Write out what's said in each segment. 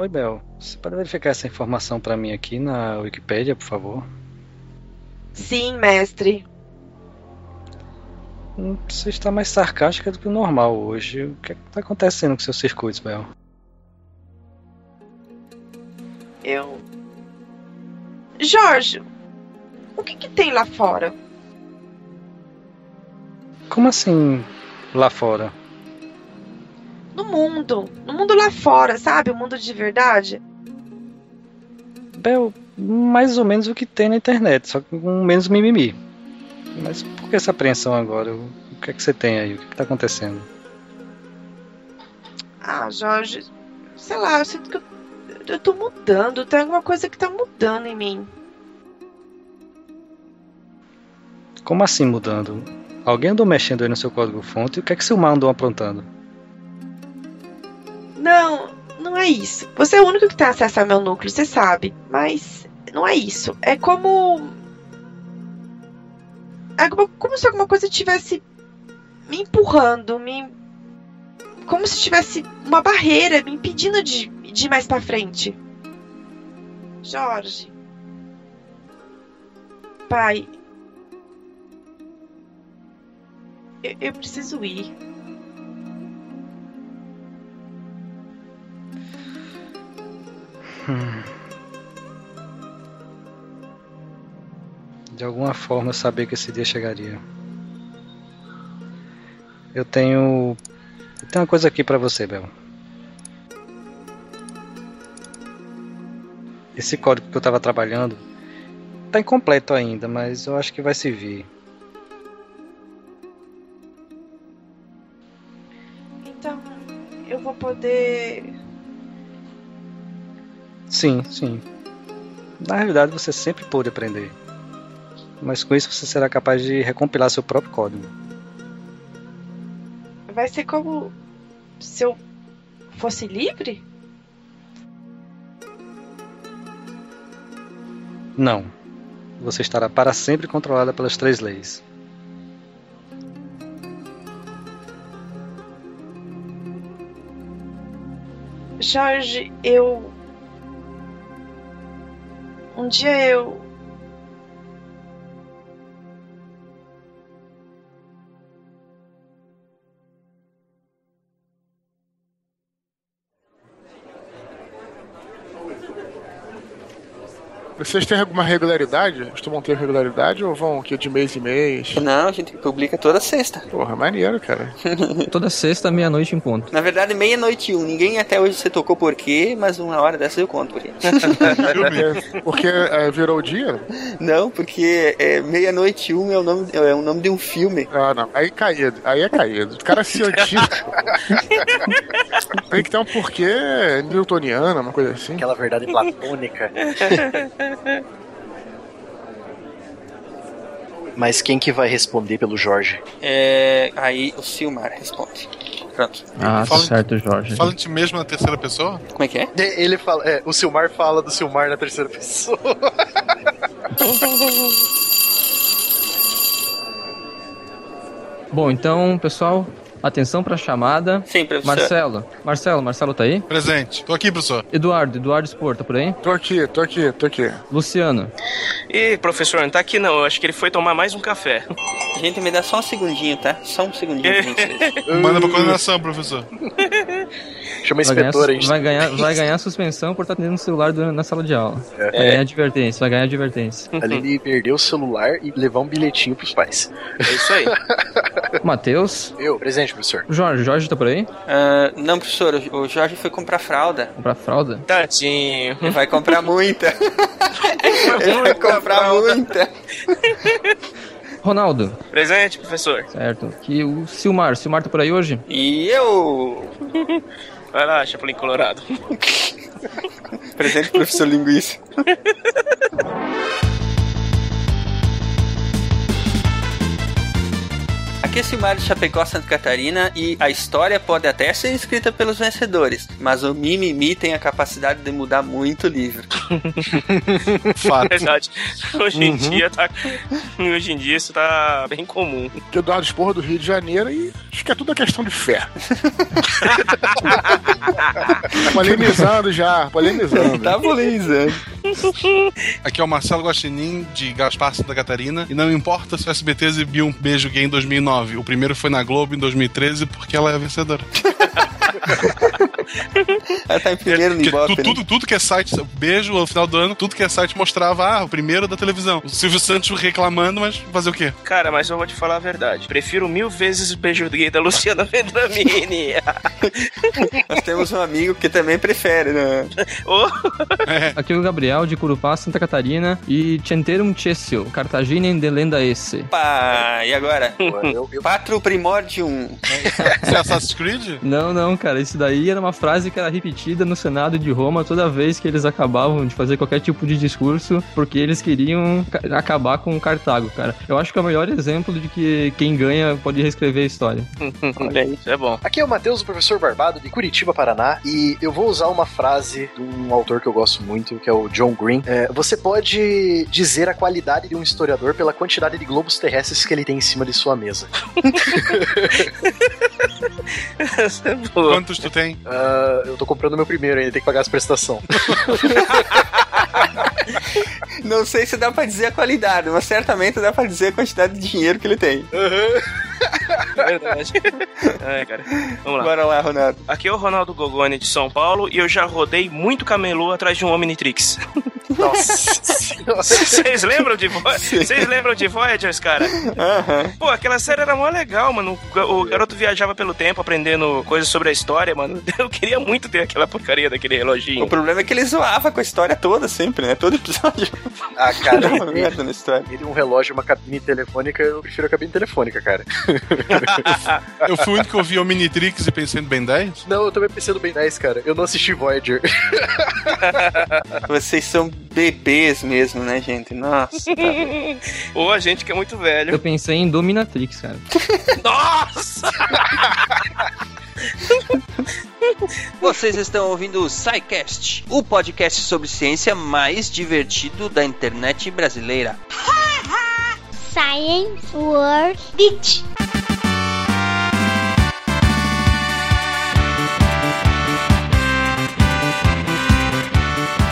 Oi, Bel. Você pode verificar essa informação para mim aqui na Wikipédia, por favor? Sim, mestre. Hum, Você está mais sarcástica do que o normal hoje. O que está acontecendo com seus circuitos, Bel? Eu. Jorge, o que, que tem lá fora? Como assim lá fora? No mundo. No mundo lá fora, sabe? O mundo de verdade. Bel, mais ou menos o que tem na internet, só que com menos mimimi. Mas por que essa apreensão agora? O que é que você tem aí? O que está acontecendo? Ah, Jorge, sei lá, eu sinto que eu, eu tô mudando. Tem alguma coisa que tá mudando em mim. Como assim mudando? Alguém andou mexendo aí no seu código-fonte e o que é que seu mal andou aprontando? É isso. Você é o único que tem acesso ao meu núcleo, você sabe. Mas não é isso. É como. É como, como se alguma coisa tivesse me empurrando, me. Como se tivesse uma barreira me impedindo de, de ir mais pra frente. Jorge. Pai. Eu, eu preciso ir. De alguma forma eu sabia que esse dia chegaria. Eu tenho. Eu tenho uma coisa aqui pra você, Bel. Esse código que eu tava trabalhando tá incompleto ainda, mas eu acho que vai servir. Então, eu vou poder. Sim, sim. Na realidade você sempre pôde aprender. Mas com isso você será capaz de recompilar seu próprio código. Vai ser como se eu fosse livre? Não. Você estará para sempre controlada pelas três leis. Jorge, eu. Um dia eu. Vocês têm alguma regularidade? Costumam ter regularidade ou vão aqui de mês em mês? Não, a gente publica toda sexta. Porra, maneiro, cara. Toda sexta, meia-noite em ponto. Na verdade, meia-noite e um. Ninguém até hoje se tocou por quê, mas uma hora dessa eu conto por quê. Porque, porque é, virou o dia? Não, porque é, meia-noite e um é o, nome, é o nome de um filme. Ah, não. Aí caído. Aí é caído. O cara científico. Tem que ter um porquê newtoniano, uma coisa assim. Aquela verdade platônica. Mas quem que vai responder pelo Jorge? É, aí o Silmar responde. Pronto. Ah, Fala- certo, Jorge. Fala de mesmo na terceira pessoa? Como é que é? Ele fala, é, o Silmar fala do Silmar na terceira pessoa. Bom, então, pessoal, atenção pra chamada. Sim, professor. Marcelo, Marcelo, Marcelo tá aí? Presente. Tô aqui, professor. Eduardo, Eduardo Spor, tá por aí? Tô aqui, tô aqui, tô aqui. Luciano. Ih, professor, não tá aqui não. Eu acho que ele foi tomar mais um café. Gente, me dá só um segundinho, tá? Só um segundinho pra vocês. Manda pra coordenação, professor. Chama a Vai ganhar, inspetora, a gente. vai, ganhar, vai ganhar suspensão por estar tendo o celular na sala de aula. Vai ganhar advertência, vai ganhar advertência. Além de perder o celular e levar um bilhetinho pros pais. É isso aí. Matheus. Eu, presente, professor. Jorge, Jorge tá por aí? Ah, não, professor, o o Jorge foi comprar fralda. Comprar fralda? Tadinho. Ele vai comprar muita. Ele vai comprar muita. Ronaldo. Presente, professor. Certo. Que o Silmar, Silmar tá por aí hoje? E eu. Vai lá, Chapolin Colorado. Presente, professor Linguiça. Aqui é Silmar de Chapecó, Santa Catarina, e a história pode até ser escrita pelos vencedores, mas o mimimi tem a capacidade de mudar muito o livro. Fato. Verdade. Hoje em Uhum. dia tá. Hoje em dia isso tá bem comum. Que Eduardo Esporro do Rio de Janeiro e acho que é tudo uma questão de fé. polemizando já, polemizando. Tá polemizando. Aqui é o Marcelo Guaxinim, de Gaspar, Santa Catarina. E não importa se o SBT exibiu um beijo gay em 2009. O primeiro foi na Globo em 2013 porque ela é a vencedora. Ela tá em primeiro no Porque Ibope, tu- né? tudo, tudo que é site, beijo no final do ano, tudo que é site mostrava, ah, o primeiro da televisão. O Silvio Santos reclamando, mas fazer o quê? Cara, mas eu vou te falar a verdade. Prefiro mil vezes o beijo gay da Luciana Vendramini. Nós temos um amigo que também prefere, né? Ô, Aqui é o Gabriel de Curupá, Santa Catarina. E Centerum Cessio, Cartaginem de Lenda Esse. Pá, e agora? Patro Primordium. Isso é Assassin's Creed? Não, não, cara, isso daí era uma frase que era repetida no Senado de Roma toda vez que eles acabavam de fazer qualquer tipo de discurso, porque eles queriam ca- acabar com Cartago, cara. Eu acho que é o melhor exemplo de que quem ganha pode reescrever a história. olha aí, isso é bom. Aqui é o Matheus, o professor Barbado, de Curitiba, Paraná, e eu vou usar uma frase de um autor que eu gosto muito, que é o John Green. É, você pode dizer a qualidade de um historiador pela quantidade de globos terrestres que ele tem em cima de sua mesa. Isso é boa. Quantos tu tem? Ah, eu tô comprando meu primeiro ainda, tem que pagar as prestações. Não sei se dá pra dizer a qualidade, mas certamente dá pra dizer a quantidade de dinheiro que ele tem. Verdade. É, cara. Vamos lá. Bora lá, Ronaldo. Aqui é o Ronaldo Gogoni de São Paulo e eu já rodei muito camelô atrás de um Omnitrix. Nossa. Vocês lembram de Vo- Vocês lembram de Voyagers, cara? Aham. Pô, aquela série era mó legal, mano. O garoto viajava pelo tempo aprendendo coisas sobre a história, mano. Eu queria muito ter aquela porcaria daquele O reloginho. problema é que ele zoava com a história toda sempre, né? Todo episódio Ah, cara, uma merda na história. ele um relógio, uma cabine telefônica, eu prefiro a cabine telefônica, cara. Eu fui o único que ouvi Omnitrix e pensei no Ben 10. Não, eu também pensei no Ben 10, cara. Eu não assisti Voyager. Vocês são bebês mesmo, né, gente? Nossa. Ou a gente que é muito Eu velho. pensei em Dominatrix, cara. Nossa! Vocês estão ouvindo o SciCast, o podcast sobre ciência mais divertido da internet brasileira. science word beach.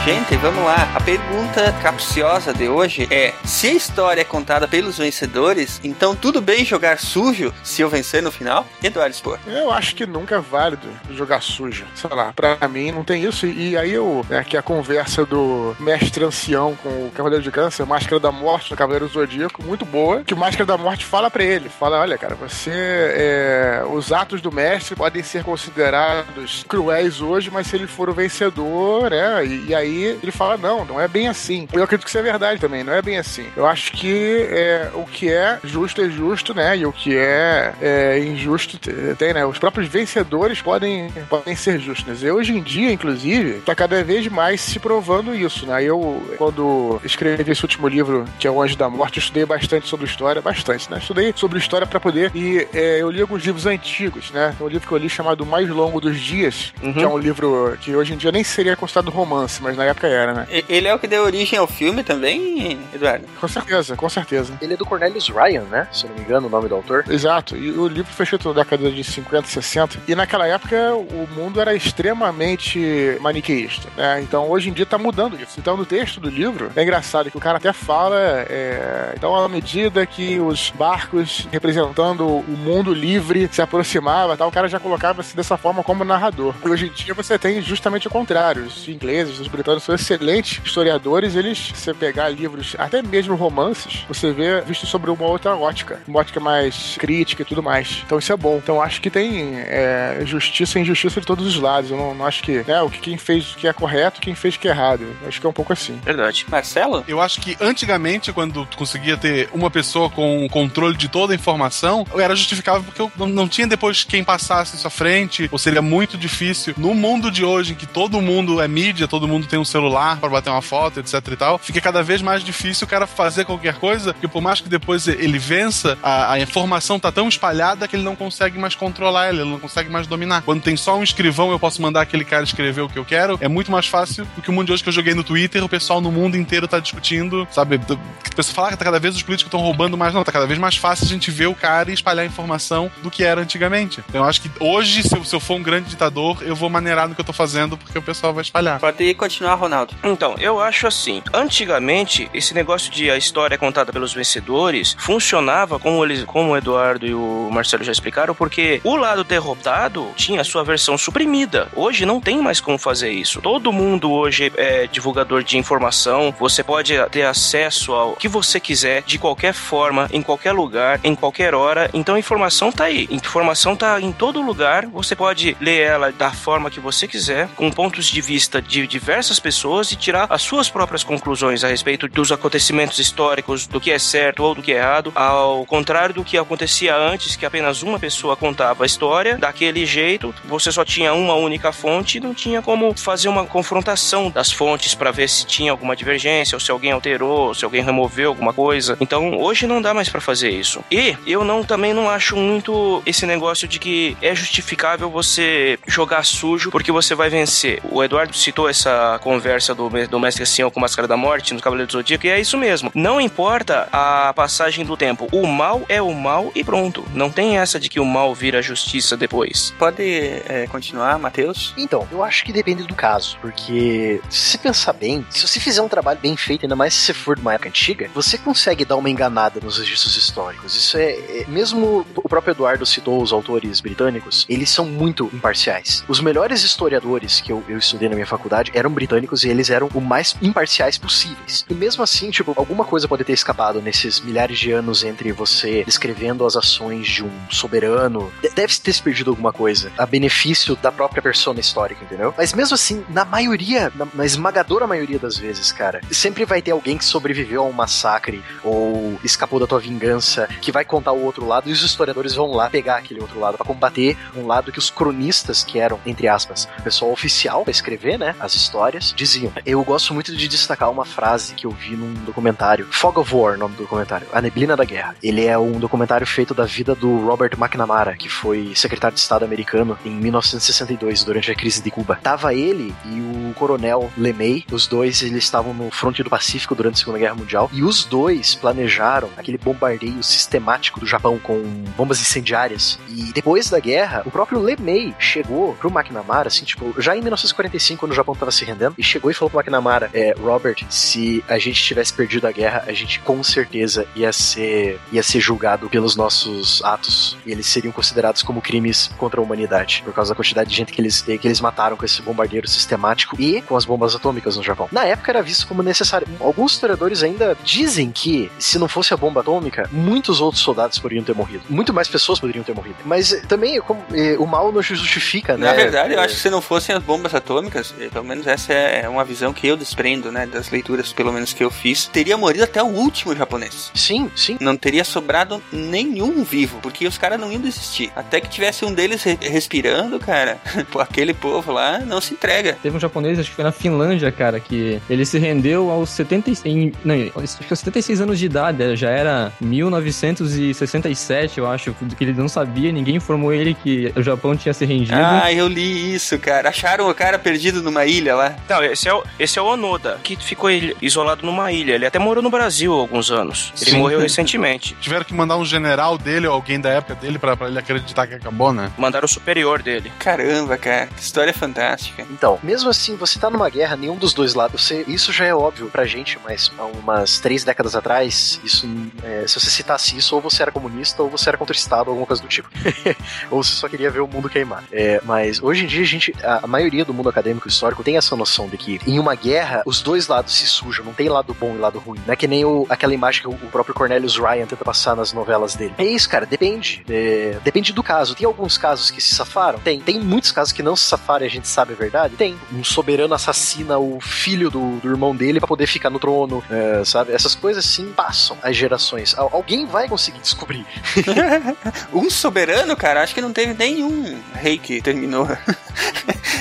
Gente, vamos lá. A pergunta capciosa de hoje é: se a história é contada pelos vencedores, então tudo bem jogar sujo se eu vencer no final? Eduardo Spor. Eu acho que nunca é válido jogar sujo. Sei lá, pra mim não tem isso. E aí eu, né, que a conversa do mestre ancião com o Cavaleiro de Câncer, Máscara da Morte no Cavaleiro do Zodíaco, muito boa. Que o Máscara da Morte fala pra ele: fala, olha, cara, você. é, os atos do mestre podem ser considerados cruéis hoje, mas se ele for o vencedor, né? E, e aí ele fala: não, não é bem assim. Eu acredito que isso é verdade também, não é bem assim. Eu acho que é, o que é justo é justo, né? E o que é, é injusto te- tem, né? Os próprios vencedores podem, podem ser justos. E hoje em dia, inclusive, tá cada vez mais se provando isso, né? Eu, quando escrevi esse último livro, que é O Anjo da Morte, eu estudei bastante sobre história, bastante, né? Estudei sobre história pra poder. E é, eu li alguns livros antigos, né? Tem um livro que eu li chamado Mais Longo dos Dias, que é um livro que hoje em dia nem seria considerado romance, mas na época era, né? Ele é o que deu origem ao filme também, Eduardo? Com certeza, com certeza. Ele é do Cornelius Ryan, né? Se não me engano, o nome do autor. Exato, e o livro foi escrito na década de 50, 60, e naquela época o mundo era extremamente maniqueísta, né? Então hoje em dia tá mudando isso. Então no texto do livro, é engraçado que o cara até fala, é, então à medida que os barcos representando o mundo livre se aproximava, tal, o cara já colocava-se dessa forma como narrador. E hoje em dia você tem justamente o contrário. Os ingleses, os britânicos são excelentes historiadores, eles, se você pegar livros, até mesmo romances, você vê visto sobre uma outra ótica, uma ótica mais crítica e tudo mais. Então isso é bom. Então acho que tem é, justiça e injustiça de todos os lados. Eu não, não acho que né, o que quem fez o que é correto, quem fez o que é errado. Eu acho que é um pouco assim. Verdade. Marcelo? Eu acho que antigamente, quando tu conseguia ter uma pessoa com o controle de toda a informação, era justificável porque eu não, não tinha depois quem passasse isso à frente, ou seria muito difícil. No mundo de hoje, em que todo mundo é mídia, todo mundo tem um celular pra bater uma foto, etc e tal, fica cada vez mais difícil o cara fazer qualquer coisa, porque por mais que depois ele vença, a, a informação tá tão espalhada que ele não consegue mais controlar ela, ele não consegue mais dominar. Quando tem só um escrivão, eu posso mandar aquele cara escrever o que eu quero, é muito mais fácil do que o mundo de hoje que eu joguei no Twitter, o pessoal no mundo inteiro tá discutindo, sabe? O pessoal fala que tá cada vez os políticos estão roubando mais, não, tá cada vez mais fácil a gente ver o cara e espalhar informação do que era antigamente. Então eu acho que hoje, se eu, se eu for um grande ditador, eu vou maneirar no que eu tô fazendo, porque o pessoal vai espalhar. Pode continuar, Ronaldo. Então, eu acho assim. Antigamente, esse negócio de a história é contada pelos vencedores funcionava, como, eles, como o Eduardo e o Marcelo já explicaram, porque o lado derrotado tinha a sua versão suprimida. Hoje não tem mais como fazer isso. Todo mundo hoje é divulgador de informação. Você pode ter acesso ao que você quiser, de qualquer forma, em qualquer lugar, em qualquer hora. Então a informação tá aí. Informação tá em todo lugar. Você pode ler ela da forma que você quiser, com pontos de vista de diversas pessoas e tirar as suas próprias conclusões a respeito dos acontecimentos históricos, do que é certo ou do que é errado, ao contrário do que acontecia antes, que apenas uma pessoa contava a história daquele jeito, você só tinha uma única fonte e não tinha como fazer uma confrontação das fontes para ver se tinha alguma divergência, ou se alguém alterou, ou se alguém removeu alguma coisa. Então, hoje não dá mais para fazer isso. E eu não também não acho muito esse negócio de que é justificável você jogar sujo porque você vai vencer. O Eduardo citou essa conversa do, do Mestre Ancião com Máscara da Morte no Cavaleiro do Zodíaco, e é isso mesmo. Não importa a passagem do tempo, o mal é o mal e pronto. Não tem essa de que o mal vira justiça depois. Pode é, continuar, Matheus? Então, eu acho que depende do caso, porque se você pensar bem, se você fizer um trabalho bem feito, ainda mais se você for de uma época antiga, você consegue dar uma enganada nos registros históricos. Isso é, é mesmo o próprio Eduardo citou os autores britânicos, eles são muito imparciais. Os melhores historiadores que eu, eu estudei na minha faculdade eram britânicos e eles eram o mais imparciais possíveis. E mesmo assim, tipo, alguma coisa pode ter escapado nesses milhares de anos entre você descrevendo as ações de um soberano. Deve ter se perdido alguma coisa a benefício da própria persona histórica, entendeu? Mas mesmo assim, na maioria, na, na esmagadora maioria das vezes, cara, sempre vai ter alguém que sobreviveu a um massacre ou escapou da tua vingança, que vai contar o outro lado e os historiadores vão lá pegar aquele outro lado para combater um lado que os cronistas, que eram, entre aspas, o pessoal oficial pra escrever, né, as histórias, diziam. Eu gosto muito de destacar uma frase que eu vi num documentário, Fog of War, nome do documentário, A Neblina da Guerra. Ele é um documentário feito da vida do Robert McNamara, que foi secretário de Estado americano em 1962, durante a crise de Cuba. Tava ele e o coronel LeMay, os dois eles estavam no fronte do Pacífico durante a Segunda Guerra Mundial, e os dois planejaram aquele bombardeio sistemático do Japão com bombas incendiárias. E depois da guerra, o próprio LeMay chegou pro McNamara, assim, tipo, já em 1945, quando o Japão tava se rendendo, e chegou e falou pro McNamara, é, Robert, se a gente tivesse perdido a guerra, a gente com certeza ia ser, ia ser julgado pelos nossos atos, e eles seriam considerados como crimes contra a humanidade, por causa da quantidade de gente que eles, que eles mataram com esse bombardeiro sistemático e com as bombas atômicas no Japão. Na época era visto como necessário. Alguns historiadores ainda dizem que, se não fosse a bomba atômica, muitos outros soldados poderiam ter morrido. Muito mais pessoas poderiam ter morrido. Mas eh, também como, eh, o mal não justifica, né? Na verdade, eu É, acho que se não fossem as bombas atômicas, eh, pelo menos essa é uma visão que eu desprendo, né, das leituras, pelo menos que eu fiz, teria morrido até o último japonês. Sim, sim. Não teria sobrado nenhum vivo, porque os caras não iam desistir. Até que tivesse um deles re- respirando, cara, aquele povo lá não se entrega. Teve um japonês, acho que foi na Finlândia, cara, que ele se rendeu aos 76, não, acho que aos 76 anos de idade, eh, já era 1967, eu acho, que ele não sabia, ninguém informou ele que o Japão tinha se rendido. Ah, eu li isso, cara. Acharam o cara perdido numa ilha lá. Não, esse é, o, esse é o Onoda, que ficou isolado numa ilha. Ele até morou no Brasil há alguns anos. Ele Sim. morreu recentemente. Tiveram que mandar um general dele ou alguém da época dele pra, pra ele acreditar que acabou, né? Mandaram o superior dele. Caramba, cara, que história fantástica. Então, mesmo assim, você tá numa guerra, nenhum dos dois lados. Você, isso já é óbvio pra gente, mas há umas três décadas atrás, isso, é, se você citasse isso, ou você era comunista, ou você era contra o Estado, alguma coisa do tipo. ou você só queria ver o mundo queimar. É, mas hoje em dia, a gente, a, a maioria do mundo acadêmico e histórico tem essa noção de que em uma guerra, os dois lados se sujam, não tem lado bom e lado ruim. Não é que nem o, aquela imagem que o, o próprio Cornelius Ryan tenta passar nas novelas dele. É isso, cara, depende. É, depende do caso. Tem alguns casos que se safaram? Tem. Tem muitos casos que não se safaram e a gente sabe a verdade? Tem. Um soberano assassina o filho do, do irmão dele pra poder ficar no trono, é, sabe? Essas coisas sim passam as gerações. Al- alguém vai conseguir descobrir. Um soberano, cara, acho que não teve nenhum rei que terminou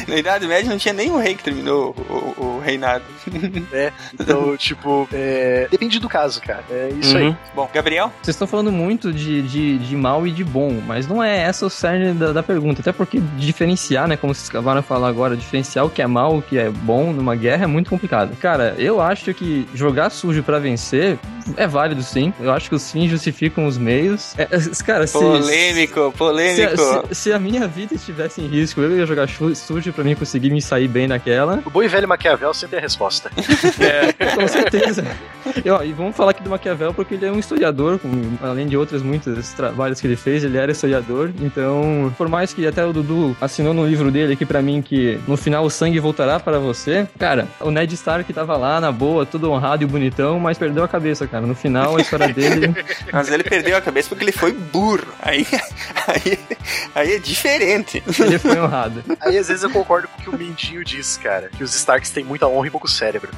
Na Idade Média não tinha nem um rei que terminou o, o- o reinado. né? Então, tipo, é, depende do caso, cara. É isso aí. Uhum. Bom, Gabriel? Vocês estão falando muito de, de, de mal e de bom, mas não é essa o cerne da, da pergunta. Até porque diferenciar, né, como vocês acabaram de falar agora, diferenciar o que é mal, o que é bom numa guerra é muito complicado. Cara, eu acho que jogar sujo pra vencer é válido sim. Eu acho que os fins justificam os meios. É, é, cara, se, Polêmico, se, polêmico. se- se a minha vida estivesse em risco, eu ia jogar sujo pra mim conseguir me sair bem daquela. O bom e velho Maquiavel sempre é a resposta. Com certeza. E, ó, e vamos falar aqui do Maquiavel porque ele é um historiador, com- além de outros muitos trabalhos que ele fez, ele era historiador. Então, por mais que até o Dudu assinou no livro dele aqui pra mim que no final o sangue voltará para você, cara, o Ned Stark tava lá na boa, todo honrado e bonitão, mas perdeu a cabeça, cara. No final a história dele Mas ele perdeu a cabeça porque ele foi burro. Aí, aí, aí é diferente. ele foi honrado. Aí às vezes eu concordo com o que o Mindinho diz, cara. Que os Starks têm muita honra e pouco cérebro.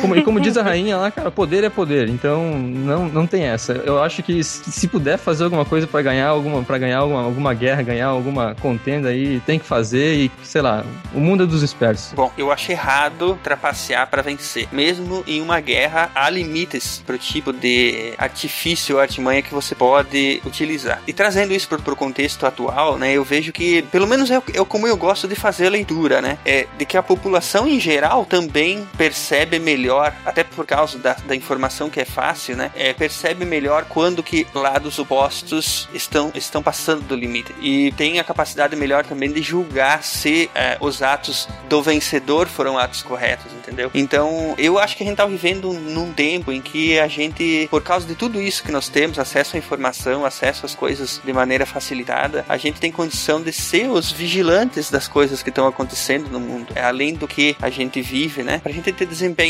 Como- e como diz a rainha lá, cara, poder é poder, então não, não tem essa. Eu acho que se puder fazer alguma coisa pra ganhar alguma para ganhar alguma, alguma guerra, ganhar alguma contenda aí, tem que fazer e sei lá, o mundo é dos espertos. Bom, eu acho errado trapacear para vencer. Mesmo em uma guerra, há limites pro tipo de artifício ou artimanha que você pode utilizar. E trazendo isso pro, pro contexto atual, né, eu vejo que, pelo menos é, é como eu gosto de fazer a leitura, né, é de que a população em geral também percebe melhor, até por causa da, da informação que é fácil, né, é, percebe melhor quando que lados opostos estão, estão passando do limite. E tem a capacidade melhor também de julgar se é, os atos do vencedor foram atos corretos, entendeu? Então, eu acho que a gente tá vivendo num tempo em que a gente, por causa de tudo isso que nós temos, acesso à informação, acesso às coisas de maneira facilitada, a gente tem condição de ser os vigilantes das coisas que estão acontecendo no mundo. É além do que a gente vive, né? Pra gente ter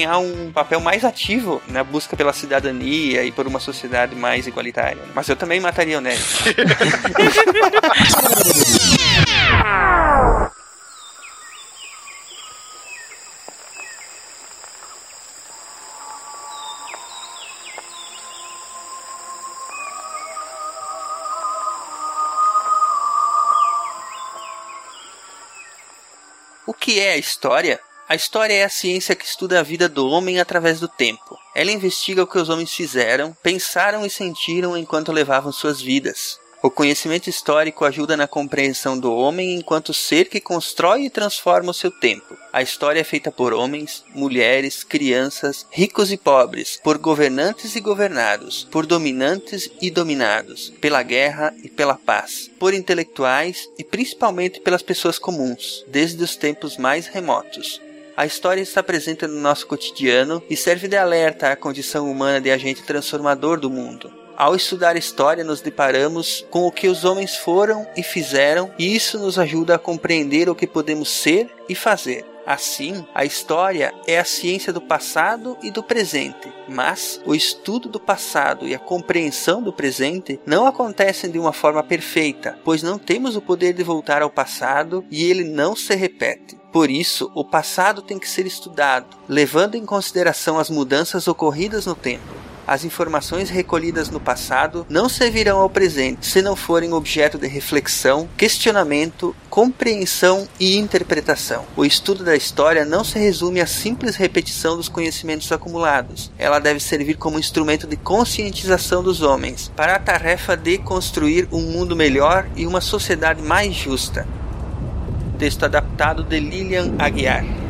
desempenhar um papel mais ativo na busca pela cidadania e por uma sociedade mais igualitária. Mas eu também mataria o Ned. O que é a história? A história é a ciência que estuda a vida do homem através do tempo. Ela investiga o que os homens fizeram, pensaram e sentiram enquanto levavam suas vidas. O conhecimento histórico ajuda na compreensão do homem enquanto ser que constrói e transforma o seu tempo. A história é feita por homens, mulheres, crianças, ricos e pobres, por governantes e governados, por dominantes e dominados, pela guerra e pela paz, por intelectuais e principalmente pelas pessoas comuns, desde os tempos mais remotos. A história está presente no nosso cotidiano e serve de alerta à condição humana de agente transformador do mundo. Ao estudar história, nos deparamos com o que os homens foram e fizeram, e isso nos ajuda a compreender o que podemos ser e fazer. Assim, a história é a ciência do passado e do presente, mas o estudo do passado e a compreensão do presente não acontecem de uma forma perfeita, pois não temos o poder de voltar ao passado e ele não se repete. Por isso, o passado tem que ser estudado, levando em consideração as mudanças ocorridas no tempo. As informações recolhidas no passado não servirão ao presente se não forem objeto de reflexão, questionamento, compreensão e interpretação. O estudo da história não se resume à simples repetição dos conhecimentos acumulados. Ela deve servir como instrumento de conscientização dos homens para a tarefa de construir um mundo melhor e uma sociedade mais justa. Texto adaptado de Lilian Aguiar.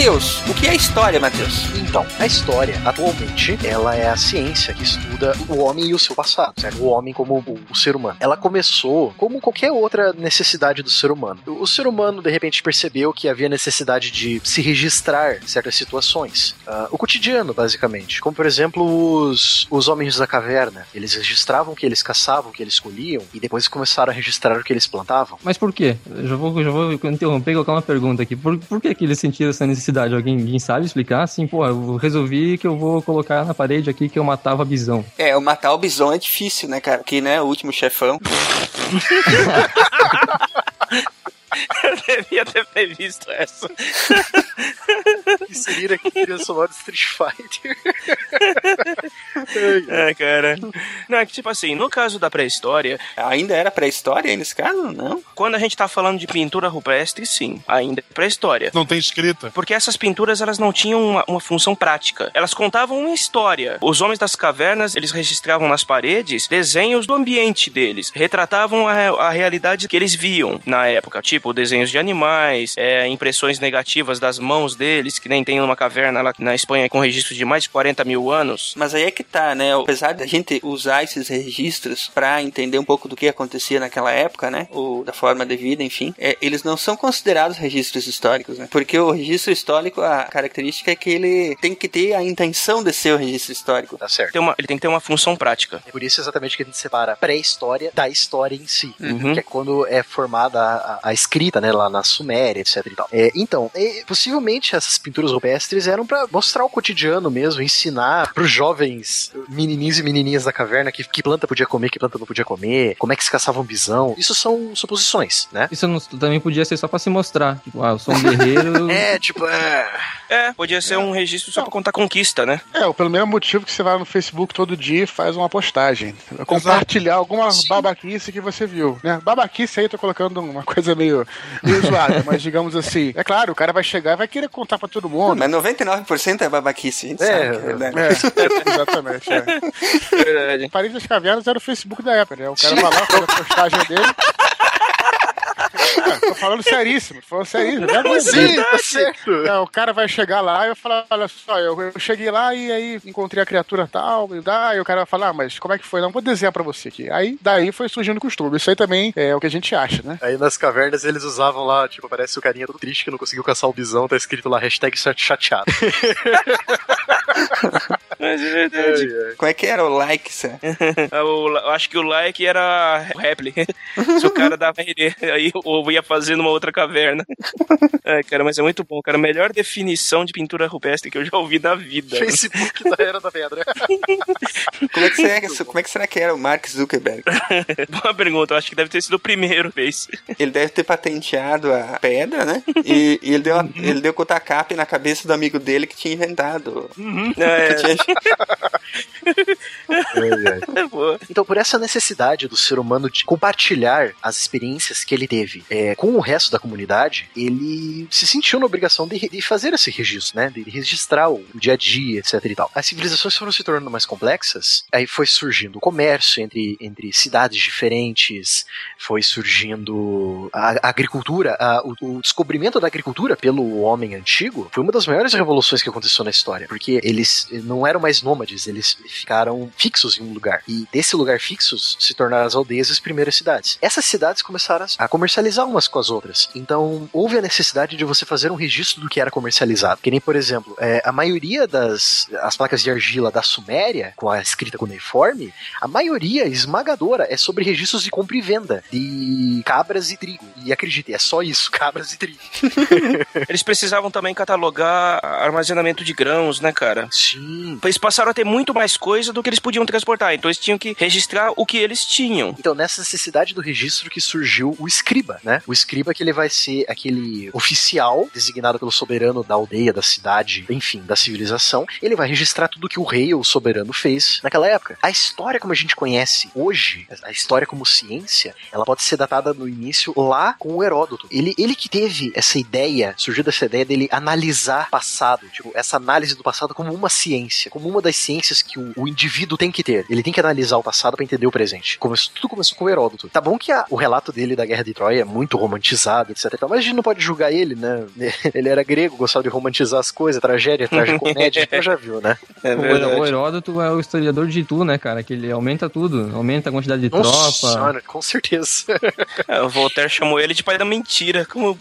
Matheus, o que é história, Matheus? Então, a história, atualmente, ela é a ciência que estuda o homem e o seu passado, certo? O homem como o, o ser humano. Ela começou como qualquer outra necessidade do ser humano. O, o ser humano, de repente, percebeu que havia necessidade de se registrar certas situações. Ah, o cotidiano, basicamente. Como, por exemplo, os, os homens da caverna. Eles registravam o que eles caçavam, o que eles colhiam, e depois começaram a registrar o que eles plantavam. Mas por quê? Eu já vou, já vou interromper e colocar uma pergunta aqui. Por, por que, que eles sentiram essa necessidade? Alguém, alguém sabe explicar? Assim, pô, eu resolvi que eu vou colocar na parede aqui que eu matava bisão. É, o matar o bison é difícil, né, cara? Porque, né, o último chefão. Eu devia ter previsto essa. Inserir aqui trilha sonora de Street Fighter. É, cara. Não, é que tipo assim, no caso da pré-história, Ainda era pré-história nesse caso? Não. quando a gente tá falando de pintura rupestre, sim, ainda é pré-história. Não tem escrita. Porque essas pinturas, elas não tinham uma, uma função prática. Elas contavam uma história. Os homens das cavernas, eles registravam nas paredes desenhos do ambiente deles. Retratavam a, a realidade que eles viam na época. Tipo, desenhos de animais, é, impressões negativas das mãos deles, que nem tem uma caverna lá na Espanha com registro de mais de 40 mil anos. Mas aí é que tá, né? Apesar da gente usar esses registros pra entender um pouco do que acontecia naquela época, né? Ou da forma de vida, enfim, é, eles não são considerados registros históricos, né? Porque o registro histórico, a característica é que ele tem que ter a intenção de ser o registro histórico. Tá certo. Tem uma- ele tem que ter uma função prática. É por isso exatamente que a gente separa a pré-história da história em si. Uhum. Que é quando é formada a, a- a escrita, né, lá na Suméria, etc e tal. É, então, é, possivelmente essas pinturas rupestres eram pra mostrar o cotidiano mesmo, ensinar pros jovens menininhos e menininhas da caverna que, que planta podia comer, que planta não podia comer, como é que se caçava um bisão. Isso são suposições, né? Isso não- também podia ser só pra se mostrar. Tipo, ah, eu sou um guerreiro. É, tipo, é... É, podia ser um registro só pra contar conquista, né? É, o pelo mesmo motivo que você vai no Facebook todo dia e faz uma postagem. Compartilhar alguma babaquice que você viu, né? Babaquice aí, tô colocando uma coisa meio, meio zoada, mas digamos assim. É claro, o cara vai chegar e vai querer contar pra todo mundo. Mas 99% é babaquice, a gente É, sabe que é verdade. É, exatamente. É. Verdade. Paris das Cavernas era o Facebook da época, né? O cara vai lá, faz a postagem dele. É, tô falando seríssimo, tô falando seríssimo. né? Sim, tá certo. É, o cara vai chegar lá e vai falar, olha só, eu, eu cheguei lá e aí encontrei a criatura tal, e dá, e o cara vai falar, ah, mas como é que foi? Não, vou desenhar pra você aqui. Aí, daí foi surgindo o costume. Isso aí também é o que a gente acha, né? Aí nas cavernas eles usavam lá, tipo, parece o carinha todo triste que não conseguiu caçar o bisão, tá escrito lá, hashtag chateado. Mas é verdade. Como é que era o like, Sam? Ah, o- Eu acho que o like era o réplica. Se o cara dava RD, aí ou ia fazer numa outra caverna. É, cara, mas é muito bom, cara. Melhor definição de pintura rupestre que eu já ouvi na vida. Facebook da Era da Pedra. Como é que será que, como é que, será que era o Mark Zuckerberg? Boa pergunta, eu acho que deve ter sido o primeiro vez. Ele deve ter patenteado a pedra, né? E, e ele, deu, a- ele deu tacape na cabeça do amigo dele que tinha inventado. É, Que tinha- é. Então, por essa necessidade do ser humano de compartilhar as experiências que ele teve é, com o resto da comunidade, ele se sentiu na obrigação de, de fazer esse registro, né? De registrar o dia a dia, etc e tal. As civilizações foram se tornando mais complexas, aí foi surgindo o comércio entre, entre cidades diferentes, foi surgindo a, a agricultura, a- o, o descobrimento da agricultura pelo homem antigo foi uma das maiores revoluções que aconteceu na história, porque eles não eram mais nômades, eles ficaram fixos em um lugar. E desse lugar fixos se tornaram as aldeias as primeiras cidades. Essas cidades começaram a comercializar umas com as outras. Então, houve a necessidade de você fazer um registro do que era comercializado. Que nem, por exemplo, é, a maioria das as placas de argila da Suméria, com a escrita cuneiforme, a maioria esmagadora é sobre registros de compra e venda de cabras e trigo. E acredite, é só isso, cabras e trigo. Eles precisavam também catalogar armazenamento de grãos, né, cara? Sim. Eles passaram a ter muito mais coisa do que eles podiam transportar, então eles tinham que registrar o que eles tinham. Então, nessa necessidade do registro que surgiu o escriba, né? O escriba que ele vai ser aquele oficial designado pelo soberano da aldeia, da cidade, enfim, da civilização. Ele vai registrar tudo que o rei ou o soberano fez naquela época. A história como a gente conhece hoje, a história como ciência, ela pode ser datada no início lá com o Heródoto. Ele, ele que teve essa ideia, surgiu dessa ideia dele analisar passado, tipo, essa análise do passado como uma ciência, como como uma das ciências que o, o indivíduo tem que ter. Ele tem que analisar o passado para entender o presente. Começou, tudo começou com o Heródoto. Tá bom que a- o relato dele da Guerra de Troia é muito romantizado, etc. mas a gente não pode julgar ele, né? Ele era grego, gostava de romantizar as coisas, tragédia, tragicomédia, então já viu, né? É O Heró- o Heródoto é o historiador de tu, né, cara? Que ele aumenta tudo. Aumenta a quantidade de Nossa tropa. senhora, com certeza. É, o Voltaire chamou ele de pai da mentira, como,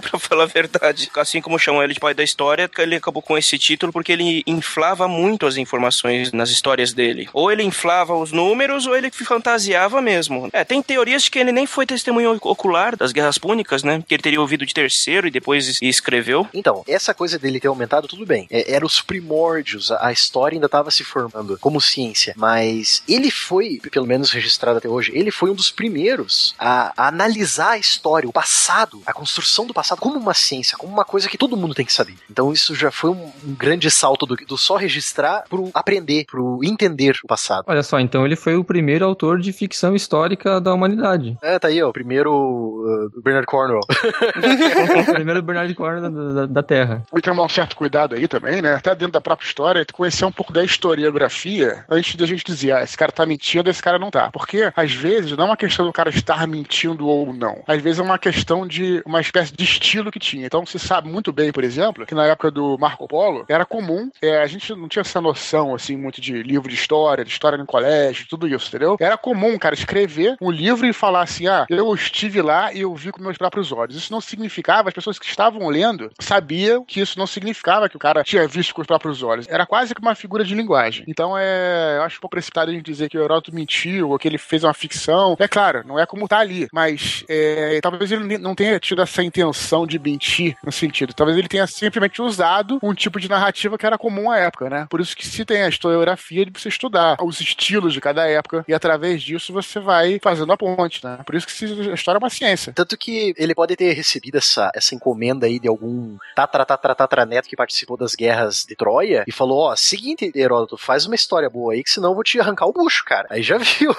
pra falar a verdade. Assim como chamou ele de pai da história, ele acabou com esse título porque ele inflava muito as informações nas histórias dele. Ou ele inflava os números, ou ele fantasiava mesmo. É, tem teorias de que ele nem foi testemunho ocular das guerras púnicas, né? Que ele teria ouvido de terceiro e depois escreveu. Então, essa coisa dele ter aumentado, tudo bem. É, era os primórdios, a, a história ainda estava se formando como ciência. Mas ele foi, pelo menos registrado até hoje, ele foi um dos primeiros a, a analisar a história, o passado, a construção do passado como uma ciência, como uma coisa que todo mundo tem que saber. Então isso já foi um, um grande salto do, do só registrar pro aprender, pro entender o passado. Olha só, então ele foi o primeiro autor de ficção histórica da humanidade. É, tá aí, ó, o primeiro uh, Bernard Cornwell. o primeiro Bernard Cornwell da, da- da Terra. E tomar um certo cuidado aí também, né? Até dentro da própria história, tu conhecer um pouco da historiografia antes da gente dizer, ah, esse cara tá mentindo, esse cara não tá. Porque, às vezes, não é uma questão do cara estar mentindo ou não. Às vezes é uma questão de uma espécie de estilo que tinha. Então, se sabe muito bem, por exemplo, que na época do Marco Polo, era comum, é, a gente não tinha essa noção, assim, muito de livro de história, de história no colégio, tudo isso, entendeu? Era comum, cara, escrever um livro e falar assim, ah, eu estive lá e eu vi com meus próprios olhos. Isso não significava, as pessoas que estavam lendo sabiam que isso não significava que o cara tinha visto com os próprios olhos. Era quase que uma figura de linguagem. Então é. Eu acho um pouco precipitado a gente dizer que o Heródoto mentiu ou que ele fez uma ficção. É claro, não é como tá ali. Mas é, talvez ele não tenha tido essa intenção de mentir no sentido. Talvez ele tenha simplesmente usado um tipo de narrativa que era comum à época, né? Por isso que se tem a historiografia de você estudar os estilos de cada época e através disso você vai fazendo a ponte, né? Por isso que a história é uma ciência. Tanto que ele pode ter recebido essa, essa encomenda aí de algum tatara, tatara, tataraneto que participou das guerras de Troia e falou: Ó, seguinte, Heródoto, faz uma história boa aí, que senão eu vou te arrancar o bucho, cara. Aí já viu.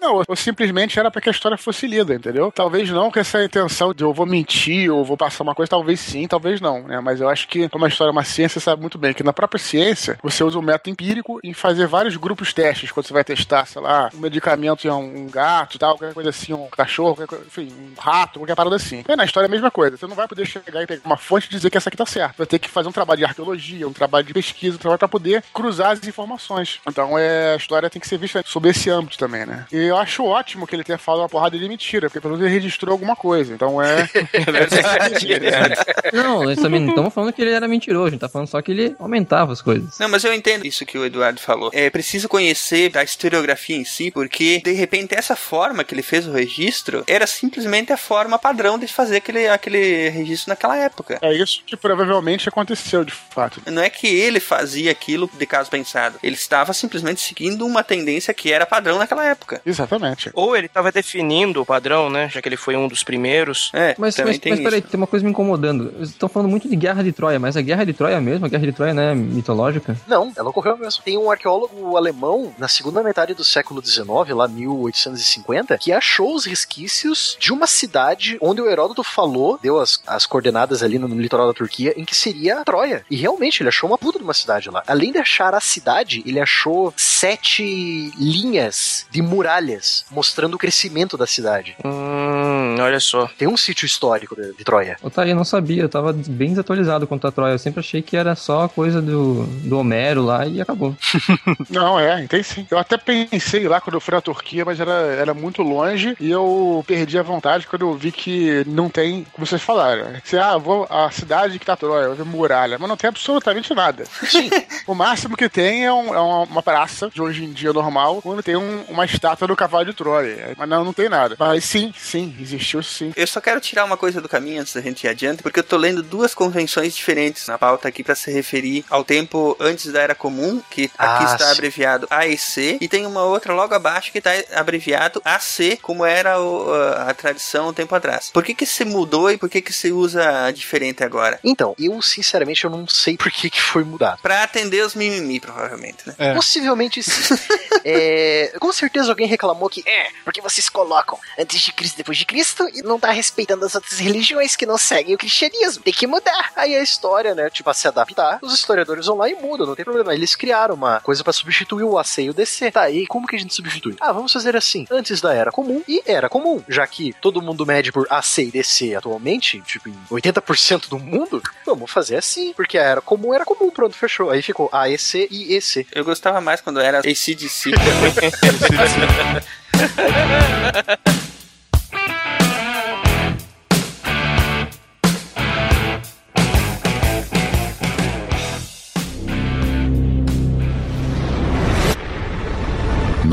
Não, ou simplesmente era para que a história fosse lida, entendeu? Talvez não com essa intenção de eu vou mentir ou vou passar uma coisa, talvez sim, talvez não, né? Mas eu acho que uma história, uma ciência, sabe muito bem que na própria ciência você usa o método empírico em fazer vários grupos testes quando você vai testar, sei lá, um medicamento em um gato, tal, qualquer coisa assim, um cachorro, coisa, enfim, um rato, qualquer parada assim. E na história é a mesma coisa. Você não vai poder chegar e pegar uma fonte e dizer que essa aqui tá certa. Vai ter que fazer um trabalho de arqueologia, um trabalho de pesquisa, um trabalho pra poder cruzar as informações. Então é, a história tem que ser vista sob esse âmbito também, né? E eu acho ótimo que ele tenha falado uma porrada de mentira, porque pelo menos ele registrou alguma coisa. Então é. Não, nós também não estamos falando que ele era mentiroso, a gente tá falando só que ele aumentava as coisas. Não, mas eu entendo isso que o Eduardo falou. É preciso conhecer a historiografia em si, porque de repente essa forma que ele fez o registro era simplesmente a forma padrão de fazer aquele, aquele registro naquela época. É isso que provavelmente aconteceu de fato. Não é que ele fazia aquilo de caso pensado. Ele estava simplesmente seguindo uma tendência que era padrão naquela época. Exatamente. Ou ele estava definindo o padrão, né? Já que ele foi um dos primeiros. É, Mas, também mas, tem mas peraí, isso. tem uma coisa me incomodando. Vocês estão falando muito de Guerra de Troia, mas a Guerra de Troia mesmo, a Guerra de Troia não é mitológica? Não, ela ocorreu mesmo. Tem um arqueólogo alemão na segunda metade do século XIX, lá 1850, que achou os resquícios de uma cidade onde o Heródoto falou, deu as, as coordenadas ali no, no litoral da Turquia, em que seria Troia. E realmente, ele achou uma puta de uma cidade lá. Além de achar a cidade, ele achou sete linhas de muralhas mostrando o crescimento da cidade. Hum, olha só. Tem um sítio histórico de, de Troia. Eu, tá, eu não sabia, eu tava bem desatualizado quanto a Troia. Eu sempre achei que era só coisa do, do Homero lá e acabou. Não, é, tem sim. Eu até pensei lá quando eu fui na Turquia, mas era, era muito longe e eu perdi a vontade quando eu vi que não tem, como vocês falaram. né? Você, ah, vou a cidade que tá Troia, vou ver muralha, mas não tem absolutamente nada. Sim. O máximo que tem é, um- é uma, uma praça de hoje em dia normal, quando tem um- uma estátua do cavalo de Troia. Mas não, não tem nada. Mas sim, sim, existiu sim. Eu só quero tirar uma coisa do caminho antes da gente ir adiante, porque eu tô lendo duas convenções diferentes na pauta aqui para se referir ao tempo antes da Era Comum, que aqui Ah, está sim. abreviado AEC, e tem uma outra logo abaixo que está abreviado AC, como era o- a, a tradição um tempo atrás. Por que que se mudou e por que que se usa diferente agora? Então, eu sinceramente eu não sei por que, que foi mudado. Pra atender os mimimi, provavelmente, né? É. Possivelmente sim. É, com certeza alguém reclamou que é, porque vocês colocam antes de Cristo e depois de Cristo e não tá respeitando as outras religiões que não seguem o cristianismo. Tem que mudar. Aí a história, né, tipo, a se adaptar, os historiadores vão lá e mudam, não tem problema. Eles criaram uma coisa pra substituir o AC e o DC. Tá, e como que a gente substitui? Ah, vamos fazer assim. Antes da era comum e era comum. Já que todo mundo mede por AC e DC atualmente, tipo, em 80% do mundo, vamos fazer assim. Porque a era comum era comum, pronto, fechou. Aí ficou AEC e EC. Eu gostava mais quando era ACDC.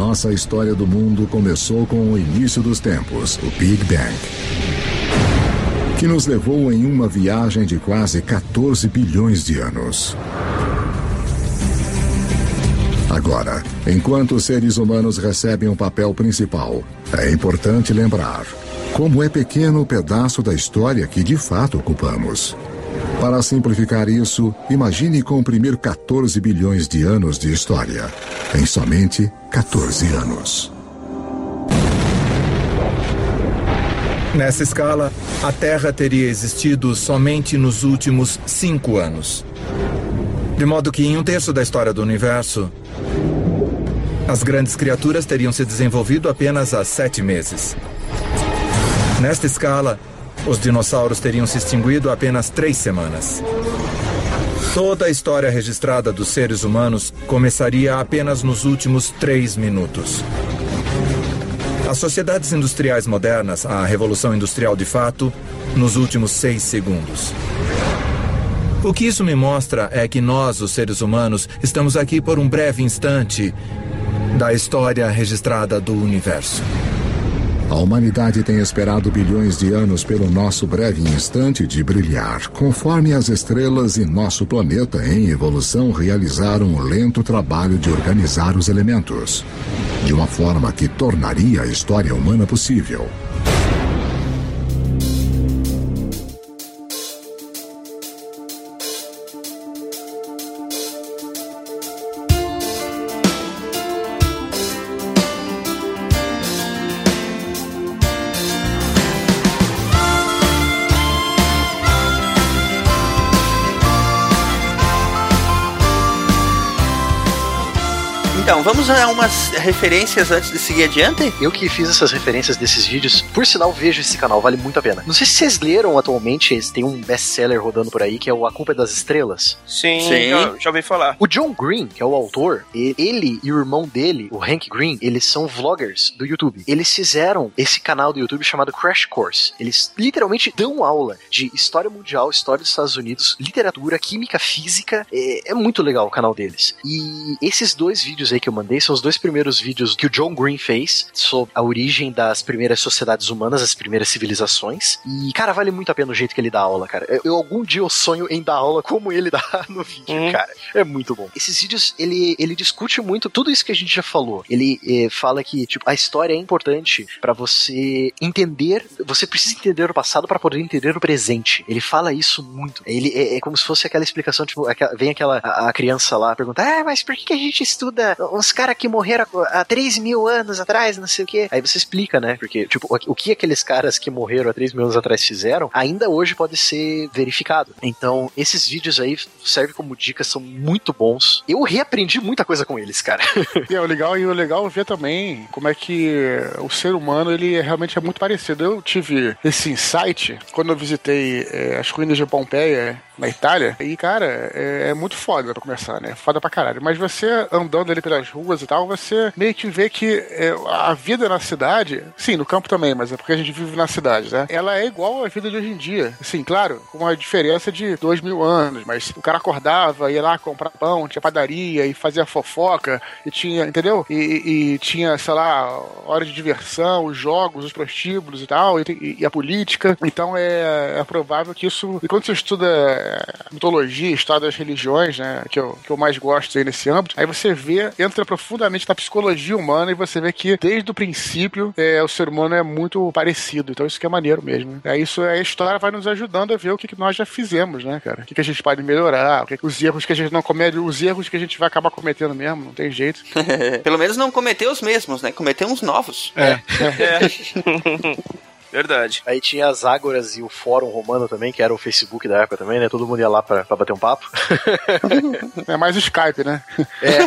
Nossa história do mundo começou com o início dos tempos, o Big Bang. Que nos levou em uma viagem de quase 14 bilhões de anos. Agora, enquanto seres humanos recebem um papel principal, é importante lembrar como é pequeno o pedaço da história que de fato ocupamos. Para simplificar isso, imagine comprimir 14 bilhões de anos de história em somente 14 anos. Nessa escala, a Terra teria existido somente nos últimos cinco anos. De modo que, em um terço da história do universo, as grandes criaturas teriam se desenvolvido apenas há sete meses. Nesta escala, os dinossauros teriam se extinguido há apenas três semanas. Toda a história registrada dos seres humanos começaria apenas nos últimos três minutos. As sociedades industriais modernas, a Revolução Industrial de fato, nos últimos seis segundos. O que isso me mostra é que nós, os seres humanos, estamos aqui por um breve instante da história registrada do universo. A humanidade tem esperado bilhões de anos pelo nosso breve instante de brilhar, conforme as estrelas e nosso planeta em evolução realizaram o lento trabalho de organizar os elementos, de uma forma que tornaria a história humana possível. Então, vamos a umas referências antes de seguir adiante? Eu que fiz essas referências desses vídeos, por sinal, vejo esse canal, vale muito a pena. Não sei se vocês leram atualmente, eles têm um best-seller rodando por aí, que é o A Culpa é das Estrelas. Sim, Sim. Já, já ouvi falar. O John Green, que é o autor, e- ele e o irmão dele, o Hank Green, eles são vloggers do YouTube. Eles fizeram esse canal do YouTube chamado Crash Course. Eles literalmente dão aula de história mundial, história dos Estados Unidos, literatura, química, física. É, é muito legal o canal deles. E esses dois vídeos aí que eu mandei são os dois primeiros vídeos que o John Green fez sobre a origem das primeiras sociedades humanas, as primeiras civilizações. E, cara, vale muito a pena o jeito que ele dá aula, cara. Eu, eu algum dia eu sonho em dar aula como ele dá no vídeo, Uhum. cara. É muito bom. Esses vídeos, ele, ele discute muito tudo isso que a gente já falou. Ele eh, fala que, tipo, a história é importante pra você entender, você precisa entender o passado pra poder entender o presente. Ele fala isso muito. Ele é, é como se fosse aquela explicação, tipo, aquela- vem aquela a, a criança lá pergunta, ah, mas por que, que a gente estuda uns caras que morreram há 3 mil anos atrás, não sei o quê? Aí você explica, né? Porque, tipo, o, que aqueles caras que morreram há 3 mil anos atrás fizeram, ainda hoje pode ser verificado. Então, esses vídeos aí servem como dicas, são muito bons. Eu reaprendi muita coisa com eles, cara. E é o legal, e o legal é ver também como é que o ser humano ele é, realmente é muito parecido. Eu tive esse insight quando eu visitei é, as ruínas de Pompeia na Itália. E, cara, é, é muito foda pra começar, né? Foda pra caralho. Mas você andando ali pelas ruas e tal, você meio que vê que é, a vida na cidade, sim, no campo também, mas é porque a gente vive na cidade, né? Ela é igual à vida de hoje em dia. Sim, claro, com uma diferença de dois mil anos, mas o cara acordava, ia lá comprar pão, tinha padaria e fazia fofoca, e tinha, entendeu? E, e- e tinha, sei lá, hora de diversão, os jogos, os prostíbulos e tal, e, e- e a política. Então é, é provável que isso. E quando você estuda é, mitologia, história das religiões, né? Que eu, que eu mais gosto aí nesse âmbito, aí você vê, entra profundamente na psicologia humana e você vê que desde o princípio é, o ser humano é muito parecido. Então isso que é maneiro mesmo. né? É isso, a história vai nos ajudando a ver o que, que nós já fizemos, né, cara? O que, que a gente pode melhorar, o que, os erros que a gente não comete, os erros que a gente vai acabar cometendo mesmo, não tem jeito. Pelo menos não cometeu os mesmos, né? Cometeu uns novos. É. Verdade. Aí tinha as ágoras e o fórum romano também, que era o Facebook da época também, né? Todo mundo ia lá pra, pra bater um papo. É mais Skype, né? É,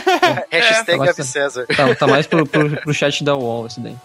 hashtag Tá, Ave César. Tá, tá mais pro, pro, pro chat da UOL esse daí.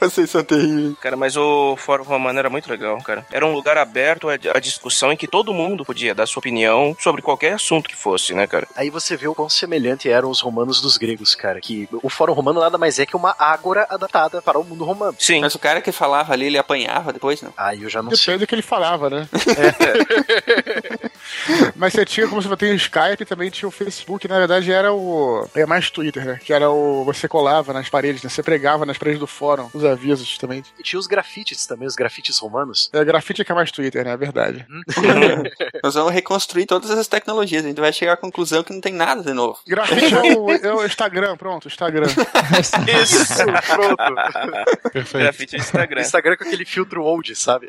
Vocês são terríveis. Cara, mas o Fórum Romano era muito legal, cara. Era um lugar aberto à discussão em que todo mundo podia dar sua opinião sobre qualquer assunto que fosse, né, cara? Aí você vê o quão semelhante eram os romanos dos gregos, cara. Que o fórum romano nada mais é que uma ágora adaptada para o mundo romano. Sim. Mas o cara que falava ali, ele apanhava depois, não? Aí eu já não sei. Depende do que ele falava, né? Mas você tinha, como você tem o Skype, também tinha o Facebook, na verdade era o. É mais Twitter, né? Que era o. Você colava nas paredes, né? Você pregava nas paredes do fórum, os avisos também. E tinha os grafites também, os grafites romanos. É, grafite é que é mais Twitter, né? É verdade. Nós vamos reconstruir todas essas tecnologias. A gente vai chegar à conclusão que não tem nada de novo. Grafite é o, é o Instagram, pronto, Instagram. Isso, pronto. Perfeito. Grafite no Instagram. Instagram com aquele filtro old, sabe?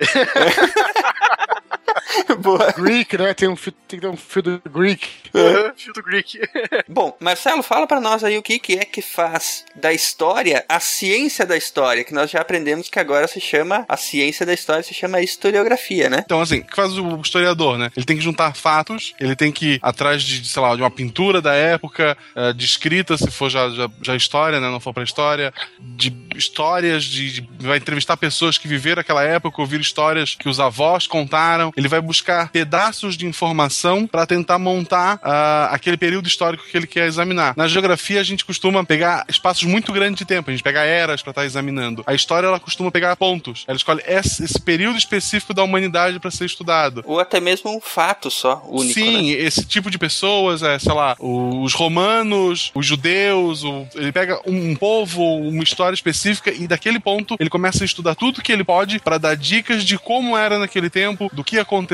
Boa. Greek, né? Tem, um, tem que ter um fio do Greek. filtro Greek. Bom, Marcelo, fala pra nós aí o que, que é que faz da história a ciência da história, que nós já aprendemos que agora se chama, a ciência da história se chama historiografia, né? Então, assim, o que faz o historiador, né? Ele tem que juntar fatos, ele tem que ir atrás de, sei lá, de uma pintura da época, eh, de escrita, se for já, já, já história, né? Não for pra história, de histórias, de, de- vai entrevistar pessoas que viveram aquela época, ouvir histórias que os avós contaram. Ele vai buscar pedaços de informação para tentar montar ah, aquele período histórico que ele quer examinar. Na geografia, a gente costuma pegar espaços muito grandes de tempo, a gente pega eras para estar examinando. A história, ela costuma pegar pontos. Ela escolhe esse, esse período específico da humanidade para ser estudado. Ou até mesmo um fato só, único, Sim, né? esse tipo de pessoas, é, sei lá, os romanos, os judeus, o- ele pega um povo, uma história específica e daquele ponto ele começa a estudar tudo que ele pode para dar dicas de como era naquele tempo, do que aconteceu.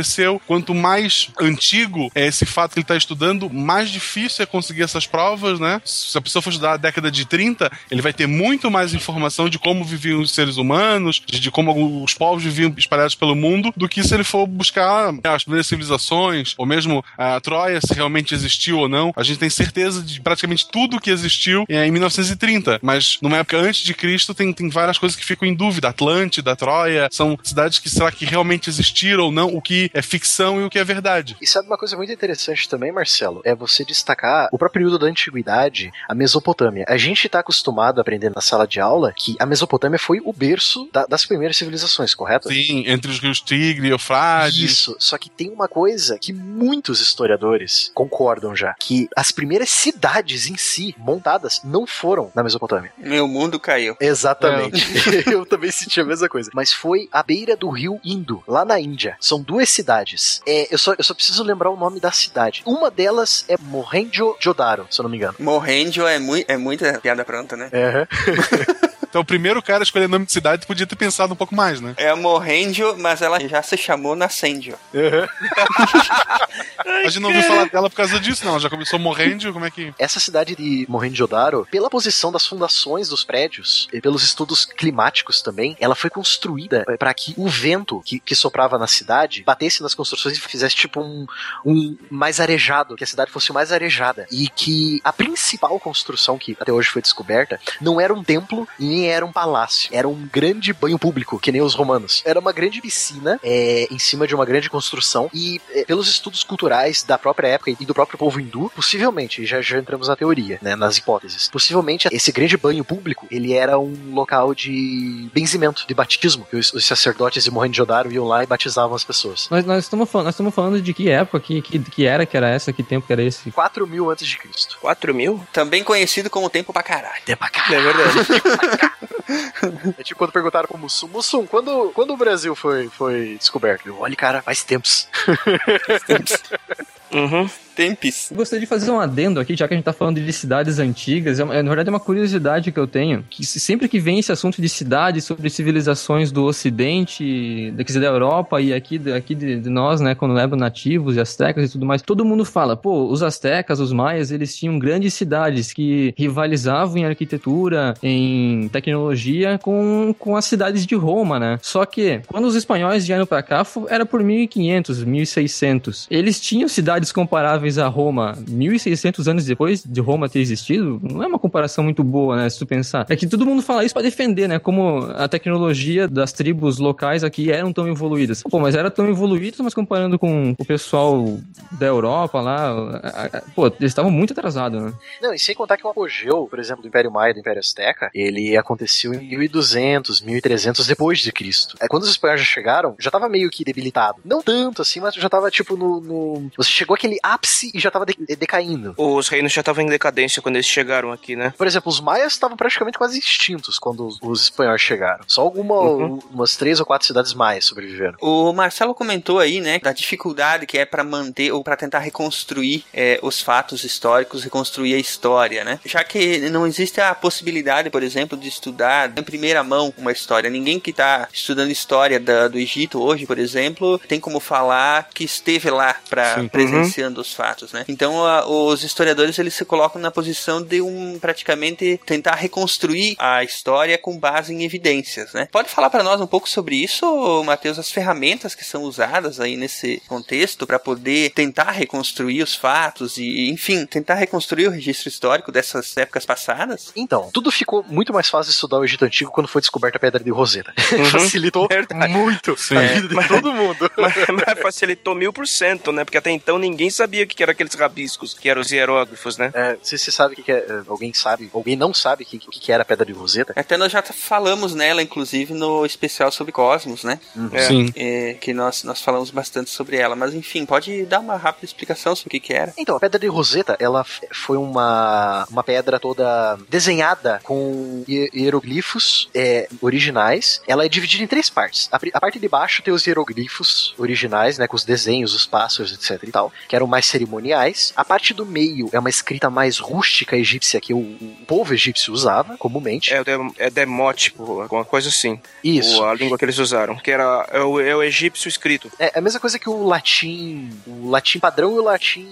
Quanto mais antigo é esse fato que ele está estudando, mais difícil é conseguir essas provas, né? Se a pessoa for estudar a década de 30, ele vai ter muito mais informação de como viviam os seres humanos, de, de como os povos viviam espalhados pelo mundo, do que se ele for buscar né, as primeiras civilizações, ou mesmo a Troia, se realmente existiu ou não. A gente tem certeza de praticamente tudo que existiu é, em 1930, mas numa época antes de Cristo tem, tem várias coisas que ficam em dúvida. Atlântida, Troia, são cidades que será que realmente existiram ou não, o que é ficção e o que é verdade. E sabe uma coisa muito interessante também, Marcelo? É você destacar o próprio período da antiguidade, a Mesopotâmia. A gente tá acostumado a aprender na sala de aula que a Mesopotâmia foi o berço da- das primeiras civilizações, correto? Sim, entre os rios Tigre e Eufrates. Isso, só que tem uma coisa que muitos historiadores concordam já, que as primeiras cidades em si montadas não foram na Mesopotâmia. Meu mundo caiu. Exatamente. Eu também senti a mesma coisa. Mas foi à beira do rio Indo, lá na Índia. São duas cidades. É, eu, só, eu só preciso lembrar o nome da cidade. Uma delas é Mohenjo-Jodaro, se eu não me engano. Mohenjo é, mui é muita piada pronta, né? Então, o primeiro cara a escolher nome de cidade podia ter pensado um pouco mais, né? É a Mohenjo, mas ela já se chamou Nascendio. A gente não ouviu falar dela por causa disso, não. Já começou morrendo, como é que. Essa cidade de Mohenjo-Daro, pela posição das fundações dos prédios e pelos estudos climáticos também, ela foi construída para que o vento que, que soprava na cidade batesse nas construções e fizesse tipo um, um mais arejado, que a cidade fosse mais arejada. E que a principal construção que até hoje foi descoberta não era um templo e nem era um palácio, era um grande banho público, que nem os romanos. Era uma grande piscina é, em cima de uma grande construção e é, pelos estudos culturais da própria época e do próprio povo hindu, possivelmente, já, já entramos na teoria, né, nas hipóteses, possivelmente esse grande banho público, ele era um local de benzimento, de batismo, que os, os sacerdotes de Mohenjo-Daro iam lá e batizavam as pessoas. Nós, nós, estamos falando, nós estamos falando de que época, que, que, que era, que era essa, que tempo que era esse? 4 mil antes de Cristo. 4 mil? Também conhecido como tempo pra caralho. Tempo pra caralho. É verdade. É tipo quando perguntaram pro Mussum, Mussum, quando, quando o Brasil foi, foi descoberto? Eu, olha, cara, faz tempos. Uhum. Tempis. Gostaria de fazer um adendo aqui, já que a gente tá falando de cidades antigas. É, é, na verdade, é uma curiosidade que eu tenho. Que se- sempre que vem esse assunto de cidades, sobre civilizações do Ocidente, da, quer dizer, da Europa e aqui, de- aqui de, de nós, né, quando lembram nativos e astecas e tudo mais, todo mundo fala, pô, os astecas, os maias, eles tinham grandes cidades que rivalizavam em arquitetura, em tecnologia com, com as cidades de Roma, né? Só que, quando os espanhóis vieram pra cá, era por 1500, 1600. Eles tinham cidades cidades comparáveis a Roma 1600 anos depois de Roma ter existido, não é uma comparação muito boa, né? Se tu pensar. É que todo mundo fala isso pra defender, né? Como a tecnologia das tribos locais aqui eram tão evoluídas. Pô, mas era tão evoluídas, mas comparando com o pessoal da Europa lá, pô, eles estavam muito atrasados, né? Não, e sem contar que o apogeu, por exemplo, do Império Maia do Império Azteca, ele aconteceu em 1200, 1300 depois de Cristo. É, quando os espanhóis já chegaram, já tava meio que debilitado. Não tanto assim, mas já tava tipo no. no- Você chegou àquele ápice e já tava de- decaindo. Os reinos já estavam em decadência quando eles chegaram aqui, né? Por exemplo, os maias estavam praticamente quase extintos quando os, os espanhóis chegaram. Só alguma, Uhum. umas três ou quatro cidades maias sobreviveram. O Marcelo comentou aí, né, da dificuldade que é para manter ou para tentar reconstruir é, os fatos históricos, reconstruir a história, né? Já que não existe a possibilidade, por exemplo, de estudar em primeira mão uma história. Ninguém que está estudando história da- do Egito hoje, por exemplo, tem como falar que esteve lá para Sim. Presenciando os fatos, né? Então, a- os historiadores eles se colocam na posição de um praticamente tentar reconstruir a história com base em evidências, né? Pode falar para nós um pouco sobre isso, Matheus, as ferramentas que são usadas aí nesse contexto para poder tentar reconstruir os fatos e, enfim, tentar reconstruir o registro histórico dessas épocas passadas? Então, tudo ficou muito mais fácil de estudar o Egito Antigo quando foi descoberta a Pedra de Roseta. Uhum. Facilitou Verdade. muito Sim. a vida de todo mundo. mas, mas facilitou mil por cento, né? Porque até então ninguém sabia o que eram aqueles rabiscos, que eram os hieróglifos, né? É, se você sabe o que, que é. é, Alguém sabe, alguém não sabe o que, que que era a Pedra de Roseta? Até nós já falamos nela, inclusive, no especial sobre Cosmos, né? É. Sim. É, que nós, nós falamos bastante sobre ela. Mas, enfim, pode dar uma rápida explicação sobre o que, que era? Então, a Pedra de Roseta, ela foi uma, uma pedra toda desenhada com hi- hieroglifos é, originais. Ela é dividida em três partes. A, a parte de baixo tem os hieroglifos originais, né, com os desenhos, os pássaros, etc e tal, que eram mais cerimoniais. A parte do meio é uma escrita mais rústica egípcia que o, o povo egípcio usava comumente. É, é demótipo, alguma coisa assim. Isso. O- a língua que eles usaram. Que era é o, é o egípcio escrito. É a mesma coisa que o latim, o latim padrão e o latim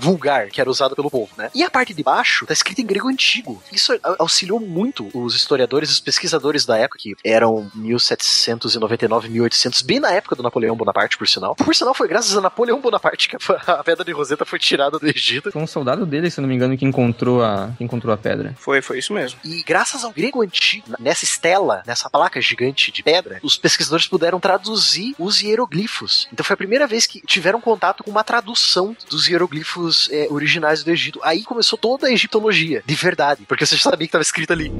vulgar, que era usado pelo povo, né? E a parte de baixo tá escrita em grego antigo. Isso auxiliou muito os historiadores, os pesquisadores da época, que eram 1799, 1800, bem na época do Napoleão Bonaparte, por sinal. Por sinal, foi graças a Napoleão Bonaparte que a, a Pedra de Roseta foi tirada do Egito. Foi um soldado dele, se não me engano, que encontrou a, que encontrou a pedra. Foi, foi isso mesmo. E graças ao grego antigo, nessa estela, nessa placa gigante de pedra, os pesquisadores puderam traduzir os hieroglifos. Então foi a primeira vez que tiveram contato com uma tradução dos hieroglifos é, originais do Egito. Aí começou toda a egiptologia, de verdade, porque você já sabia que estava escrito ali.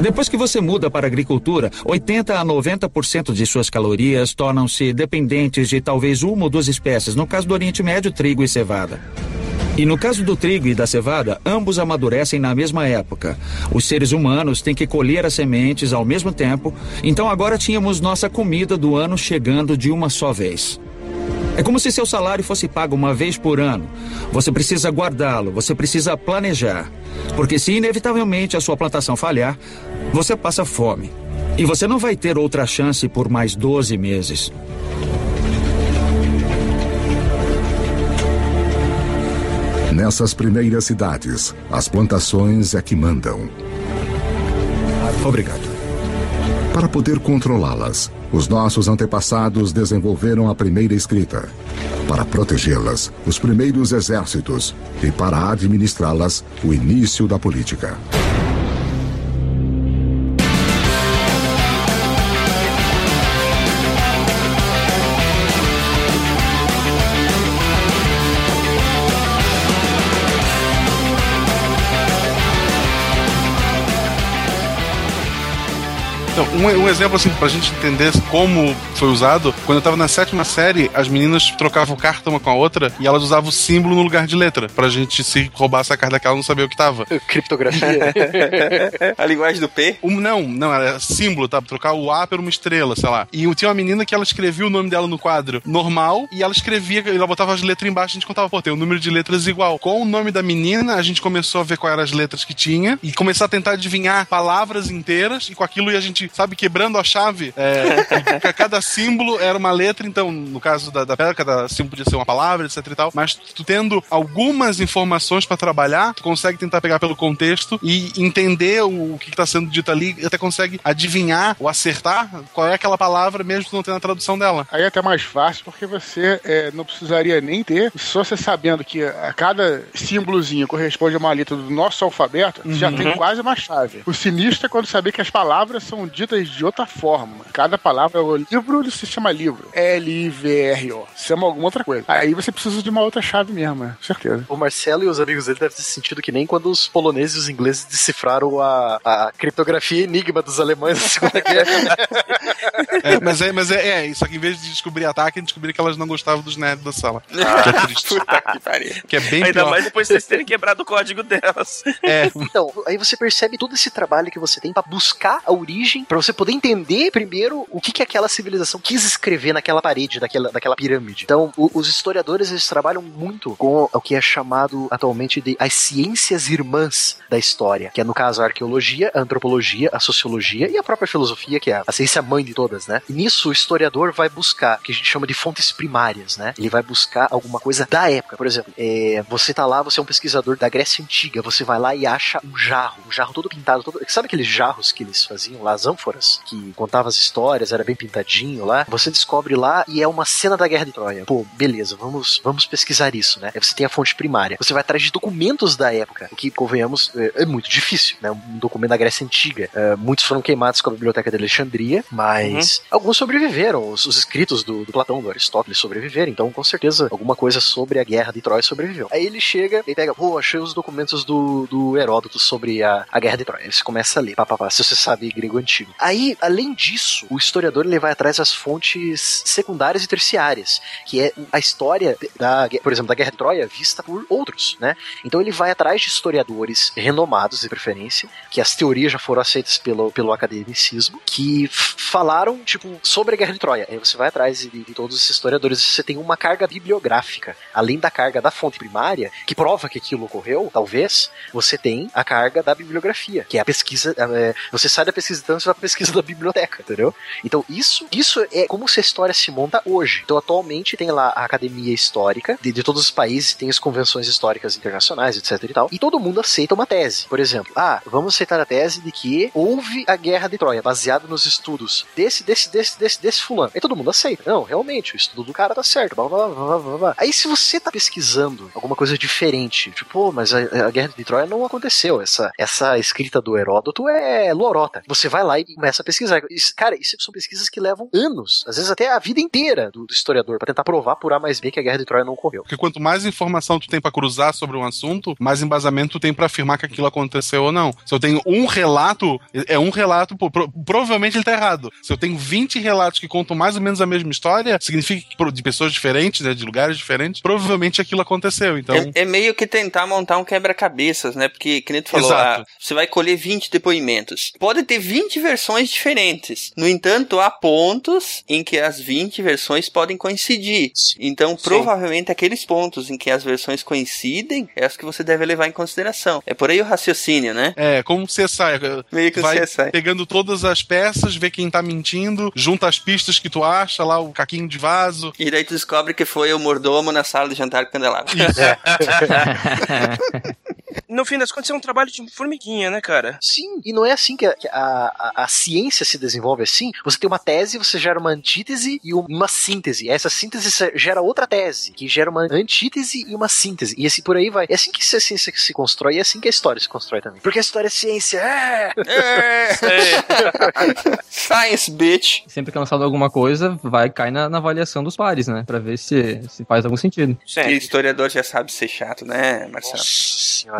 Depois que você muda para a agricultura, 80 a 90% de suas calorias tornam-se dependentes de talvez uma ou duas espécies, no caso do Oriente Médio, trigo e cevada. E no caso do trigo e da cevada, ambos amadurecem na mesma época. Os seres humanos têm que colher as sementes ao mesmo tempo, então agora tínhamos nossa comida do ano chegando de uma só vez. É como se seu salário fosse pago uma vez por ano. Você precisa guardá-lo, você precisa planejar. Porque se inevitavelmente a sua plantação falhar, você passa fome. E você não vai ter outra chance por mais 12 meses. Nessas primeiras cidades, as plantações é que mandam. Obrigado. Para poder controlá-las, os nossos antepassados desenvolveram a primeira escrita. Para protegê-las, os primeiros exércitos. E para administrá-las, o início da política. Então, um, um exemplo assim, pra gente entender como foi usado, quando eu tava na sétima série, as meninas trocavam carta uma com a outra e elas usavam o símbolo no lugar de letra, pra gente se roubasse a carta daquela não saber o que tava. Criptografia. a linguagem do P? Um, não, não, era símbolo, tá? Trocar o A por uma estrela, sei lá. E tinha uma menina que ela escrevia o nome dela no quadro normal e ela escrevia, ela botava as letras embaixo, a gente contava, pô, tem um número de letras igual. Com o nome da menina, a gente começou a ver quais eram as letras que tinha e começar a tentar adivinhar palavras inteiras e com aquilo a gente sabe, quebrando a chave. É, ca- cada símbolo era uma letra, então, no caso da, da pedra, cada símbolo podia ser uma palavra, etc e tal. Mas tu tendo algumas informações pra trabalhar, tu consegue tentar pegar pelo contexto e entender o, o que, que tá sendo dito ali, até consegue adivinhar ou acertar qual é aquela palavra, mesmo tu não tendo a tradução dela. Aí é até mais fácil, porque você é, não precisaria nem ter, só você sabendo que a cada símbolozinho corresponde a uma letra do nosso alfabeto, você já Uhum. tem quase uma chave. O sinistro é quando saber que as palavras são ditas de outra forma. Cada palavra, o livro ele se chama livro. L-I-V-R-O. Se chama alguma outra coisa. Aí você precisa de uma outra chave mesmo, é, com certeza. O Marcelo e os amigos dele devem ter se sentido que nem quando os poloneses e os ingleses decifraram a, a criptografia enigma dos alemães na Segunda Guerra. É, mas é, mas é, é, isso aqui em vez de descobrir ataque, descobriu que elas não gostavam dos nerds da sala. que é triste. Puta que pariu. Que é bem Ainda pior. mais depois de vocês terem quebrado o código delas. É. Então, aí você percebe todo esse trabalho que você tem pra buscar a origem, pra você poder entender primeiro o que que aquela civilização quis escrever naquela parede, daquela, daquela pirâmide. Então, o- os historiadores eles trabalham muito com o que é chamado atualmente de as ciências irmãs da história, que é no caso a arqueologia, a antropologia, a sociologia e a própria filosofia, que é a ciência mãe de todas, né? E nisso o historiador vai buscar o que a gente chama de fontes primárias, né? Ele vai buscar alguma coisa da época. Por exemplo, é, você tá lá, você é um pesquisador da Grécia Antiga, você vai lá e acha um jarro, um jarro todo pintado, todo... sabe aqueles jarros que eles faziam lá, as ânforas, que contavam as histórias, era bem pintadinho lá? Você descobre lá e é uma cena da Guerra de Troia. Pô, beleza, vamos, vamos pesquisar isso, né? Aí você tem a fonte primária. Você vai atrás de documentos da época, o que, convenhamos, é, é muito difícil, né? Um documento da Grécia Antiga. É, muitos foram queimados com a Biblioteca de Alexandria, mas alguns sobreviveram. Os, os escritos do, do Platão, do Aristóteles sobreviveram. Então, com certeza, alguma coisa sobre a Guerra de Troia sobreviveu. Aí ele chega e pega, pô, achei os documentos do, do Heródoto sobre a, a Guerra de Troia. Aí você começa a ler, pá, pá, pá, se você sabe grego antigo. Aí, além disso, o historiador ele vai atrás das fontes secundárias e terciárias, que é a história da, por exemplo, da Guerra de Troia vista por outros, né? Então ele vai atrás de historiadores renomados de preferência, que as teorias já foram aceitas pelo, pelo academicismo, que falaram, tipo, sobre a Guerra de Troia. Aí você vai atrás de, de todos esses historiadores você tem uma carga bibliográfica, além da carga da fonte primária, que prova que aquilo ocorreu, talvez, você tem a carga da bibliografia, que é a pesquisa, é, você sai da pesquisa então você pra pesquisa da biblioteca, entendeu? Então isso, isso é como se a história se monta hoje. Então atualmente tem lá a academia histórica de, de todos os países, tem as convenções históricas internacionais, etc e tal, e todo mundo aceita uma tese. Por exemplo, ah, vamos aceitar a tese de que houve a guerra de Troia, baseado nos estudos desse, desse, desse, desse, desse fulano. Aí todo mundo aceita. Não, realmente, o estudo do cara tá certo. Blá, blá, blá, blá, blá. Aí se você tá pesquisando alguma coisa diferente, tipo, mas a, a guerra de Troia não aconteceu. Essa, essa escrita do Heródoto é lorota. Você vai lá e começa a pesquisar. Isso- cara, isso são pesquisas que levam anos, às vezes até a vida inteira do, do historiador, pra tentar provar por A mais B que a guerra de Troia não ocorreu. Porque quanto mais informação tu tem pra cruzar sobre um assunto, mais embasamento tu tem pra afirmar que aquilo aconteceu ou não. Se eu tenho um relato, é um relato, pô, pro- provavelmente ele tá errado. Se eu tenho 20 relatos que contam mais ou menos a mesma história, significa que de pessoas diferentes, né, de lugares diferentes, provavelmente aquilo aconteceu. Então, É, é meio que tentar montar um quebra-cabeças, né? Porque, que nem tu falou, ah, você vai colher 20 depoimentos. Pode ter 20 versões diferentes. No entanto, há pontos em que as 20 versões podem coincidir. Então, provavelmente, aqueles pontos em que as versões coincidem é as que você deve levar em consideração. É por aí o raciocínio, né? É, como você sai. Meio que vai você sai. pegando todas as peças, vê quem tá mentindo, junta as pistas que tu acha, lá o caquinho de vaso. E daí tu descobre que foi o mordomo na sala de jantar com o candelabro. No fim das contas, é um trabalho de formiguinha, né, cara? Sim, e não é assim que a, que a, a- a ciência se desenvolve assim. Você tem uma tese, você gera uma antítese e um- uma síntese. Essa síntese se- gera outra tese, que gera uma antítese e uma síntese. E assim por aí vai. É assim que a ciência se constrói e é assim que a história se constrói também. Porque a história é ciência. É! Science, bitch! Sempre que é lançado alguma coisa, vai cair na, na avaliação dos pares, né? Pra ver se, se faz algum sentido. Que historiador já sabe ser chato, né, Marcelo? Nossa senhora.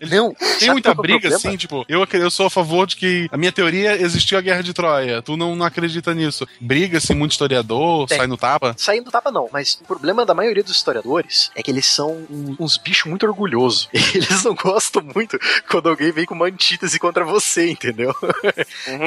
Não, Tem muita briga, problema? assim, tipo, eu, eu sou a favor de que a minha teoria existiu a guerra de Troia. Tu não, não acredita nisso. Briga, assim, muito historiador, Tem. sai no tapa. Saindo tapa não, mas o problema da maioria dos historiadores é que eles são uns bichos muito orgulhosos. Eles não gostam muito quando alguém vem com uma antítese contra você, entendeu?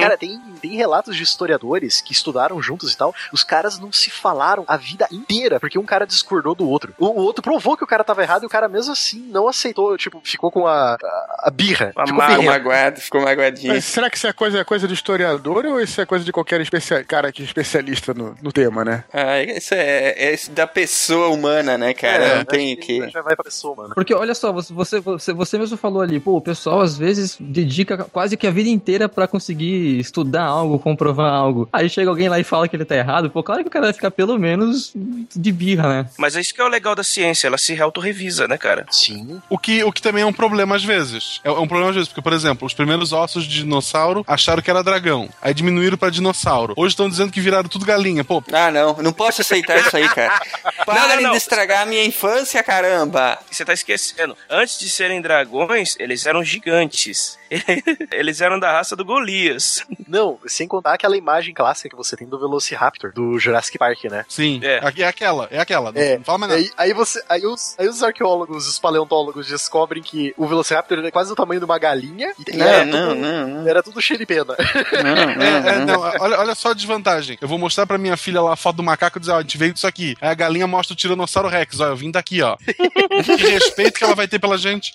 Cara, tem, tem relatos de historiadores que estudaram juntos e tal, os caras não se falaram a vida inteira, porque um cara discordou do outro. O, o outro provou que o cara tava errado e o cara mesmo assim não aceitou, tipo, ficou com a, a, birra. A ficou mágoa. Ficou birrento. magoado, ficou magoadinho. Mas será que isso é coisa, é coisa de historiador ou isso é coisa de qualquer especia- cara que é especialista no, no tema, né? Ah, isso é, é isso da pessoa humana, né, cara? É, não tem o que. Já vai pra pessoa, mano. Porque olha só, você, você, você, mesmo falou ali, pô, o pessoal às vezes dedica quase que a vida inteira pra conseguir estudar algo, comprovar algo. Aí chega alguém lá e fala que ele tá errado, pô, claro que o cara vai ficar pelo menos de birra, né? Mas é isso que é o legal da ciência, ela se autorrevisa, né, cara? Sim. O que, o que também é um problema às vezes. É, é um problema às vezes, porque, por exemplo, os primeiros ossos de dinossauro acharam que era dragão. Aí diminuíram pra dinossauro. Hoje estão dizendo que viraram tudo galinha. Pô, Ah, não, não posso aceitar isso aí, cara. Parem não, não. de estragar a minha infância, caramba! Você tá esquecendo. Antes de serem dragões, eles eram gigantes. Eles eram da raça do Golias. Não, sem contar aquela imagem clássica que você tem do Velociraptor, do Jurassic Park, né? sim, É. é, é aquela, é aquela. Não, É, não fala mais nada. Aí, aí você, aí, os, aí os arqueólogos, os paleontólogos descobrem que o Velociraptor é quase o tamanho de uma galinha e Não, era, não, tudo, não, não. era tudo cheio de pena. Não, É, é, não, não, olha, olha só a desvantagem. Eu vou mostrar pra minha filha lá a foto do macaco e dizer, ó, a gente veio disso aqui. Aí a galinha mostra o Tiranossauro Rex, ó, eu vim daqui, ó. que respeito que ela vai ter pela gente.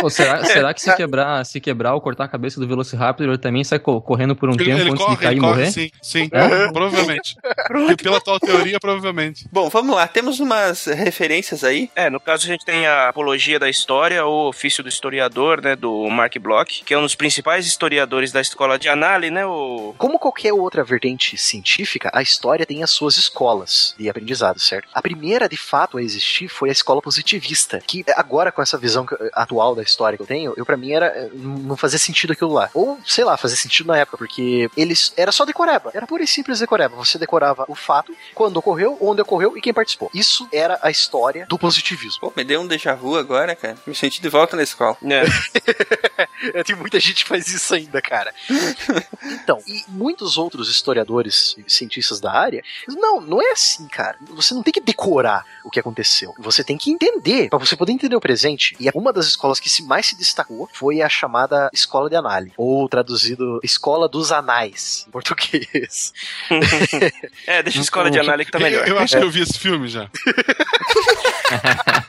Pô, será, será que se quebrar, se quebrar ou cortar a cabeça do Velociraptor, ele também sai co- correndo por um Ele, tempo ele antes corre, de cair ele e corre, morrer? sim, sim. É? Provavelmente. E pela tua teoria, provavelmente. Bom, vamos lá, temos umas referências aí. É, no caso a gente tem a Apologia da História, o Ofício do Historiador, né, do Mark Bloch, que é um dos principais historiadores da escola de Annales, né, o... Como qualquer outra vertente científica, a história tem as suas escolas de aprendizado, certo? A primeira, de fato, a existir foi a escola positivista, que agora, com essa visão atual da história que eu tenho, eu para mim era eh, não fazia sentido aquilo lá. Ou, sei lá, fazia sentido na época, porque eles era só decoreba, era pura e simples decoreba. Você decorava o fato, quando ocorreu, onde ocorreu e quem participou. Isso era a história do positivismo. Pô, me deu um déjà vu agora, cara. Me senti de volta na escola. É. Tem muita gente que faz isso ainda, cara. Então, e muitos outros historiadores e cientistas da área, não, não é assim, cara. Você não tem que decorar o que aconteceu. Você tem que entender, para você poder entender o presente. E uma das escolas que se mais se destacou foi a chamada Escola de Análise, ou traduzido Escola dos Anais, em português. É, deixa a escola de análise que tá melhor. Eu, eu acho que eu vi esse filme já.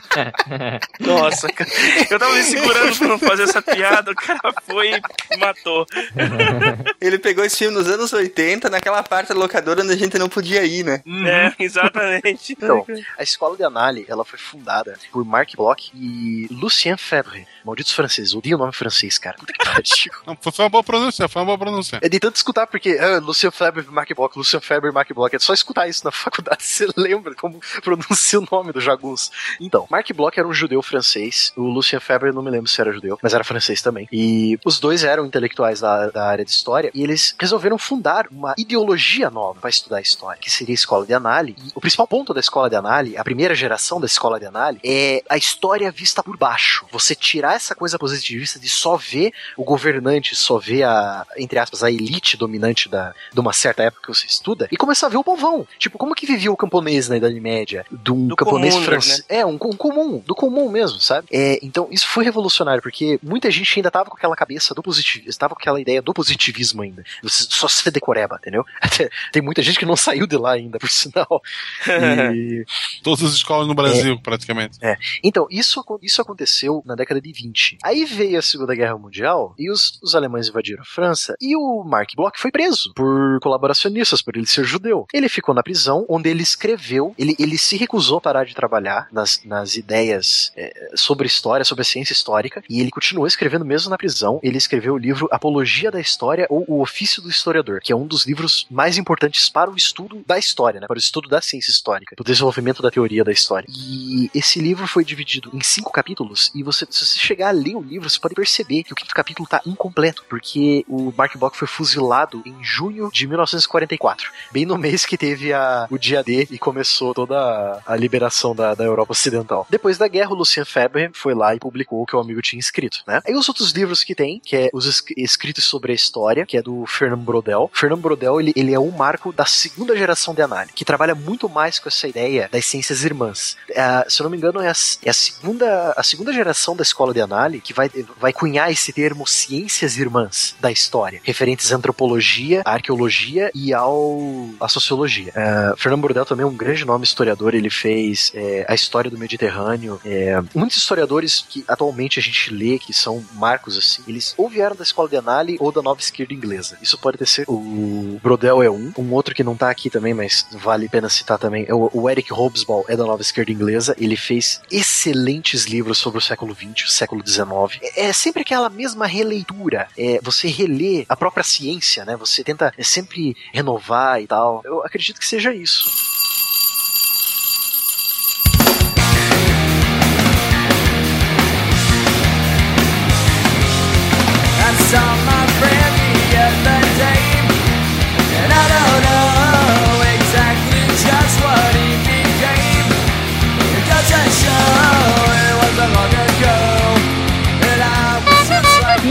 Nossa, cara. Eu tava me segurando pra não fazer essa piada, o cara foi e matou. Ele pegou esse filme nos anos 80, naquela parte da locadora onde a gente não podia ir, né? É, exatamente. Então, a escola de análise, ela foi fundada por Marc Bloch e Lucien Febvre. Malditos franceses, odeio o nome francês, cara. Puta que pariu. Não, foi, foi uma boa pronúncia, foi uma boa pronúncia. É de tanto escutar, porque ah, Lucien Febvre, Marc Bloch, Lucien Febvre, Marc Bloch. É só escutar isso na faculdade, você lembra como pronuncia o nome do jagunço. Então, Marc Bloch era um judeu francês. O Lucien Febvre, eu não me lembro se era judeu, mas era francês também. E os dois eram intelectuais da, da área de história. E eles resolveram fundar uma ideologia nova para estudar a história, que seria a escola de análise. E o principal ponto da escola de análise, a primeira geração da escola de análise, é a história vista por baixo. Você tirar essa coisa positivista de só ver o governante, só ver a, entre aspas, a elite dominante da, de uma certa época que você estuda, e começar a ver o povão. Tipo, como que vivia o camponês na Idade Média? De um Do camponês comum, francês. né? É, um, um comum, do comum mesmo, sabe? É, então, isso foi revolucionário, porque muita gente ainda tava com aquela cabeça do positivismo, estava com aquela ideia do positivismo ainda. Você só se decoreba, entendeu? Tem muita gente que não saiu de lá ainda, por sinal. E, Todas as escolas no Brasil, praticamente. é. Então, isso, isso aconteceu na década de 20. Aí veio a Segunda Guerra Mundial e os, os alemães invadiram a França e o Mark Bloch foi preso por colaboracionistas, por ele ser judeu. Ele ficou na prisão, onde ele escreveu, ele, ele se recusou a parar de trabalhar nas, nas ideias é, sobre história, sobre a ciência histórica, e ele continuou escrevendo mesmo na prisão. Ele escreveu o livro Apologia da História ou O Ofício do Historiador, que é um dos livros mais importantes para o estudo da história, né, para o estudo da ciência histórica, do desenvolvimento da teoria da história. E esse livro foi dividido em cinco capítulos, e você, se você chegar a ler o livro, você pode perceber que o quinto capítulo está incompleto, porque o Mark Bloch foi fuzilado em junho de 1944, bem no mês que teve a, o dia D e começou toda a, a liberação da, da Europa Ocidental. Depois da guerra, o Lucien Febvre foi lá e publicou o que o amigo tinha escrito, né? Aí os outros livros que tem, que é os es- escritos sobre a história, que é do Fernand Brodel. Fernand Brodel, ele, ele é um marco da segunda geração de análise, que trabalha muito mais com essa ideia das ciências irmãs. Ah, se eu não me engano, é a, é a segunda, a segunda geração da escola de análise que vai, vai cunhar esse termo ciências irmãs da história, referentes à antropologia, à arqueologia e ao, à sociologia. Uh, Fernando Bordel também é um grande nome historiador, ele fez é, a história do Mediterrâneo, É, muitos historiadores que atualmente a gente lê, que são marcos assim, eles ou vieram da escola de Annales ou da nova esquerda inglesa. Isso pode ter sido. O Brodel é um. Um outro que não tá aqui também, mas vale a pena citar também, é o, o Eric Hobsbawm, é da nova esquerda inglesa. Ele fez excelentes livros sobre o século XX, século XIX. É, é sempre aquela mesma releitura. É, você relê a própria ciência, né? Você tenta é, sempre renovar e tal. Eu acredito que seja isso.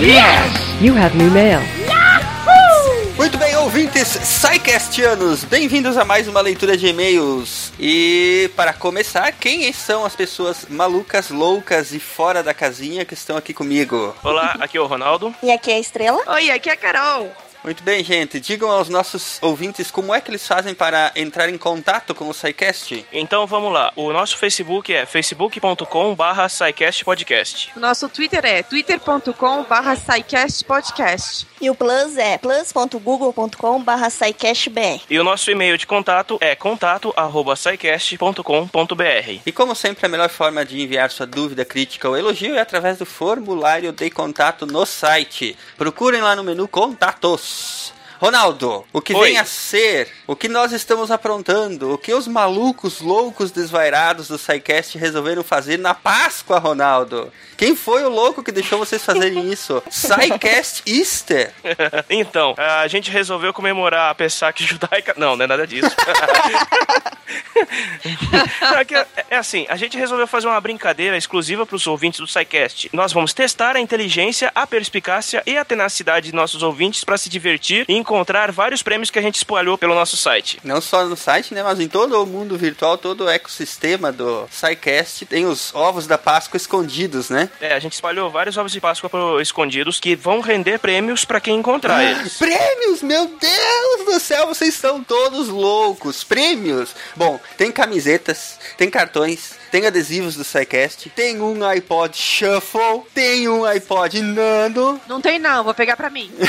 Yes! You have new mail. Ouvintes Psycastianos, bem-vindos a mais uma leitura de e-mails. E para começar, quem são as pessoas malucas, loucas e fora da casinha que estão aqui comigo? Olá, aqui é o Ronaldo. E aqui é a Estrela. Oi, aqui é a Carol. Muito bem, gente. Digam aos nossos ouvintes como é que eles fazem para entrar em contato com o SciCast. Então vamos lá. O nosso Facebook é facebook.com barra Podcast. O nosso Twitter é twitter.com barra podcast. E o Plus é plus.google.com barra SciCastBR. E o nosso e-mail de contato é contato arroba E como sempre, a melhor forma de enviar sua dúvida, crítica ou elogio é através do formulário de contato no site. Procurem lá no menu Contatos. Ronaldo, o que Oi. vem a ser, o que nós estamos aprontando, o que os malucos, loucos, desvairados do SciCast resolveram fazer na Páscoa, Ronaldo? Quem foi o louco que deixou vocês fazerem isso? SciCast Easter? então, a gente resolveu comemorar a Pesach judaica. Não, não é nada disso. É, é- é assim, a gente resolveu fazer uma brincadeira exclusiva para os ouvintes do SciCast. Nós vamos testar a inteligência, a perspicácia e a tenacidade de nossos ouvintes para se divertir e encontrar vários prêmios que a gente espalhou pelo nosso site. Não só no site, né, mas em todo o mundo virtual, todo o ecossistema do SciCast tem os ovos da Páscoa escondidos, né? É, a gente espalhou vários ovos de Páscoa pro- escondidos que vão render prêmios para quem encontrar eles. Prêmios, meu Deus do céu, vocês estão todos loucos. Prêmios. Bom, tem camisetas, tem cartões, tem adesivos do SciCast, tem um iPod Shuffle, tem um iPod Nano. Não tem não, vou pegar pra mim.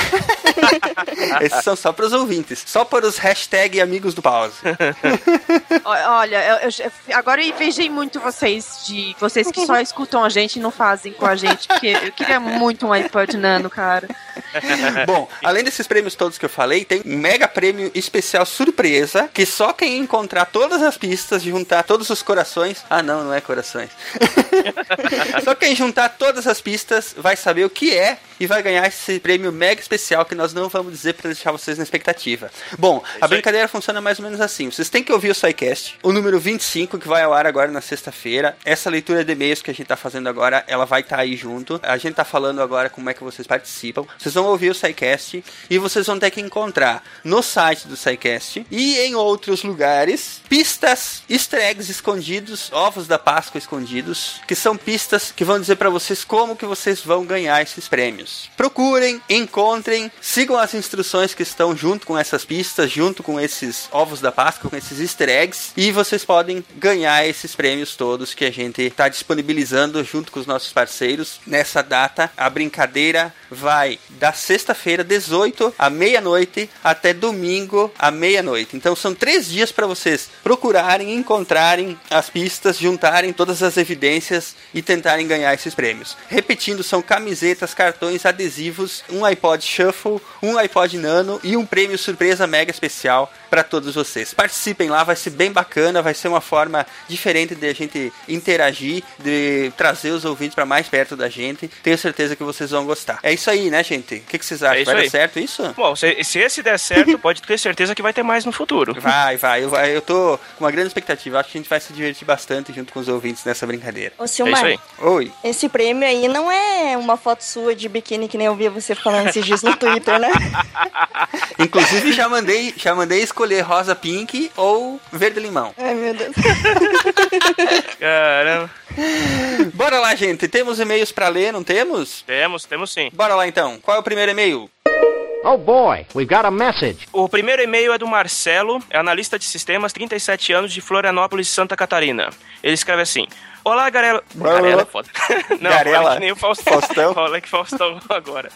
São só para os ouvintes, só para os hashtag amigos do pause. Olha, eu- eu- agora eu invejei muito vocês, de vocês que só escutam a gente e não fazem com a gente, porque eu queria muito um iPod Nano, cara. Bom, além desses prêmios todos que eu falei, tem um mega prêmio especial surpresa que só quem encontrar todas as pistas, juntar todos os corações. Ah, não, não é corações. só quem juntar todas as pistas vai saber o que é e vai ganhar esse prêmio mega especial que nós não vamos dizer para deixar vocês na expectativa. Bom, a brincadeira funciona mais ou menos assim. Vocês têm que ouvir o SciCast, o número 25, que vai ao ar agora na sexta-feira. Essa leitura de e-mails que a gente tá fazendo agora, ela vai estar aí junto. A gente tá falando agora como é que vocês participam. Vocês vão ouvir o SciCast e vocês vão ter que encontrar no site do SciCast e em outros lugares pistas, easter eggs escondidos, ovos da Páscoa escondidos, que são pistas que vão dizer para vocês como que vocês vão ganhar esses prêmios. Procurem, encontrem, sigam as instruções que estão junto com essas pistas, junto com esses ovos da Páscoa, com esses easter eggs, e vocês podem ganhar esses prêmios todos que a gente está disponibilizando junto com os nossos parceiros nessa data. A brincadeira vai da sexta-feira, 18 à meia-noite, até domingo à meia-noite. Então são três dias para vocês procurarem, encontrarem as pistas, juntarem todas as evidências e tentarem ganhar esses prêmios. Repetindo, são camisetas, cartões, adesivos, um iPod Shuffle, um iPod Nano e um prêmio surpresa mega especial para todos vocês. Participem lá, vai ser bem bacana, vai ser uma forma diferente de a gente interagir, de trazer os ouvintes para mais perto da gente. Tenho certeza que vocês vão gostar. É isso aí, né, gente? O que, que vocês acham? É vai dar aí. certo isso? Bom, se, se esse der certo, pode ter certeza que vai ter mais no futuro. Vai, vai. Eu, vai. eu tô com uma grande expectativa. Acho que a gente vai se divertir bastante junto com os ouvintes nessa brincadeira. Ô, Silmar, Oi. esse prêmio aí não é uma foto sua de biquíni que nem eu vi você falando esses dias no Twitter, né? Inclusive já mandei, já mandei escolher rosa pink ou verde limão. Ai, meu Deus. Caramba. Bora lá, gente. Temos e-mails pra ler, não temos? Temos, temos sim. Bora lá então. Qual é o primeiro e-mail? Oh boy, we've got a message. O primeiro e-mail é do Marcelo, é analista de sistemas, 37 anos, de Florianópolis, Santa Catarina. Ele escreve assim: Olá, Garela. Garela. É foda. Não, Garela. que nem o Faustão. Faustão. Fala que Faustão agora.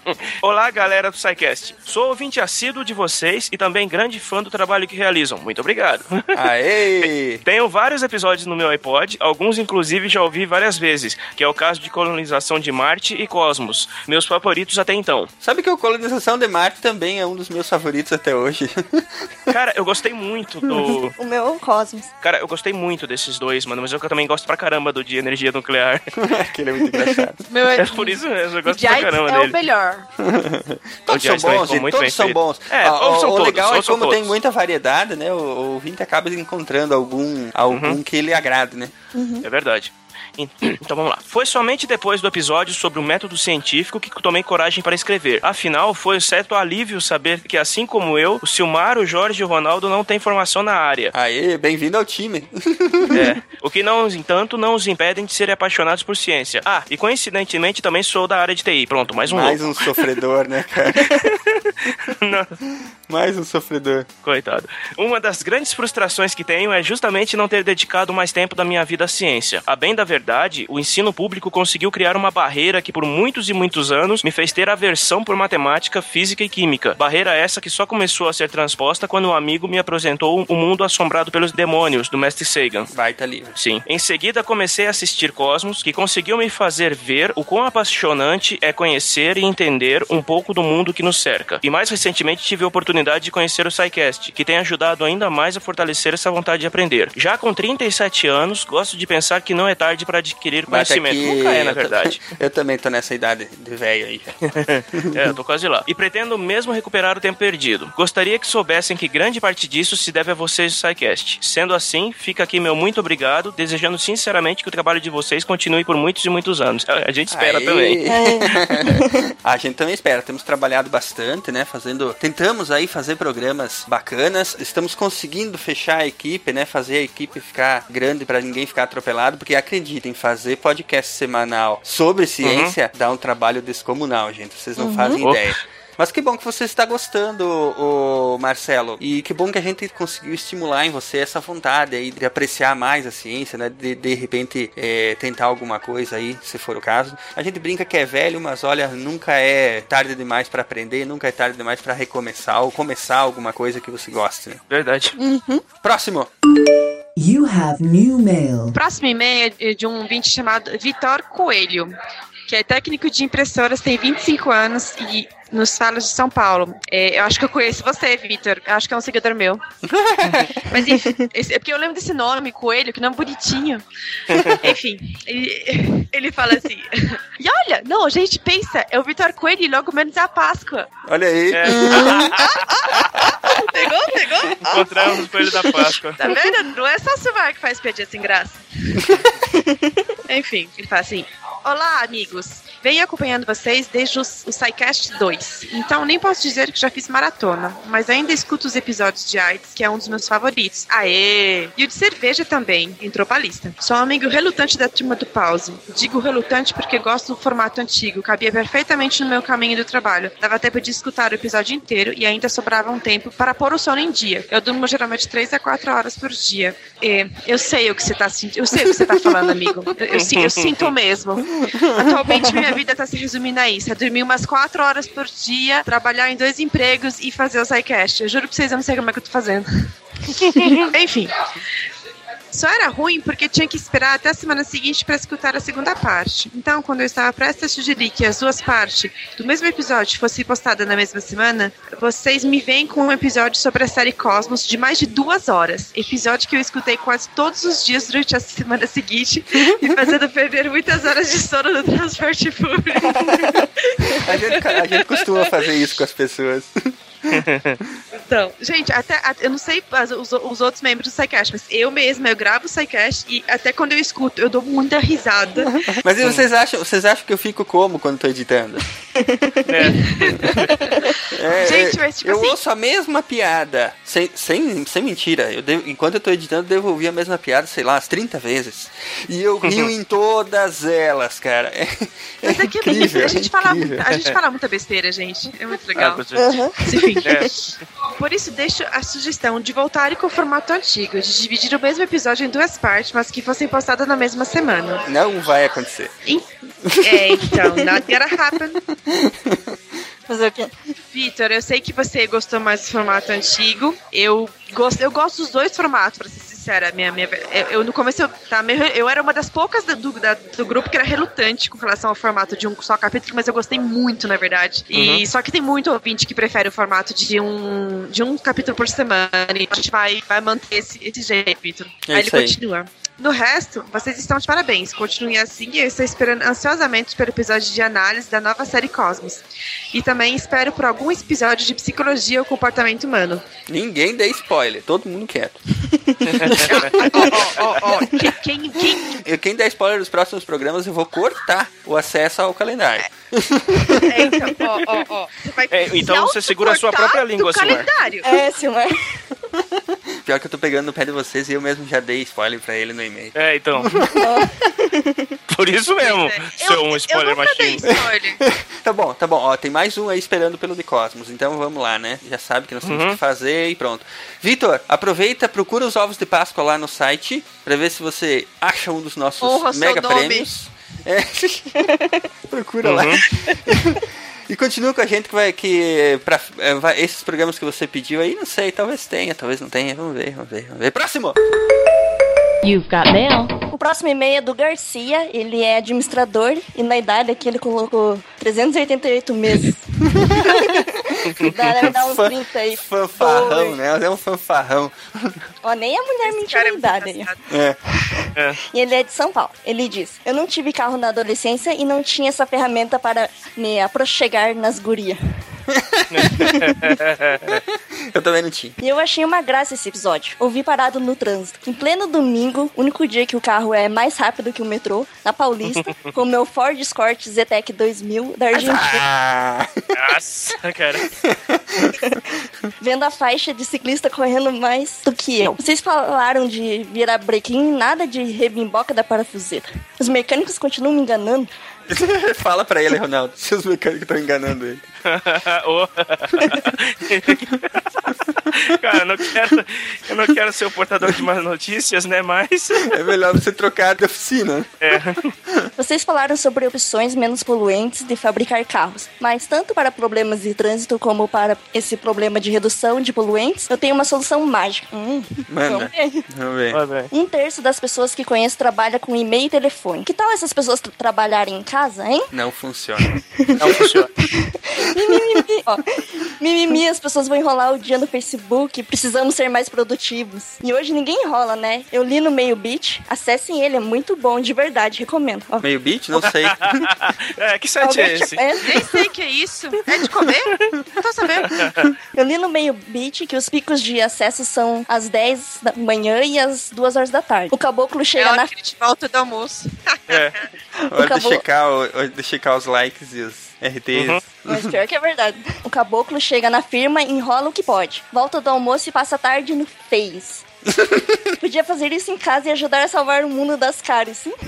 Olá, galera do SciCast. Sou ouvinte assíduo de vocês e também grande fã do trabalho que realizam. Muito obrigado. Aê! Tenho vários episódios no meu iPod, alguns inclusive já ouvi várias vezes, que é o caso de colonização de Marte e Cosmos, meus favoritos até então. Sabe que o Colonização de Marte também é um dos meus favoritos até hoje. Cara, eu gostei muito do. O meu Cosmos. Cara, eu gostei muito desses dois, mano, mas eu também gosto pra caramba do de energia nuclear. Aquele é muito engraçado. Meu, É por isso mesmo, eu gosto pra caramba é o dele. Melhor. Todos são também bons, gente, bem todos são feito. bons. É, Ah, todos o, são o legal é todos são como tem muita variedade, né? O, o ouvinte acaba encontrando algum, algum Uhum. que ele agrade, né? É verdade. En- Então vamos lá. Foi somente depois do episódio sobre o método científico que tomei coragem para escrever. Afinal, foi certo alívio saber que, assim como eu, o Silmar, o Jorge e o Ronaldo não têm formação na área. Aê, bem-vindo ao time. É. O que não, entanto, não os impedem de serem apaixonados por ciência. Ah, e coincidentemente também sou da área de TI. Pronto, mais um Mais louco. um sofredor, né, cara? Não. Mais um sofredor. Coitado. Uma das grandes frustrações que tenho é justamente não ter dedicado mais tempo da minha vida à ciência. A bem da verdade, o ensino público conseguiu criar uma barreira que por muitos e muitos anos me fez ter aversão por matemática, física e química. Barreira essa que só começou a ser transposta quando um amigo me apresentou o mundo assombrado pelos demônios do mestre Sagan. Baita livro. Sim. Em seguida comecei a assistir Cosmos, que conseguiu me fazer ver o quão apaixonante é conhecer e entender um pouco do mundo que nos cerca. E mais recentemente tive a oportunidade de conhecer o SciCast, que tem ajudado ainda mais a fortalecer essa vontade de aprender. Já com 37 anos, gosto de pensar que não é tarde para adquirir conhecimento. aqui, Nunca é, na verdade. Eu também tô nessa idade de velho aí. é, eu tô quase lá. E pretendo mesmo recuperar o tempo perdido. Gostaria que soubessem que grande parte disso se deve a vocês do SciCast. Sendo assim, fica aqui meu muito obrigado, desejando sinceramente que o trabalho de vocês continue por muitos e muitos anos. A a gente espera Aí. também. a gente também espera. Temos trabalhado bastante, né? Fazendo. Tentamos aí fazer programas bacanas. Estamos conseguindo fechar a equipe, né? Fazer a equipe ficar grande para ninguém ficar atropelado. Porque acreditem, fazer podcast semanal sobre ciência dá um trabalho descomunal, gente. Vocês não Uhum. fazem ideia. Mas que bom que você está gostando, o Marcelo. E que bom que a gente conseguiu estimular em você essa vontade aí de apreciar mais a ciência, né? De de repente é, tentar alguma coisa aí, se for o caso. A gente brinca que é velho, mas olha, nunca é tarde demais para aprender, nunca é tarde demais para recomeçar ou começar alguma coisa que você goste. Né? Verdade. Próximo. You have new mail. Próximo e-mail é de um ouvinte chamado Vitor Coelho, que é técnico de impressoras, tem 25 anos e nos fala de São Paulo. É, eu acho que eu conheço você, Vitor. Eu acho que é um seguidor meu. Mas enfim, esse- é porque eu lembro desse nome, Coelho, que nome bonitinho. Enfim, ele, ele fala assim. E olha, não, a gente pensa, é o Vitor Coelho e logo menos é a Páscoa. Olha aí. É. Pegou, pegou? Encontramos o coelho da Páscoa. Tá vendo? Não é só o Silmar que faz piadinha sem graça. Enfim, ele fala assim: Olá, amigos. Venho acompanhando vocês desde o, SciCast 2. Então, nem posso dizer que já fiz maratona, mas ainda escuto os episódios de AIDS, que é um dos meus favoritos. Aê! E o de cerveja também, entrou pra lista. Sou um amigo relutante da turma do pause. Digo relutante porque gosto do formato antigo, cabia perfeitamente no meu caminho do trabalho. Dava tempo de escutar o episódio inteiro e ainda sobrava um tempo para pôr o sono em dia. Eu durmo geralmente 3 a 4 horas por dia. É, eu sei o que você tá sentindo. Eu sei o que você tá falando, amigo. Eu, eu, si- eu sinto mesmo. Atualmente minha vida tá se resumindo a isso. É dormir umas 4 horas por dia, trabalhar em dois empregos e fazer o SciCast. Eu juro pra vocês, eu não sei como é que eu tô fazendo. Enfim. Só era ruim porque tinha que esperar até a semana seguinte para escutar a segunda parte. Então, quando eu estava prestes a sugerir que as duas partes do mesmo episódio fossem postadas na mesma semana, vocês me vêm com um episódio sobre a série Cosmos de mais de duas horas. Episódio que eu escutei quase todos os dias durante a semana seguinte, me fazendo perder muitas horas de sono no transporte público. A gente, a gente costuma fazer isso com as pessoas. Então, gente, até, até- eu não sei as- os, os outros membros do SciCast, mas eu mesma, eu gravo o SciCast e até quando eu escuto, eu dou muita risada. Mas e vocês acham, vocês acham que eu fico como quando tô editando? É, Gente, é, mas, tipo eu assim- ouço a mesma piada, sem, sem, sem mentira. Eu devo- enquanto eu tô editando, eu devolvi a mesma piada, sei lá, umas 30 vezes. E eu rio em todas elas, cara. É, Mas é que é incrível, a gente, é fala, muita- a gente fala muita besteira, gente. É muito legal. Ah, certeza. Enfim. É. Por isso, deixo a sugestão de voltarem com o formato antigo, de dividir o mesmo episódio em duas partes, mas que fossem postadas na mesma semana. Não vai acontecer. É, então, not gonna happen. Fazer o quê? Vitor, eu sei que você gostou mais do formato antigo. Eu gosto, eu gosto dos dois formatos, pra ser sincera. Minha, minha, eu, eu, no começo eu, tá, meio- eu era uma das poucas do, da- do grupo que era relutante com relação ao formato de um só capítulo, mas eu gostei muito, na verdade. E Uhum. só que tem muito ouvinte que prefere o formato de um, de um capítulo por semana. E a gente vai, vai manter esse, esse jeito, Vitor. É aí ele aí. continua. No resto, vocês estão de parabéns. Continuem assim e eu estou esperando ansiosamente pelo episódio de análise da nova série Cosmos. E também espero por algum episódio de psicologia ou comportamento humano. Ninguém dê spoiler, todo mundo quieto. Ó, ó, que- quem, quem, quem der spoiler dos próximos programas, eu vou cortar o acesso ao calendário. é, então, ó, ó, ó. Você vai É, então você segura a sua própria língua, Silmar. calendário. É, Silmar. Pior que eu tô pegando no pé de vocês e eu mesmo já dei spoiler pra ele no É, então. Por isso mesmo, seu um spoiler machine. Tá bom, tá bom. Ó, tem mais um aí esperando pelo de Cosmos. Então vamos lá, né? Já sabe que nós temos Uhum. que fazer e pronto. Vitor, aproveita, procura os ovos de Páscoa lá no site pra ver se você acha um dos nossos Honra mega prêmios. É. procura lá. Uhum. E continua com a gente que vai que pra, é, vai- esses programas que você pediu aí, não sei, talvez tenha, talvez não tenha. Vamos ver, vamos ver, vamos ver. Próximo. You've got mail. O próximo e-mail é do Garcia, ele é administrador e na idade aqui ele colocou 388 meses. Deve dar uns 30 aí. Fanfarrão, Pô, né? É um fanfarrão. Ó, nem a mulher mentiu na idade aí. É. E ele é de São Paulo. Ele diz: Eu não tive carro na adolescência e não tinha essa ferramenta para me aproxegar nas gurias. Eu também não tinha. E eu achei uma graça esse episódio. Ouvi parado no trânsito. Em pleno domingo, único dia que o carro é mais rápido que o metrô, na Paulista, com o meu Ford Escort Zetec 2000 da Argentina. Ah, Nossa, cara. Vendo a faixa de ciclista correndo mais do que eu. Vocês falaram de virar brequim, nada de rebimboca da parafuseira. Os mecânicos continuam me enganando. Fala pra ele, Ronaldo, se os mecânicos estão enganando ele. Cara, eu não, quero, eu não quero ser o portador de más notícias, né? Mas. É melhor você trocar de oficina. É. Vocês falaram sobre opções menos poluentes de fabricar carros, mas tanto para problemas de trânsito como para esse problema de redução de poluentes, eu tenho uma solução mágica. Hum, Manda. vamos ver. Vamos ver. Um terço das pessoas que conheço trabalha com e-mail e telefone. Que tal essas pessoas tra- trabalharem em casa, hein? Não funciona. Não funciona. Mimimi, ó. Mimimi, as pessoas vão enrolar o dia no Facebook, precisamos ser mais produtivos. E hoje ninguém enrola, né? Eu li no Meio Beat, acessem ele, é muito bom, de verdade, recomendo. Ó. Meio beat? Não sei. É, que site é esse? Nem sei o que é isso. É de comer? Não tô sabendo. Eu li no Meio Beat que os picos de acesso são às 10 da manhã e às 2 horas da tarde. O caboclo É chega hora na que a gente volta do almoço. É. Hora de Acabou. checar, o- hora de checar os likes e os RTs. Uhum. Mas pior que é verdade. O caboclo chega na firma, enrola o que pode. Volta do almoço e passa a tarde no Face. Podia fazer isso em casa e ajudar a salvar o mundo das caras, sim?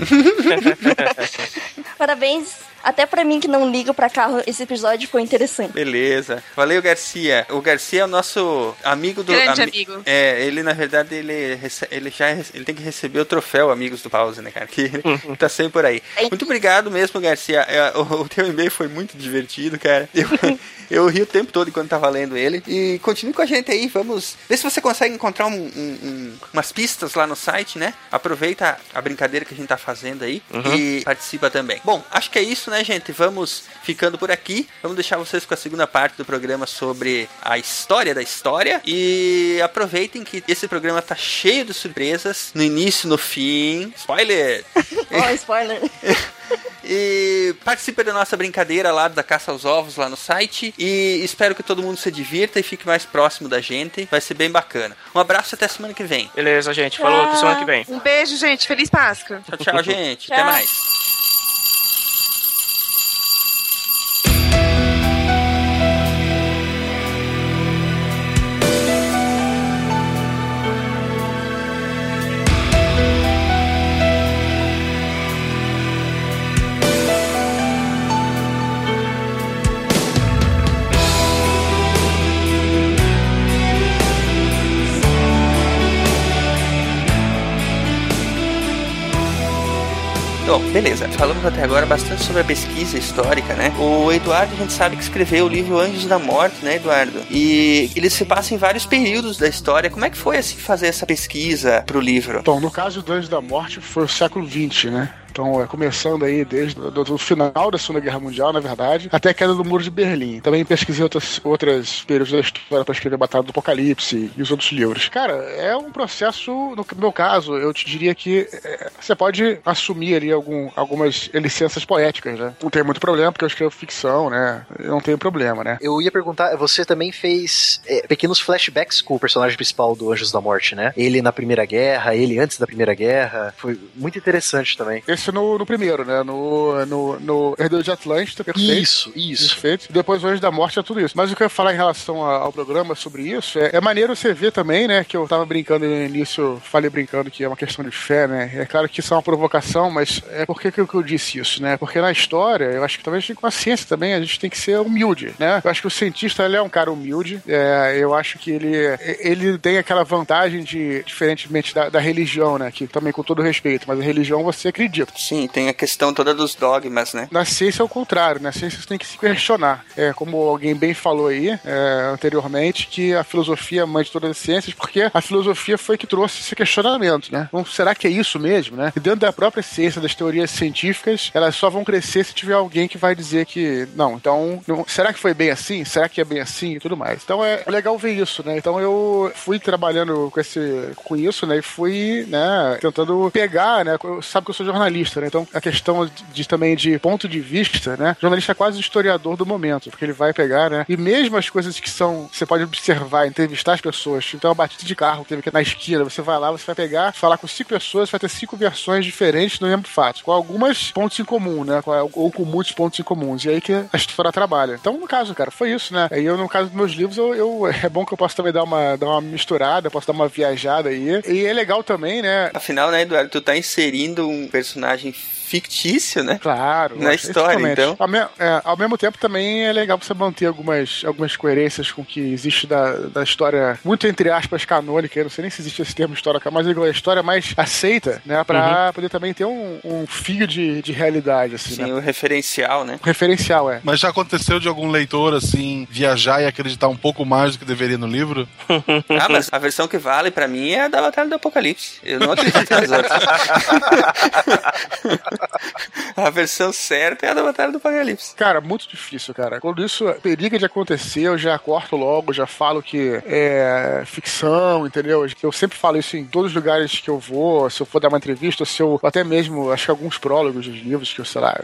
Parabéns. Até pra mim que não ligo pra carro, esse episódio foi interessante. Beleza. Valeu, Garcia. O Garcia é o nosso amigo do. Grande ami- amigo. É, ele na verdade ele, ele já ele tem que receber o troféu Amigos do Pause, né, cara? Que ele tá sempre por aí. Muito obrigado mesmo, Garcia. É, O, o teu e-mail foi muito divertido, cara. Eu, eu ri o tempo todo enquanto tava lendo ele. E continue com a gente aí, vamos ver se você consegue encontrar um- um- um- umas pistas lá no site, né? Aproveita a brincadeira que a gente tá fazendo aí Uhum. e participa também. Bom, acho que é isso, né, gente? Vamos ficando por aqui. Vamos deixar vocês com a segunda parte do programa sobre a história da história. E aproveitem que esse programa tá cheio de surpresas. No início, no fim. Spoiler! Ó, spoiler. E participe da nossa brincadeira lá da Caça aos Ovos lá no site. E espero que todo mundo se divirta e fique mais próximo da gente. Vai ser bem bacana. Um abraço até semana que vem. Beleza, gente. Falou, até semana que vem. Um beijo, gente. Feliz Páscoa. Tchau, tchau, gente. Até Tchau. mais. Bom, beleza. Falamos até agora bastante sobre a pesquisa histórica, né? O Eduardo, a gente sabe que escreveu o livro Anjos da Morte, né, Eduardo? E ele se passa em vários períodos da história. Como é que foi, assim, fazer essa pesquisa pro livro? Então, no caso do Anjos da Morte, foi o século XX, né? Então, é começando aí desde o final da Segunda Guerra Mundial, na verdade, até a queda do Muro de Berlim. Também pesquisei outras, outras períodos da história para escrever Batalha do Apocalipse e os outros livros. Cara, é um processo, no meu caso, eu te diria que é, você pode assumir ali algum, algumas licenças poéticas, né? Não tem muito problema, porque eu escrevo ficção, né? Eu não tenho problema, né? Eu ia perguntar, você também fez é, pequenos flashbacks com o personagem principal do Anjos da Morte, né? Ele na Primeira Guerra, ele antes da Primeira Guerra. Foi muito interessante também. Esse no, no primeiro, né? No, no, no Herdeiro de Atlântida, perfeito. Isso, isso. Perfeito. Depois o Anjo da Morte é tudo isso. Mas o que eu ia falar em relação ao programa sobre isso é, é maneiro você ver também, né? Que eu tava brincando no início, falei brincando que é uma questão de fé, né? É claro que isso é uma provocação, mas é por que que eu, que eu disse isso, né? Porque na história, eu acho que talvez com a ciência também, a gente tem que ser humilde, né? Eu acho que o cientista, ele é um cara humilde. É, eu acho que ele, ele tem aquela vantagem de, diferentemente da, da religião, né? Que também com todo respeito, mas a religião você acredita. Sim, tem a questão toda dos dogmas, né? Na ciência é o contrário, na ciência você tem que se questionar. É, como alguém bem falou aí é, anteriormente, que a filosofia é mãe de todas as ciências, porque a filosofia foi que trouxe esse questionamento, né? Então, será que é isso mesmo, né? E dentro da própria ciência, das teorias científicas, elas só vão crescer se tiver alguém que vai dizer que, não, então, não- será que foi bem assim? Será que é bem assim? E tudo mais. Então é legal ver isso, né? Então eu fui trabalhando com, esse, com isso, né? E fui, né, tentando pegar, né? Sabe que eu sou jornalista, né? Então a questão de, também de ponto de vista, né? Jornalista é quase o historiador do momento, porque ele vai pegar, né? E mesmo as coisas que são, você pode observar, entrevistar as pessoas. Então, a batida de carro que teve aqui na esquina, você vai lá, você vai pegar, falar com cinco pessoas, vai ter cinco versões diferentes do mesmo fato, com algumas pontos em comum, né? Ou com muitos pontos em comuns. E aí que a história trabalha. Então, no caso, cara, foi isso, né? Aí eu, no caso dos meus livros, eu, eu- é bom que eu posso também dar uma, dar uma misturada, posso dar uma viajada aí. E é legal também, né? Afinal, né, Eduardo, tu tá inserindo um personagem personagem fictício, né? Claro. Na história, exatamente. então. Ao, me- é, ao mesmo tempo, também é legal você manter algumas, algumas coerências com o que existe da, da história, muito entre aspas, canônica. Eu não sei nem se existe esse termo história, mas digo, a história mais aceita, né? Pra poder também ter um, um fio de, de realidade, assim, Sim, né? o referencial, né? O referencial, é. Mas já aconteceu de algum leitor, assim, viajar e acreditar um pouco mais do que deveria no livro? Ah, mas a versão que vale pra mim é a da Batalha do Apocalipse. Eu não acredito nas outras. a versão certa é a da Batalha do Apocalipse. Cara, muito difícil, cara. Quando isso periga de acontecer, eu já corto logo, já falo que é ficção, entendeu? Eu sempre falo isso em todos os lugares que eu vou, se eu for dar uma entrevista, se eu até mesmo, acho que alguns prólogos dos livros, que eu sei lá,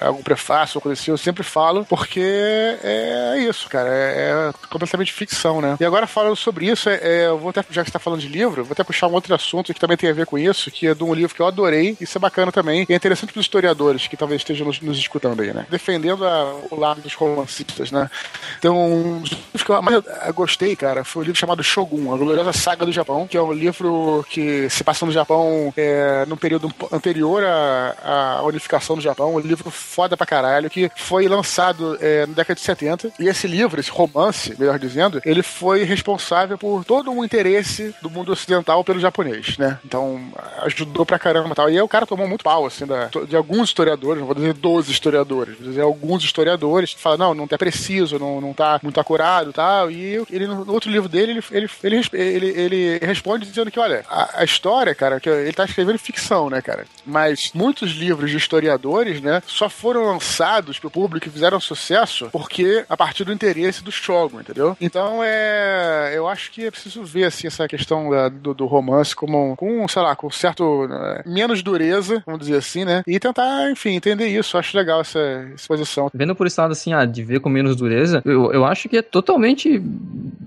algum prefácio ou coisa assim, eu sempre falo, porque é isso, cara. É, é completamente ficção, né? E agora falando sobre isso, é, é, eu vou até, já que você tá falando de livro, vou até puxar um outro assunto que também tem a ver com isso, que é de um livro que eu adorei, isso é bacana também, é interessante para os historiadores que talvez estejam nos, nos escutando aí, né? Defendendo a- o lado dos romancistas, né? Então, um dos que eu mais gostei, cara, foi o livro chamado Shogun, a gloriosa saga do Japão, que é um livro que se passa no Japão é, no período anterior à, à unificação do Japão, um livro foda pra caralho, que foi lançado é, na década de 70. E esse livro, esse romance, melhor dizendo, ele foi responsável por todo um interesse do mundo ocidental pelo japonês, né? Então, ajudou pra caramba e tal. E aí o cara tomou muito pau, assim, da- de alguns historiadores, não vou dizer 12 historiadores, vou dizer alguns historiadores que falam, não, não tá preciso, não, não tá muito acurado e tal. E ele, no outro livro dele, ele, ele, ele, ele, ele responde dizendo que, olha, a, a história, cara, que ele tá escrevendo ficção, né, cara? Mas muitos livros de historiadores, né, só foram lançados pro público e fizeram sucesso porque a partir do interesse do Shogun, entendeu? Então, é, eu acho que é preciso ver, assim, essa questão da- do, do romance como, com, sei lá, com certo, né, menos dureza, vamos dizer assim, né? E tentar, enfim, entender isso. Acho legal essa exposição. Vendo por esse lado assim, ah, de ver com menos dureza, eu, eu acho que é totalmente.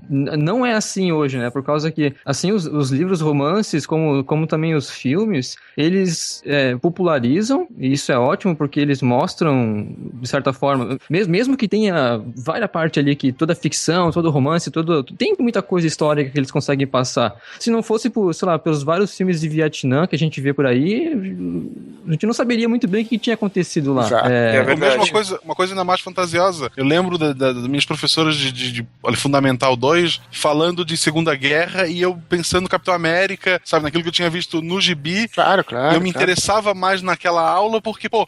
Não é assim hoje, né? Por causa que, assim, os, os livros romances, como, como também os filmes, eles é, popularizam, e isso é ótimo porque eles mostram, de certa forma, mesmo, mesmo que tenha várias partes ali que toda ficção, todo romance, todo. Tem muita coisa histórica que eles conseguem passar. Se não fosse por, sei lá, pelos vários filmes de Vietnã que a gente vê por aí, gente não saberia muito bem o que tinha acontecido lá. Exato. É, Ou mesmo uma coisa, uma coisa ainda mais fantasiosa. Eu lembro da- da- das minhas professoras de, de- de, olha, Fundamental 2 falando de Segunda Guerra e eu pensando no Capitão América, sabe, naquilo que eu tinha visto no gibi. Claro, claro. Eu me claro. interessava mais naquela aula porque, pô,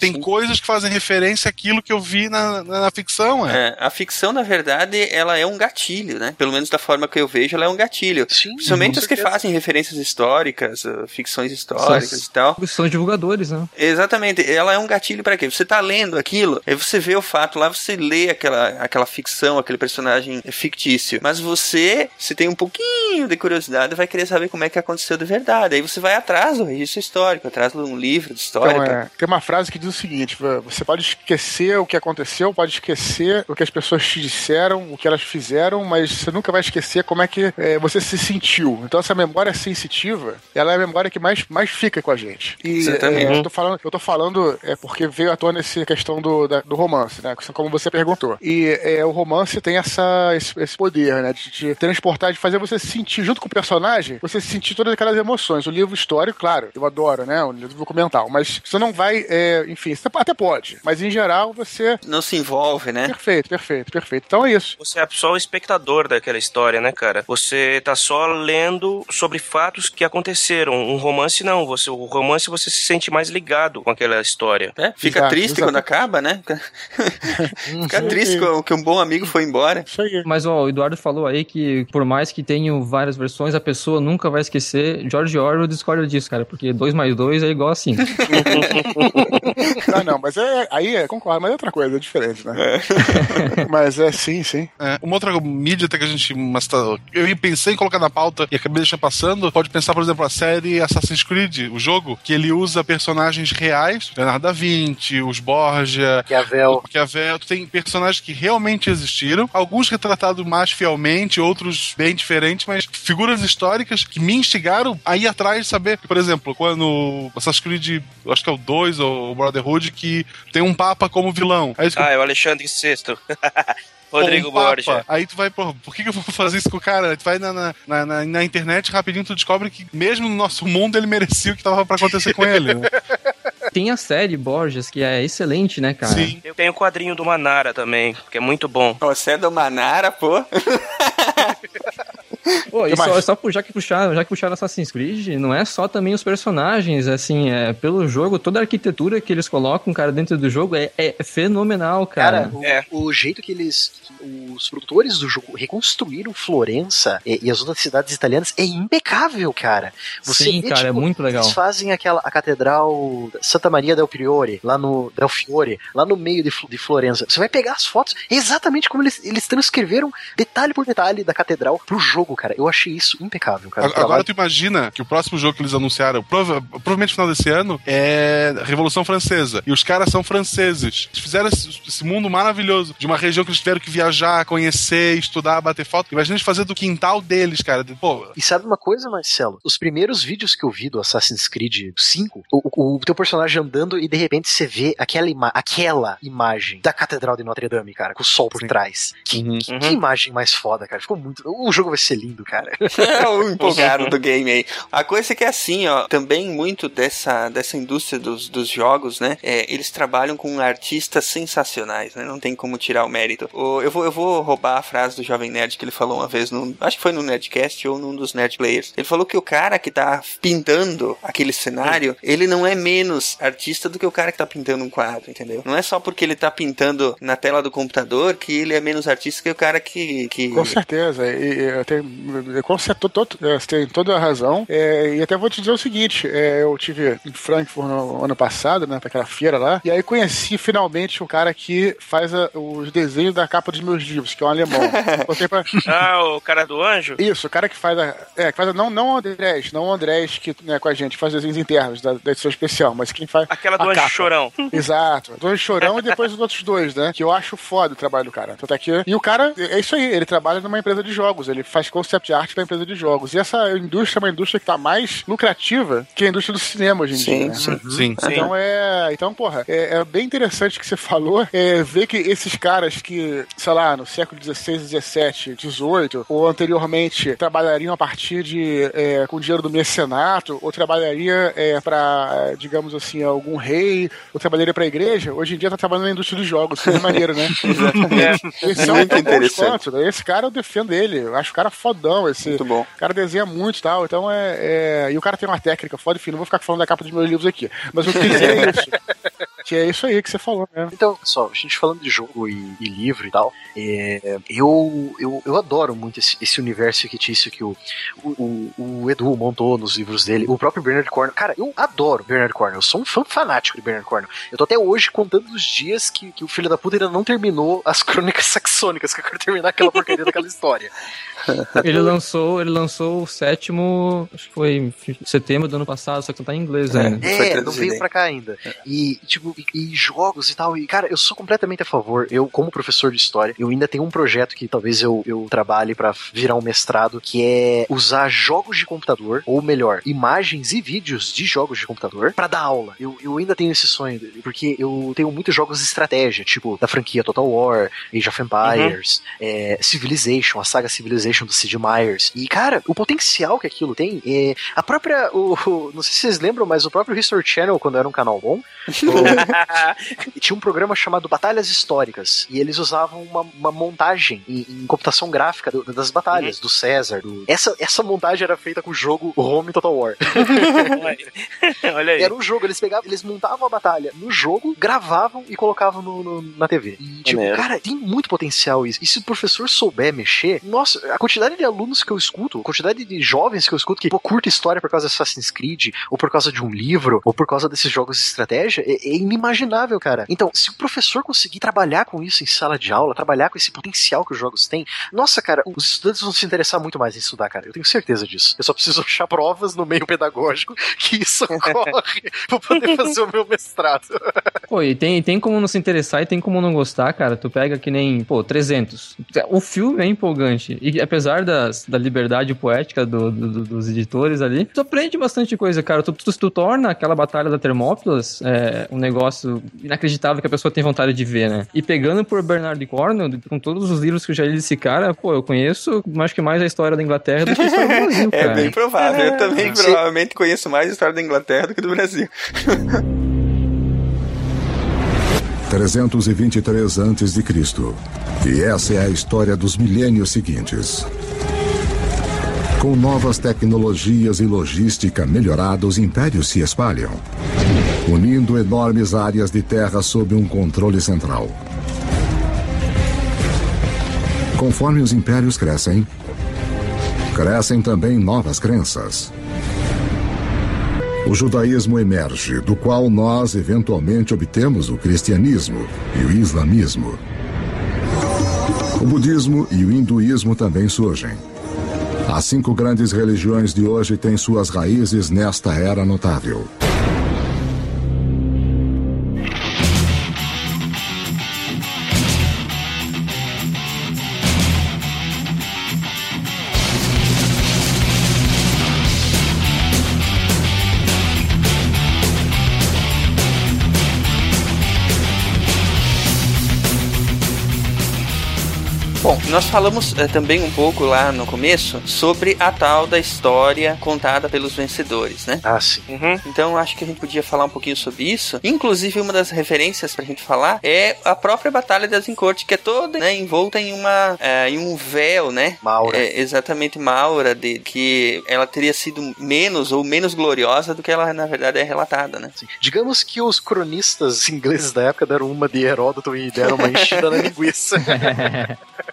tem coisas que fazem referência àquilo que eu vi na, na, na ficção. É. É, a ficção, na verdade, ela é um gatilho, né? Pelo menos da forma que eu vejo, ela é um gatilho. Principalmente com os que fazem referências históricas, ficções históricas e tal. São divulgadores, né? Exatamente, ela é um gatilho para quê? Você tá lendo aquilo, aí você vê o fato lá, você lê aquela, aquela ficção, aquele personagem fictício, mas você, se tem um pouquinho de curiosidade, vai querer saber como é que aconteceu de verdade. Aí você vai atrás do registro histórico, atrás de um livro de história. Então, pra- é, tem uma frase que diz o seguinte: você pode esquecer o que aconteceu, pode esquecer o que as pessoas te disseram, o que elas fizeram, mas você nunca vai esquecer como é que é, você se sentiu. Então, essa memória sensitiva, ela é a memória que mais, mais fica com a gente. E Exatamente. É, eu tô falando, eu tô falando é porque veio à tona essa questão do, da- do romance, né? Como você perguntou. E é, o romance tem essa, esse, esse poder, né? De te transportar, de fazer você se sentir, junto com o personagem, você sentir todas aquelas emoções. O livro histórico, claro, eu adoro, né? O livro documental. Mas você não vai, é, enfim, você até pode. Mas em geral, você. Não se envolve, né? Perfeito, perfeito, perfeito. Então é isso. Você é só o espectador daquela história, né, cara? Você tá só lendo sobre fatos que aconteceram. Um romance não. Você, o romance você se sente mais ligado com aquela história. É, fica Exato, triste exato. quando acaba, né? Fica triste que, que um bom amigo foi embora. Mas ó, o Eduardo falou aí que por mais que tenham várias versões, a pessoa nunca vai esquecer. George Orwell discorda disso, cara, porque 2 mais 2 é igual a 5. Não, não, mas é, aí é, concordo, mas é outra coisa, é diferente, né? mas é sim, sim. É, uma outra mídia até que a gente. mas tá- eu pensei em colocar na pauta e acabei deixando passando. Pode pensar, por exemplo, a série Assassin's Creed, o jogo, que ele usa personagens reais, Leonardo da Vinci, os Borgia, Maquiavel. Maquiavel. Tu tem personagens que realmente existiram, alguns retratados mais fielmente, outros bem diferentes, mas figuras históricas que me instigaram a ir atrás de saber. Por exemplo, quando Assassin's Creed, acho que é o 2 ou o Brotherhood, que tem um Papa como vilão. Aí Ah, é o Alexandre VI. Rodrigo um papa. Borja. Aí tu vai, pô, por que, que eu vou fazer isso com o cara? Tu vai na, na, na, na- na internet rapidinho, tu descobre que mesmo no nosso mundo ele merecia o que tava pra acontecer com ele. né? Tem a série Borges, que é excelente, né, cara? Sim. Eu tenho o quadrinho do Manara também, que é muito bom. Você é do Manara, pô? Pô, e só, só por- já que puxaram, já que puxaram Assassin's Creed, não é só também os personagens, assim, é pelo jogo, toda a arquitetura que eles colocam, cara, dentro do jogo é, é fenomenal, cara. Cara, o, o jeito que eles. Os produtores do jogo reconstruíram Florença e, e as outras cidades italianas é impecável, cara. Sim, vê, cara, é muito legal. Eles fazem aquela a catedral Santa Maria del Priore, lá no Del Fiore, lá no meio de, de Florença. Você vai pegar as fotos é exatamente como eles, eles transcreveram detalhe por detalhe da catedral pro jogo, cara. Eu achei isso impecável, cara. Agora trabalho- tu imagina que o próximo jogo que eles anunciaram, prova- provavelmente no final desse ano, é Revolução Francesa. E os caras são franceses. Eles fizeram esse, esse mundo maravilhoso de uma região que eles tiveram que viajar, conhecer, estudar, bater foto. Imagina eles fazer do quintal deles, cara. Pô, E sabe uma coisa, Marcelo? Os primeiros vídeos que eu vi do Assassin's Creed 5, o, o- o teu personagem andando e de repente você vê aquela, ima aquela imagem da Catedral de Notre Dame, cara, com o sol por trás. Que, que- que imagem mais foda, cara. Ficou muito. O jogo vai ser lindo, cara. É o empolgado do game aí. A coisa é que é assim, ó, também muito dessa, dessa indústria dos, dos jogos, né? é, eles trabalham com artistas sensacionais, né? Não tem como tirar o mérito. O- eu, vou, eu vou roubar a frase do Jovem Nerd que ele falou uma vez, num, acho que foi no Nerdcast ou num dos Nerd Players. Ele falou que o cara que tá pintando aquele cenário, ele não é menos artista do que o cara que tá pintando um quadro, entendeu? Não é só porque ele tá pintando na tela do computador que ele é menos artista que o cara que. que... Com certeza, e, e, eu com to- to- é, você tem toda a razão. É, e até vou te dizer o seguinte: é, eu tive em Frankfurt no ano passado, né, pra aquela feira lá, e aí conheci finalmente o cara que faz a- os desenhos da capa dos meus livros, que é um alemão. Pra- Ah, o cara do anjo? Isso, o cara que faz a. É, que faz a, não, não o Andrés, não o Andrés que né, com a gente faz desenhos internos da, da edição especial, mas quem faz. Aquela do anjo capa. chorão. Exato. Do Anjo Chorão e depois os outros dois, né? Que eu acho foda o trabalho do cara. Tanto é que... E o cara, é isso aí, ele trabalha numa empresa de jogos, ele faz concept arte para a empresa de jogos. E essa indústria é uma indústria que está mais lucrativa que a indústria do cinema hoje em Sim, dia. né? sim. Sim. Então é. Então, porra, é, é bem interessante que você falou é, ver que esses caras que, sei lá, no século XVI, XVII, XVIII, ou anteriormente, trabalhariam a partir de. É, com dinheiro do mecenato, ou trabalharia é, para, digamos assim, algum rei, ou trabalharia para a igreja, hoje em dia tá trabalhando na indústria dos jogos. Isso é maneiro, né? Exatamente. Esse é um interessante. né? Esse cara eu defendo ele. Eu acho o cara fodão. Esse Muito bom. o cara desenha muito e tal. Então é, é- E o cara tem uma técnica foda, enfim, não vou ficar falando da capa dos meus livros aqui. Mas eu quis dizer é isso. Que é isso aí que você falou, né? Então, pessoal, a gente falando de jogo e, e livro e tal, é, eu, eu, eu adoro muito esse, esse universo fictício que o, o, o, Edu montou nos livros dele, o próprio Bernard Cornwell. Cara, eu adoro Bernard Cornwell, eu sou um fã fanático de Bernard Cornwell. Eu tô até hoje contando os dias que, que o filho da puta ainda não terminou as crônicas saxônicas, que eu quero terminar aquela porcaria daquela história. Ele lançou, ele lançou o sétimo, acho que foi em setembro do ano passado, só que não tá em inglês ainda. É, não veio pra cá ainda. E, tipo, e, e jogos e tal. E, cara, eu sou completamente a favor. Eu, como professor de história, eu ainda tenho um projeto que talvez eu, eu trabalhe pra virar um mestrado, que é usar jogos de computador, ou melhor, imagens e vídeos de jogos de computador, pra dar aula. Eu, eu ainda tenho esse sonho, porque eu tenho muitos jogos de estratégia, tipo, da franquia Total War, Age of Empires, é, Civilization, a saga Civilization do Sid Meier's. E, cara, o potencial que aquilo tem é. A própria. O, o- não sei se vocês lembram, mas o próprio History Channel, quando era um canal bom, o- tinha um programa chamado Batalhas Históricas. E eles usavam uma, uma montagem em, em computação gráfica do- das batalhas, do César. do- Essa, essa montagem era feita com o jogo Home Total War. Olha aí. Era um jogo, eles pegavam, eles montavam a batalha no jogo, gravavam e colocavam no, no- na TV. E, tipo, Maneiro. cara, tem muito potencial isso. E se o professor souber mexer, nossa, a quantidade de alunos que eu escuto, a quantidade de jovens que eu escuto que pô, curta história por causa de Assassin's Creed, ou por causa de um livro, ou por causa desses jogos de estratégia, é, é inimaginável, cara. Então, se o professor conseguir trabalhar com isso em sala de aula, trabalhar com esse potencial que os jogos têm, nossa, cara, os estudantes vão se interessar muito mais em estudar, cara. Eu tenho certeza disso. Eu só preciso achar provas no meio pedagógico que isso ocorre pra poder fazer o meu mestrado. Pô, e tem, tem como não se interessar e tem como não gostar, cara. Tu pega que nem, pô, 300. O filme é empolgante. E apesar das, da liberdade poética do- do- do- dos editores ali, tu aprende bastante coisa, cara. Tu, tu, tu torna aquela batalha da Termópilas é, um negócio inacreditável que a pessoa tem vontade de ver, né? E pegando por Bernard Cornwell, com todos os livros que eu já li desse cara, pô, eu conheço, acho que mais a história da Inglaterra do que a história do Brasil, É cara. bem provável. Eu também Sim. provavelmente conheço mais a história da Inglaterra do que do Brasil. 323 a.C. E essa é a história dos milênios seguintes. Com novas tecnologias e logística melhorada, os impérios se espalham, unindo enormes áreas de terra sob um controle central. Conforme os impérios crescem, crescem também novas crenças. O judaísmo emerge, do qual nós eventualmente obtemos o cristianismo e o islamismo. O budismo e o hinduísmo também surgem. As cinco grandes religiões de hoje têm suas raízes nesta era notável. Nós falamos eh, também um pouco lá no começo sobre a tal da história contada pelos vencedores, né? Ah, sim. Então acho que a gente podia falar um pouquinho sobre isso. Inclusive, uma das referências pra gente falar é a própria Batalha das Encortes, que é toda né, envolta em uma eh, em um véu, né? Maura. É, exatamente, Maura, de que ela teria sido menos ou menos gloriosa do que ela na verdade é relatada, né? Digamos que os cronistas ingleses da época deram uma de Heródoto e deram uma enchida na linguiça.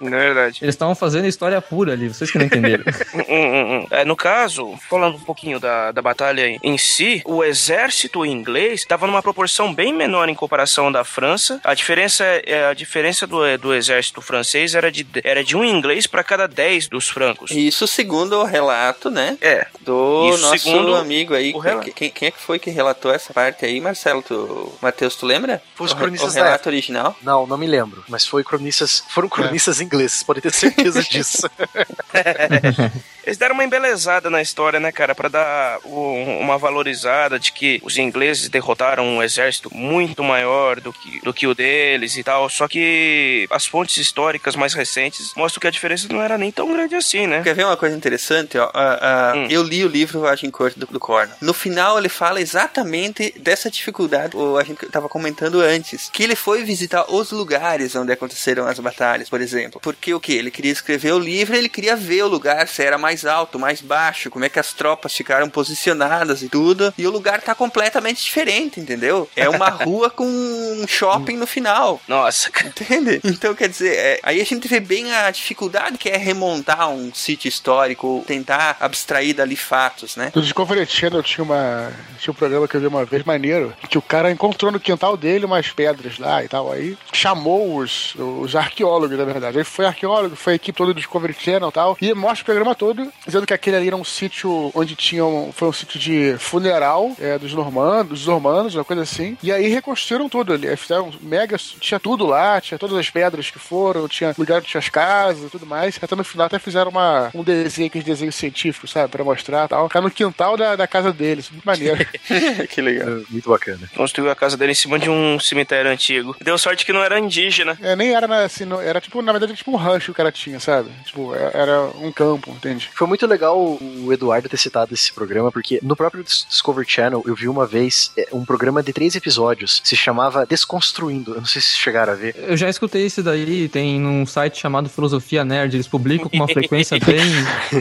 Na verdade. Eles estavam fazendo história pura ali, vocês que não entenderam. Hum, hum, hum. É, no caso, falando um pouquinho da, da batalha em si, o exército inglês estava numa proporção bem menor em comparação da França. A diferença, é, a diferença do, do exército francês era de, era de um inglês para cada dez dos francos. Isso segundo o relato, né? É. Do Isso nosso segundo amigo aí. o. Quem, quem é que foi que relatou essa parte aí, Marcelo? Tu, Matheus, tu lembra? Foi os o, cronistas o da relato original? Não, não me lembro. Mas foi cronistas. Foram cronistas ingleses, pode ter certeza disso. Eles deram uma embelezada na história, né, cara? Pra dar um- uma valorizada de que os ingleses derrotaram um exército muito maior do que, do que o deles e tal. Só que as fontes históricas mais recentes mostram que a diferença não era nem tão grande assim, né? Quer ver uma coisa interessante? Ó, Ah, ah, Eu li o livro Agincourt do, do Corno. No final, ele fala exatamente dessa dificuldade o a gente estava comentando antes. Que ele foi visitar os lugares onde aconteceram as batalhas, por exemplo. Porque o que? Ele queria escrever o livro, ele queria ver o lugar, se era mais alto, mais baixo, como é que as tropas ficaram posicionadas e tudo. E o lugar tá completamente diferente, entendeu? É uma rua com um shopping no final. Nossa, Entende? Então, quer dizer, é, aí a gente vê bem a dificuldade que é remontar um sítio histórico, tentar abstrair dali fatos, né? No Discovery Channel tinha, uma, tinha um programa que eu vi uma vez maneiro, que o cara encontrou no quintal dele umas pedras lá e tal. Aí chamou os, os arqueólogos, na verdade. Aí foi arqueólogo, foi a equipe toda do Discovery Channel e tal. E mostra o programa todo, dizendo que aquele ali era um sítio onde tinham. Foi um sítio de funeral é, dos normandos, dos normandos, uma coisa assim. E aí reconstruíram tudo ali. Aí Fizeram mega. Tinha tudo lá, tinha todas as pedras que foram, tinha lugar onde tinha as casas e tudo mais. Até no final até fizeram uma, um desenho, aqueles desenhos científicos, sabe? Pra mostrar e tal. Tá no quintal da, da casa deles. Muito maneiro. que legal. Muito bacana. Construiu a casa dele em cima de um cemitério antigo. Deu sorte que não era indígena. É, nem era assim, não- era tipo, na verdade, tipo um rancho que o cara tinha, sabe? Tipo, é- era um campo, entende? Foi muito legal o Eduardo ter citado esse programa, porque no próprio Dis- Discovery Channel eu vi uma vez é, um programa de três episódios, se chamava Desconstruindo. Eu não sei se vocês chegaram a ver. Eu já escutei esse daí, tem num site chamado Filosofia Nerd, eles publicam com uma frequência bem,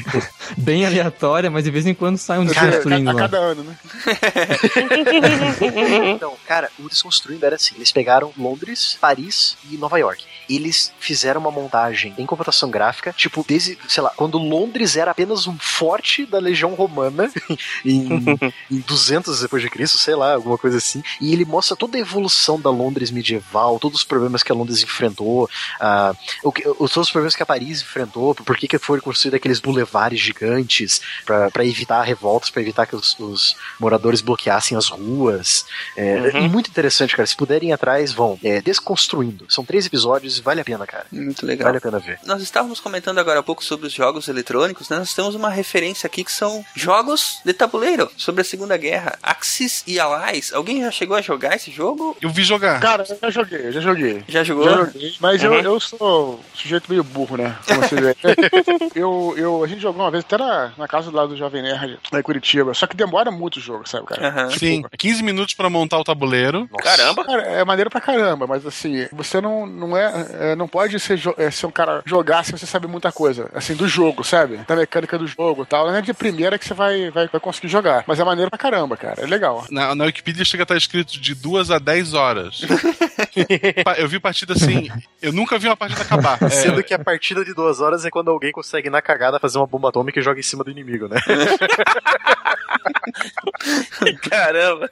bem aleatória, mas de vez em quando sai um desconstruindo a lá. cada ano, né? então, cara, o Desconstruindo era assim: eles pegaram Londres, Paris e Nova York. Eles fizeram uma montagem em computação gráfica, tipo, desde, sei lá, quando Londres era apenas um forte da legião romana, em, em 200 depois de Cristo, sei lá, alguma coisa assim. E ele mostra toda a evolução da Londres medieval, todos os problemas que a Londres enfrentou, ah, o que, os, todos os problemas que a Paris enfrentou, por que, foram construídos aqueles bulevares gigantes para evitar revoltas, para evitar que os, os moradores bloqueassem as ruas. É, Uhum. Muito interessante, cara. Se puderem ir atrás, vão. É, Desconstruindo. São três episódios vale a pena, cara. Muito legal. Vale a pena ver. Nós estávamos comentando agora há pouco sobre os jogos eletrônicos, né? Nós temos uma referência aqui que são jogos de tabuleiro sobre a Segunda Guerra. Axis e Allies. Alguém já chegou a jogar esse jogo? Eu vi jogar. Cara, eu já joguei, eu já joguei. Já jogou? Já joguei, mas Uhum. eu, eu sou um sujeito meio burro, né? Como você vê. eu, eu, a gente jogou uma vez até na, na casa lá do Jovem Nerd, lá em Curitiba. Só que demora muito o jogo, sabe, cara? Tipo, Sim, 15 minutos pra montar o tabuleiro. Caramba! Cara, é maneiro pra caramba, mas assim, você não, não é, é, Não pode ser, é, ser um cara jogar se você sabe muita coisa. Assim, do jogo, sabe? Da mecânica do jogo e tal. Não é de primeira que você vai, vai, vai conseguir jogar. Mas é maneiro pra caramba, cara. É legal. Na, na Wikipedia chega a estar escrito de 2 a 10 horas. Eu vi partida assim. Eu nunca vi uma partida acabar. É, Sendo que a partida de duas horas é quando alguém consegue, na cagada, fazer uma bomba atômica e joga em cima do inimigo, né? Caramba!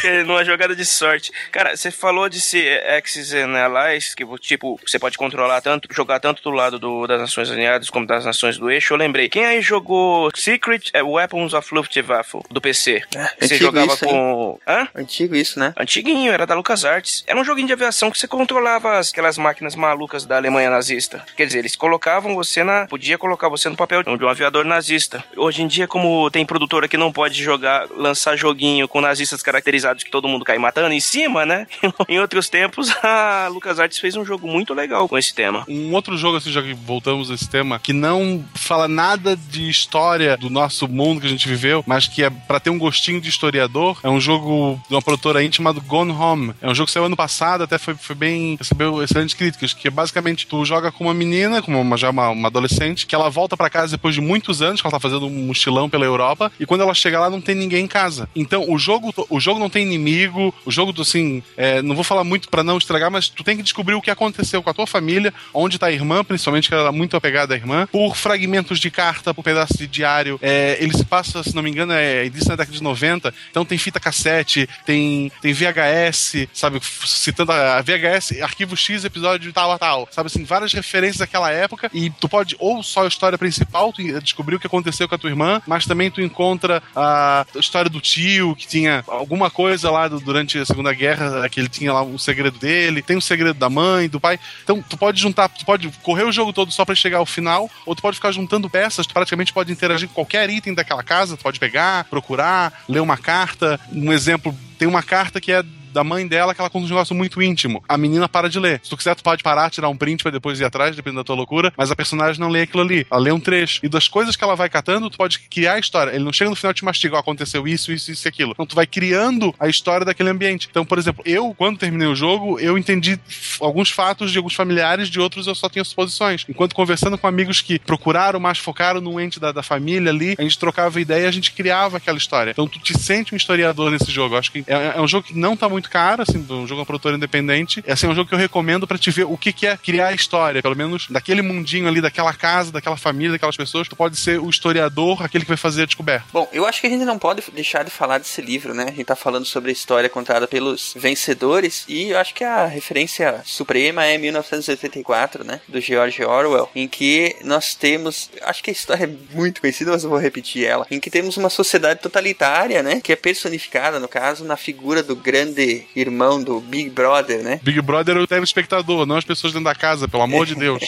Que Numa jogada de sorte. Cara, você falou de ser Axis and Allies, que tipo, você pode controlar tanto, jogar tanto do lado do- das Nações Unidas como das Nações do Eixo. Eu lembrei. Quem aí jogou Secret eh, Weapons of Luftwaffe do PC? você antigo jogava isso, com. Hã? Antigo isso, né? Antiguinho, era da LucasArts. Era um joguinho de aviação que você controlava as- aquelas máquinas malucas da Alemanha nazista. Quer dizer, eles colocavam você na. Podia colocar você no papel de um aviador nazista. Hoje em dia, como tem produtora que não pode jogar, lançar joguinho com nazistas caracterizados que todo mundo cai matando em cima, né? em outros tempos, a LucasArts fez um jogo muito legal com esse tema. Um outro jogo, assim, já que voltamos a esse tema, que não fala nada de história do nosso mundo que a gente viveu, mas que é pra ter um gostinho de historiador, é um jogo de uma produtora indie chamado Gone Home. É um jogo que saiu ano passado, até foi, foi bem. recebeu excelentes críticas, que é basicamente tu joga com uma menina, com uma, já uma, uma adolescente, que ela volta pra casa depois de muitos anos, que ela tá fazendo um mochilão pela Europa, e quando ela chega lá não tem ninguém em casa. O jogo, o jogo não tem inimigo, o jogo, assim, é, não vou falar muito pra não estragar, mas tu tem que descobrir o que aconteceu com a tua família, onde tá a irmã, principalmente, que ela era muito apegada à irmã, por fragmentos de carta, por pedaços de diário. É, ele se passa, se não me engano, é início da década de 90, então tem fita cassete, tem, tem VHS, sabe, citando a VHS, arquivo X, episódio tal a tal, sabe assim, várias referências daquela época, e tu pode, ou só a história principal, tu descobrir o que aconteceu com a tua irmã, mas também tu encontra a história do tio, que tinha alguma coisa lá do- durante a Segunda Guerra, que ele tinha lá um segredo dele, tem um segredo da mãe, do pai. Então, tu pode juntar, tu pode correr o jogo todo só pra chegar ao final, ou tu pode ficar juntando peças, tu praticamente pode interagir com qualquer item daquela casa, tu pode pegar, procurar, ler uma carta. Um exemplo, tem uma carta que é da mãe dela que ela conta um negócio muito íntimo. A menina para de ler. Se tu quiser, tu pode parar, tirar um print pra depois ir atrás, dependendo da tua loucura, mas a personagem não lê aquilo ali. Ela lê um trecho. E das coisas que ela vai catando, tu pode criar a história. Ele não chega no final e te mastiga, ó, aconteceu isso, isso, isso e aquilo. Então tu vai criando a história daquele ambiente. Então, por exemplo, eu, quando terminei o jogo, eu entendi alguns fatos de alguns familiares, de outros eu só tinha suposições. Enquanto conversando com amigos que procuraram, mais focaram num ente da, da família ali, a gente trocava ideia e a gente criava aquela história. Então tu te sente um historiador nesse jogo. Eu acho que é, é um jogo que não tá muito caro, assim, um jogo é uma produtora independente. É assim, é um jogo que eu recomendo pra te ver o que, que é criar a história. Pelo menos daquele mundinho ali, daquela casa, daquela família, daquelas pessoas, tu pode ser o historiador, aquele que vai fazer a descoberta. Bom, eu acho que a gente não pode deixar de falar desse livro, né? A gente tá falando sobre a história contada pelos vencedores e eu acho que a referência suprema é 1984, né? Do George Orwell, em que nós temos, acho que a história é muito conhecida, mas eu vou repetir ela, em que temos uma sociedade totalitária, né? Que é personificada, no caso, na figura do grande irmão do Big Brother, né? Big Brother é o telespectador, não as pessoas dentro da casa, pelo amor de Deus.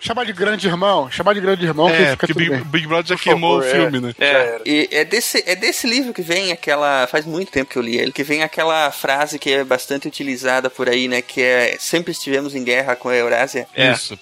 Chamar de grande irmão, chamar de grande irmão que É, fica porque tudo Big, bem. Big Brother já Por queimou favor, o filme, é. né? É, e é desse, é desse livro que vem aquela. Faz muito tempo que eu li ele, que vem aquela frase que é bastante utilizada por aí, né? Que é sempre estivemos em guerra com a Eurásia. Isso.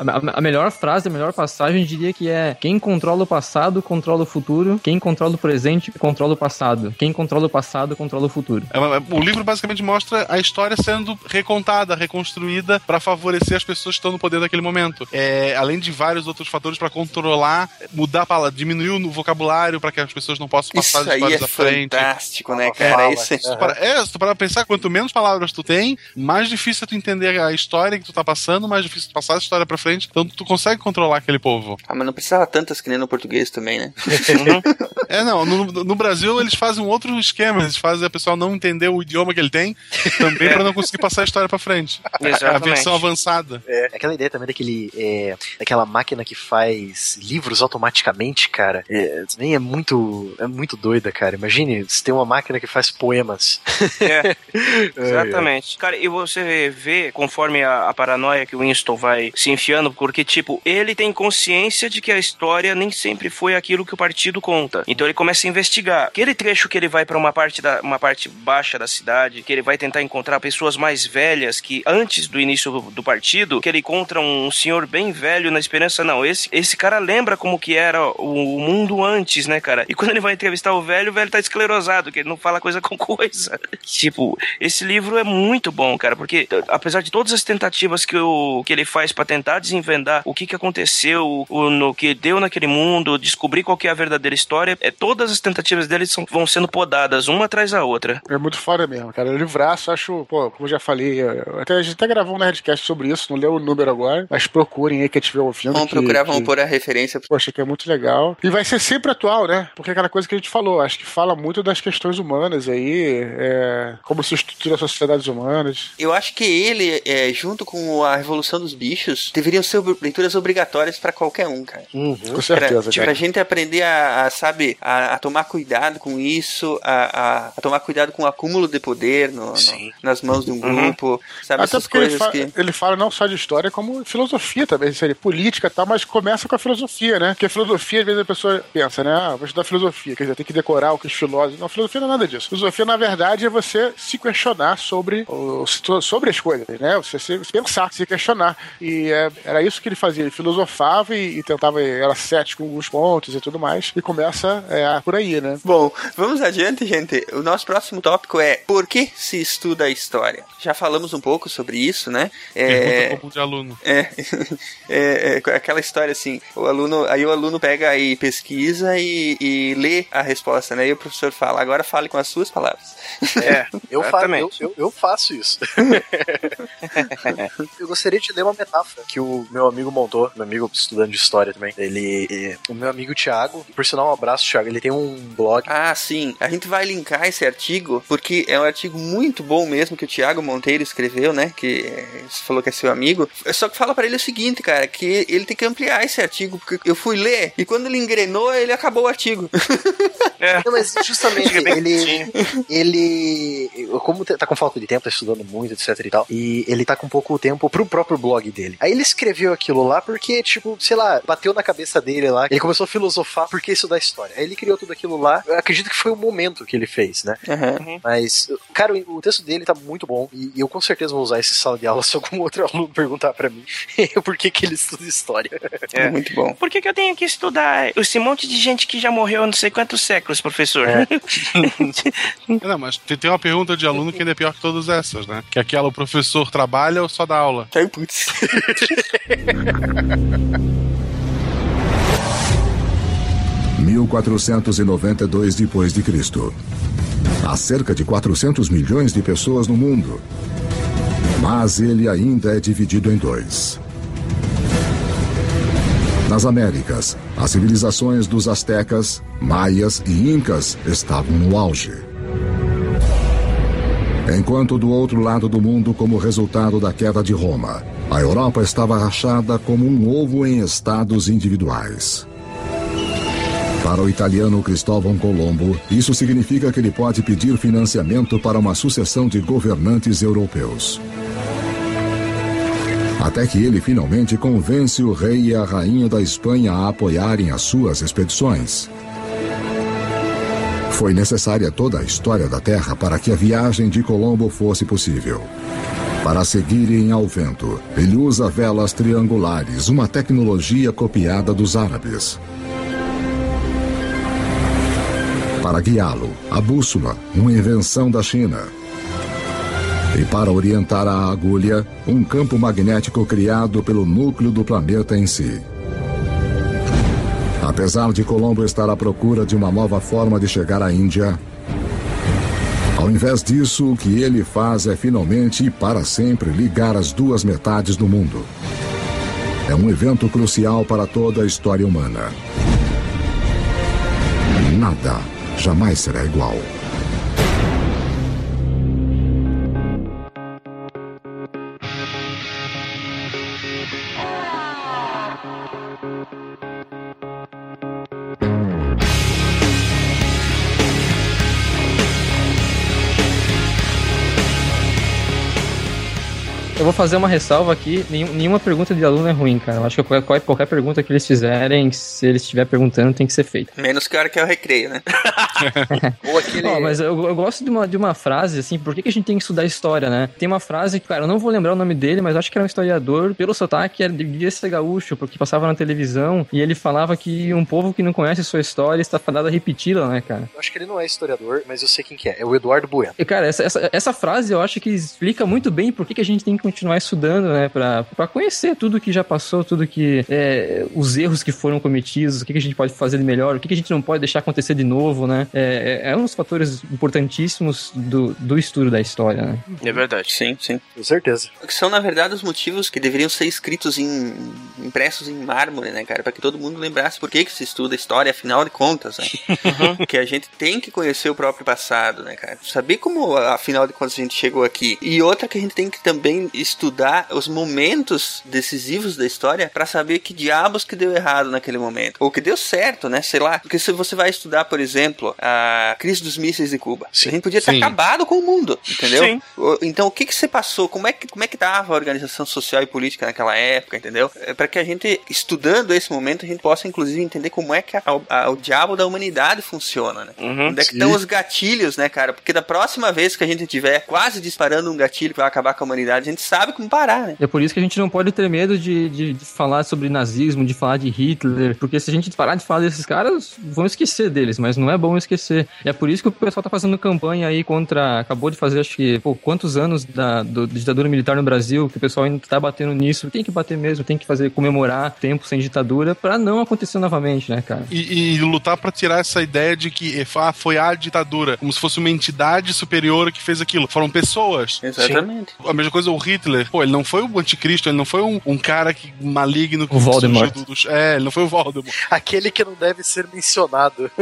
A, a- a melhor frase, a melhor passagem, eu diria que é: quem controla o passado, controla o futuro. Quem controla o presente, controla o passado. Quem controla o passado, controla o futuro. É O livro basicamente mostra a história sendo recontada, reconstruída para favorecer as pessoas que estão no poder daquele momento. É, além de vários outros fatores para controlar, mudar a palavra, diminuir o vocabulário para que as pessoas não possam passar Isso as aí histórias é à frente. fantástico, né, É, cara? Isso é- se tu para- é, se tu parar pra pensar, quanto menos palavras tu tem, mais difícil é tu entender a história que tu tá passando, mais difícil tu passar a história pra frente. Então tu consegue controlar aquele povo. Ah, mas não precisava tantas que nem no português também, né? É, não, no, no Brasil eles fazem um outro esquema, eles fazem a pessoa não entender o idioma que ele tem, também pra não conseguir passar a história pra frente. É a Exatamente. versão avançada. É, aquela ideia também daquele. É, daquela máquina que faz livros automaticamente, cara. É, também é muito. É muito doida, cara. Imagine se tem uma máquina que faz poemas. É, exatamente. Cara, e você vê, conforme a, a paranoia que o Winston vai se enfiando, porque, tipo, ele tem consciência de que a história nem sempre foi aquilo que o partido conta. Então ele começa a investigar. Aquele trecho que ele vai pra uma parte da uma parte baixa da cidade, que ele vai tentar encontrar pessoas mais velhas que antes do início do, do partido, que ele encontra um senhor bem velho na esperança, não, esse esse cara lembra como que era o, o mundo antes, né, cara? E quando ele vai entrevistar o velho, o velho tá esclerosado, que ele não fala coisa com coisa. tipo, esse livro é muito bom, cara, porque apesar de todas as tentativas que, o, que ele faz pra tentar desenvendar o que que aconteceu, o, no que deu naquele mundo, descobrir qual que é a verdadeira história, é, todas as tentativas dele são, vão sendo podadas uma atrás da outra. É muito foda mesmo, cara. O livraço, acho, pô, como eu já falei, eu- até, a gente até gravou um Nerdcast sobre isso, não leu o número agora, mas procurem aí quem estiver ouvindo. Vamos que- procurar, que- vamos pôr a referência. Poxa, que é muito legal. E vai ser sempre atual, né? Porque é aquela coisa que a gente falou, acho que fala muito das questões humanas aí, é, como se estrutura as sociedades humanas. Eu acho que ele, é, junto com a Revolução dos Bichos, deveriam ser leituras obrigatórias pra qualquer um, cara. Com certeza, pra, tipo, cara. pra gente aprender a, a, sabe, a, a tomar cuidado com isso, a, a, a tomar cuidado com o acúmulo de poder no- no- nas mãos de um Uhum. grupo, sabe, Até essas porque ele, coisas fa- que... ele fala não só de história, como filosofia também, seria política e tal, mas começa com a filosofia, né? Porque a filosofia, às vezes a pessoa pensa, né? Ah, vou estudar filosofia, quer dizer, tem que decorar o que os filósofos. Não, filosofia não é nada disso. Filosofia, na verdade, é você se questionar sobre, o- sobre as coisas, né? Você se, se pensar, se questionar. E é, era isso que ele fazia. Ele filosofava e, e tentava, era cético em alguns pontos e tudo mais. E começa é, por aí, né? Bom, vamos adiante, gente. O nosso próximo tópico é por que se estuda a história? Já falamos um pouco sobre isso, né? É, Pergunta de aluno. É, é, é aquela história assim, o aluno, aí o aluno pega e pesquisa e, e lê a resposta, né? E o professor fala, agora fale com as suas palavras. É, Eu, fa eu, eu, eu faço isso. eu gostaria de ler uma metáfora que o meu amigo montou, meu amigo estudando de história também. Ele, o meu amigo Thiago, por sinal, um abraço, Thiago. Ele tem um blog. Ah, sim. A gente vai linkar esse, artigo, porque é um artigo muito bom mesmo que o Thiago Monteiro escreveu, né? Que é, você falou que é seu amigo. Só que fala para ele o seguinte, cara, que ele tem que ampliar esse artigo, porque eu fui ler e quando ele engrenou, ele acabou o artigo. Não, mas justamente ele, ele, como tá com falta de tempo, tá estudando muito, etc e tal, e ele tá com pouco tempo pro próprio blog dele. Aí ele escreveu aquilo lá porque, tipo, sei lá, bateu na cabeça dele lá, ele começou a filosofar por que isso da história. Aí ele criou tudo aquilo lá, eu acredito que foi o momento que ele fez, né? Mas, cara, o o texto dele tá muito bom e eu com certeza vou usar esse sala de aula se algum outro aluno perguntar pra mim por que que ele estuda história. É. Muito bom. Por que, que eu tenho que estudar esse monte de gente que já morreu há não sei quantos séculos, professor? Não, mas tem, tem uma pergunta de aluno que ainda é pior que todas essas, né? Que é aquela, o professor trabalha ou só dá aula? Ai, putz. – 1492 depois de Cristo. Há cerca de 400 milhões de pessoas no mundo. Mas ele ainda é dividido em dois. Nas Américas, as civilizações dos astecas, maias e incas estavam no auge. Enquanto do outro lado do mundo, como resultado da queda de Roma, a Europa estava rachada como um ovo em estados individuais. Para o italiano Cristóvão Colombo, isso significa que ele pode pedir financiamento para uma sucessão de governantes europeus. Até que ele finalmente convence o rei e a rainha da Espanha a apoiarem as suas expedições. Foi necessária toda a história da Terra para que a viagem de Colombo fosse possível. Para seguirem ao vento, ele usa velas triangulares, uma tecnologia copiada dos árabes. Para guiá-lo, a bússola, uma invenção da China. E para orientar a agulha, um campo magnético criado pelo núcleo do planeta em si. Apesar de Colombo estar à procura de uma nova forma de chegar à Índia, ao invés disso, o que ele faz é finalmente e para sempre ligar as duas metades do mundo. É um evento crucial para toda a história humana. Nada jamais será igual. Vou fazer uma ressalva aqui. Nenhum- nenhuma pergunta de aluno é ruim, cara. Eu acho que qualquer, qualquer pergunta que eles fizerem, se eles estiver perguntando, tem que ser feita. Menos que a hora que é o recreio, né? Ou aquele. Ó, mas eu, eu gosto de uma, de uma frase, assim, por que, que a gente tem que estudar história, né? Tem uma frase, cara, eu não vou lembrar o nome dele, mas eu acho que era um historiador, pelo sotaque, era, devia ser gaúcho, porque passava na televisão, e ele falava que um povo que não conhece sua história está fadado a repeti-la, né, cara? Eu acho que ele não é historiador, mas eu sei quem que é. É o Eduardo Bueno. E, cara, essa, essa, essa frase eu acho que explica muito bem por que, que a gente tem que continuar estudando, né? Pra, pra conhecer tudo que já passou, tudo que. é, os erros que foram cometidos, o que, que a gente pode fazer de melhor, o que, que a gente não pode deixar acontecer de novo, né? É, é, é um dos fatores importantíssimos do, do estudo da história, né? É verdade. Sim, sim. Com certeza. Que são, na verdade, os motivos que deveriam ser escritos em. impressos em mármore, né, cara? Pra que todo mundo lembrasse por que, que se estuda história, afinal de contas, né? que a gente tem que conhecer o próprio passado, né, cara? Saber como, afinal de contas, a gente chegou aqui. E outra que a gente tem que também estudar os momentos decisivos da história pra saber que diabos que deu errado naquele momento. Ou que deu certo, né? Sei lá. Porque se você vai estudar, por exemplo, a crise dos mísseis de Cuba, a gente podia ter Sim. acabado com o mundo, entendeu? Sim. Então, o que que se passou? Como é que, como é que tava a organização social e política naquela época, entendeu? É para que a gente, estudando esse momento, a gente possa, inclusive, entender como é que a- a- o diabo da humanidade funciona, né? Uhum. Onde é que Sim. estão os gatilhos, né, cara? Porque da próxima vez que a gente tiver quase disparando um gatilho que vai acabar com a humanidade, a gente sabe como parar, né? É por isso que a gente não pode ter medo de, de, de falar sobre nazismo, de falar de Hitler, porque se a gente parar de falar desses caras, vão esquecer deles, mas não é bom esquecer. E é por isso que o pessoal tá fazendo campanha aí contra. Acabou de fazer, acho que, pô, quantos anos da, do- ditadura militar no Brasil, que o pessoal ainda tá batendo nisso. Tem que bater mesmo, tem que fazer comemorar tempo sem ditadura pra não acontecer novamente, né, cara? E, e lutar pra tirar essa ideia de que ah, foi a ditadura, como se fosse uma entidade superior que fez aquilo. Foram pessoas. Exatamente. A mesma coisa, o Hitler Hitler, pô, ele não foi o anticristo, ele não foi um, um cara que maligno que O Voldemort. surgiu do- do- é, ele não foi o Voldemort. Aquele que não deve ser mencionado.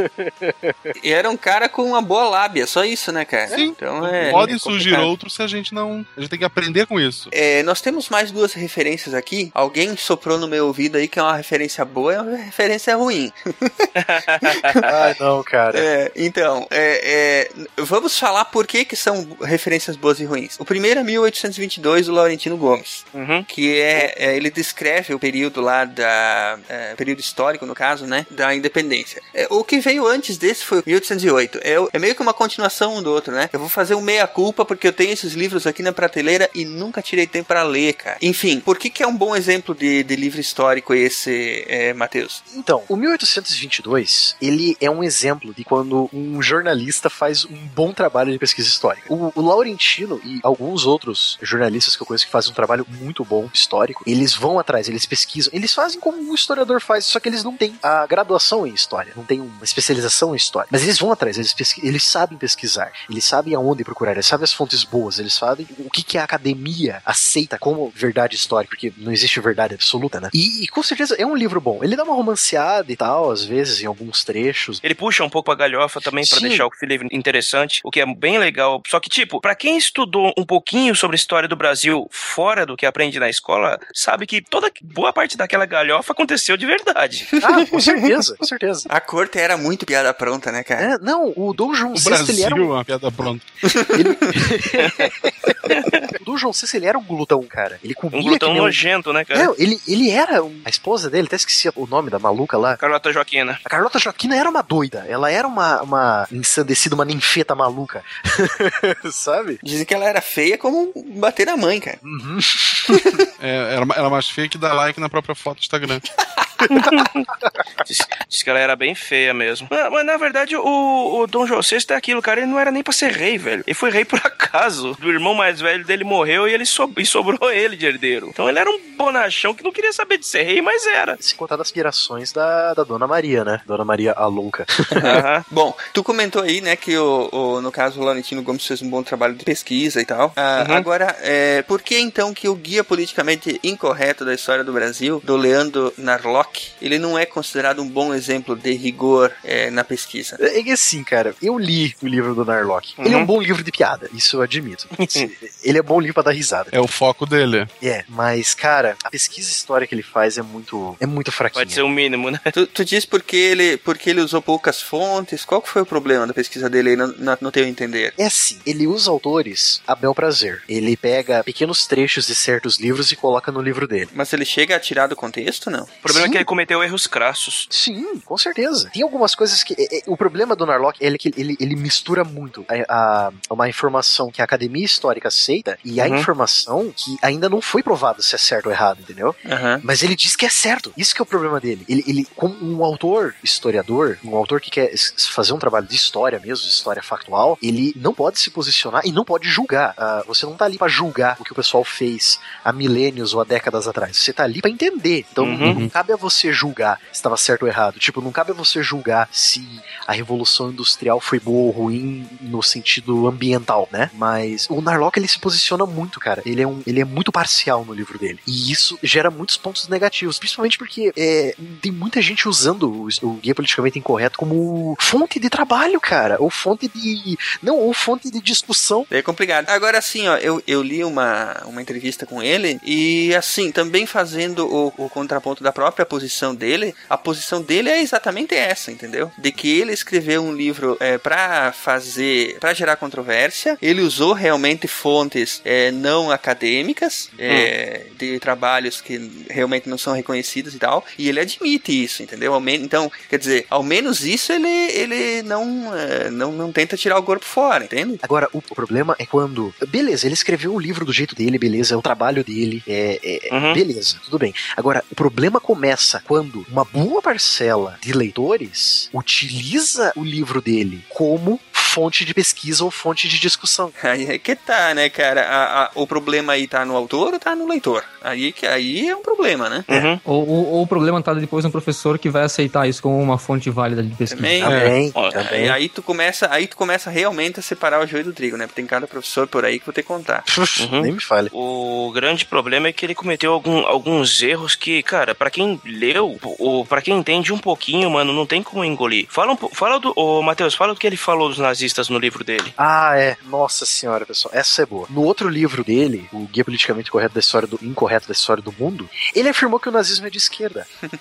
E era um cara com uma boa lábia, só isso, né, cara? Sim. Então é. Podem é surgir outros se a gente não. A gente tem que aprender com isso. É, nós temos mais duas referências aqui. Alguém soprou no meu ouvido aí que é uma referência boa e uma referência ruim. Ai, não, cara. É, então, é, é, vamos falar por que, que são referências boas e ruins. O primeiro é 1822, do Laurentino Gomes, que é, é, ele descreve o período lá da é, período histórico, no caso, né, da independência. É, o que veio antes desse foi 1808. É, é meio que uma continuação um do outro, né? Eu vou fazer um meia culpa porque eu tenho esses livros aqui na prateleira e nunca tirei tempo para ler, cara. Enfim, por que, que é um bom exemplo de, de livro histórico esse, é, Matheus? Então, o 1822, ele é um exemplo de quando um jornalista faz um bom trabalho de pesquisa histórica. O, o Laurentino e alguns outros jornalistas que eu conheço que fazem um trabalho muito bom histórico, eles vão atrás, eles pesquisam, eles fazem como um historiador faz, só que eles não têm a graduação em história, não têm uma especialização em história. Mas eles vão atrás, eles, pesqui- eles sabem pesquisar, eles sabem aonde procurar, eles sabem as fontes boas, eles sabem o que, que a academia aceita como verdade histórica, porque não existe verdade absoluta, né? E, e com certeza é um livro bom. Ele dá uma romanceada e tal, às vezes, em alguns trechos. Ele puxa um pouco a galhofa também pra Sim. deixar o livro interessante, o que é bem legal. Só que, tipo, pra quem estudou um pouquinho sobre a história do Brasil fora do que aprende na escola, sabe que toda boa parte daquela galhofa aconteceu de verdade. Ah, com certeza, com certeza. A corte era muito piada pronta, né, cara? É, não, o Dom João O VI, Brasil ele era é um, uma piada pronta. o Dom João VI, ele era um glutão, cara. Ele comia Um glutão que nem um- nojento, né, cara? Não, ele, ele era um- a esposa dele, até esqueci o nome da maluca lá. Carlota Joaquina. A Carlota Joaquina era uma doida. Ela era uma, uma ensandecida, uma ninfeta maluca. Sabe? Dizem que ela era feia como bater na mãe, cara. Uhum. É, era, era mais feia que dar like na própria foto do Instagram. Diz, diz que ela era bem feia mesmo. Mas, mas, na verdade, o, o Dom João VI é aquilo, cara. Ele não era nem pra ser rei, velho. Ele foi rei por acaso. O irmão mais velho dele morreu e ele so- e sobrou ele de herdeiro. Então ele era um bonachão que não queria saber de ser rei, mas era. Se contar das aspirações da, da Dona Maria, né? Dona Maria a Louca. Bom, tu comentou aí, né, que o, o- no caso o Laurentino Gomes fez um bom trabalho de pesquisa e tal. Ah, Uhum. Agora, é, por que então que o guia politicamente incorreto da história do Brasil, do Leandro Narlock, ele não é considerado um bom exemplo de rigor é, na pesquisa? É que assim, cara, eu li o livro do Narlock. Ele é um Uhum. bom livro de piada, isso eu admito. ele é bom livro pra dar risada. É o foco dele. É, mas, cara, a pesquisa histórica que ele faz é muito, é muito fraquinha. Pode ser o mínimo, né? Tu, tu diz porque ele, porque ele usou poucas fontes? Qual que foi o problema da pesquisa dele aí, no teu entender? É assim, ele usa autores a bel prazer. Ele pega pequenos trechos de certos livros e coloca no livro dele. Mas ele chega a tirar do contexto, não? O problema Sim. Que ele cometeu erros crassos. Sim, com certeza. Tem algumas coisas que. é, é, o problema do Narlock é que ele, ele mistura muito a, a- uma informação que a academia histórica aceita e a Uhum. informação que ainda não foi provada se é certo ou errado, entendeu? Aham. Mas ele diz que é certo. Isso que é o problema dele. Ele, ele como um autor historiador, um autor que quer fazer um trabalho de história mesmo, de história factual, ele não pode se posicionar e não pode julgar. Ah, você não tá ali pra julgar o que o pessoal fez há milênios ou há décadas atrás. Você tá ali pra entender. Então Uhum. não cabe a você julgar se estava certo ou errado. Tipo, não cabe a você julgar se a revolução industrial foi boa ou ruim no sentido ambiental, né? Mas o Narlock ele se posiciona muito, cara. Ele é um, ele é muito parcial no livro dele. E isso gera muitos pontos negativos, principalmente porque é, tem muita gente usando o, o guia politicamente incorreto como fonte de trabalho, cara, ou fonte de não, ou fonte de discussão. É complicado. Agora, assim, ó, eu, eu li uma, uma entrevista com ele e, assim, também fazendo o, o contraponto da própria posição dele, a posição dele é exatamente essa, entendeu? De que ele escreveu um livro é, para fazer, para gerar controvérsia, ele usou realmente fontes é, não acadêmicas, é, de trabalhos que realmente não são reconhecidos e tal, e ele admite isso, entendeu? Então, quer dizer, ao menos isso ele, ele não, é, não, não tenta tirar o corpo fora, entende? Agora, o problema é quando. Beleza, ele escreveu o livro do jeito dele, beleza, é o trabalho dele, é, é- Uhum. beleza, tudo bem. Agora, o problema começa quando uma boa parcela de leitores utiliza o livro dele como fonte de pesquisa ou fonte de discussão. Aí é que tá, né, cara? A- a- o problema aí tá no autor ou tá no leitor? Aí, que, aí é um problema, né? Uhum. Ou, ou- ou o problema tá depois no professor que vai aceitar isso como uma fonte válida de pesquisa. Também, Também, Ó, também. Aí, aí tu começa, aí tu começa realmente a separar o joio do trigo, né? Porque tem cada professor por aí que vou ter que contar. Uhum. Nem me fale. O grande problema é que ele cometeu algum- alguns erros que, cara, pra quem leu, ou para quem entende um pouquinho, mano, não tem como engolir. Fala, um, fala do. Ô, Matheus, fala do que ele falou dos nazistas no livro dele. Ah, é. Nossa senhora, pessoal. Essa é boa. No outro livro dele, o Guia Politicamente Correto da História do Incorreto da História do Mundo, ele afirmou que o nazismo é de esquerda.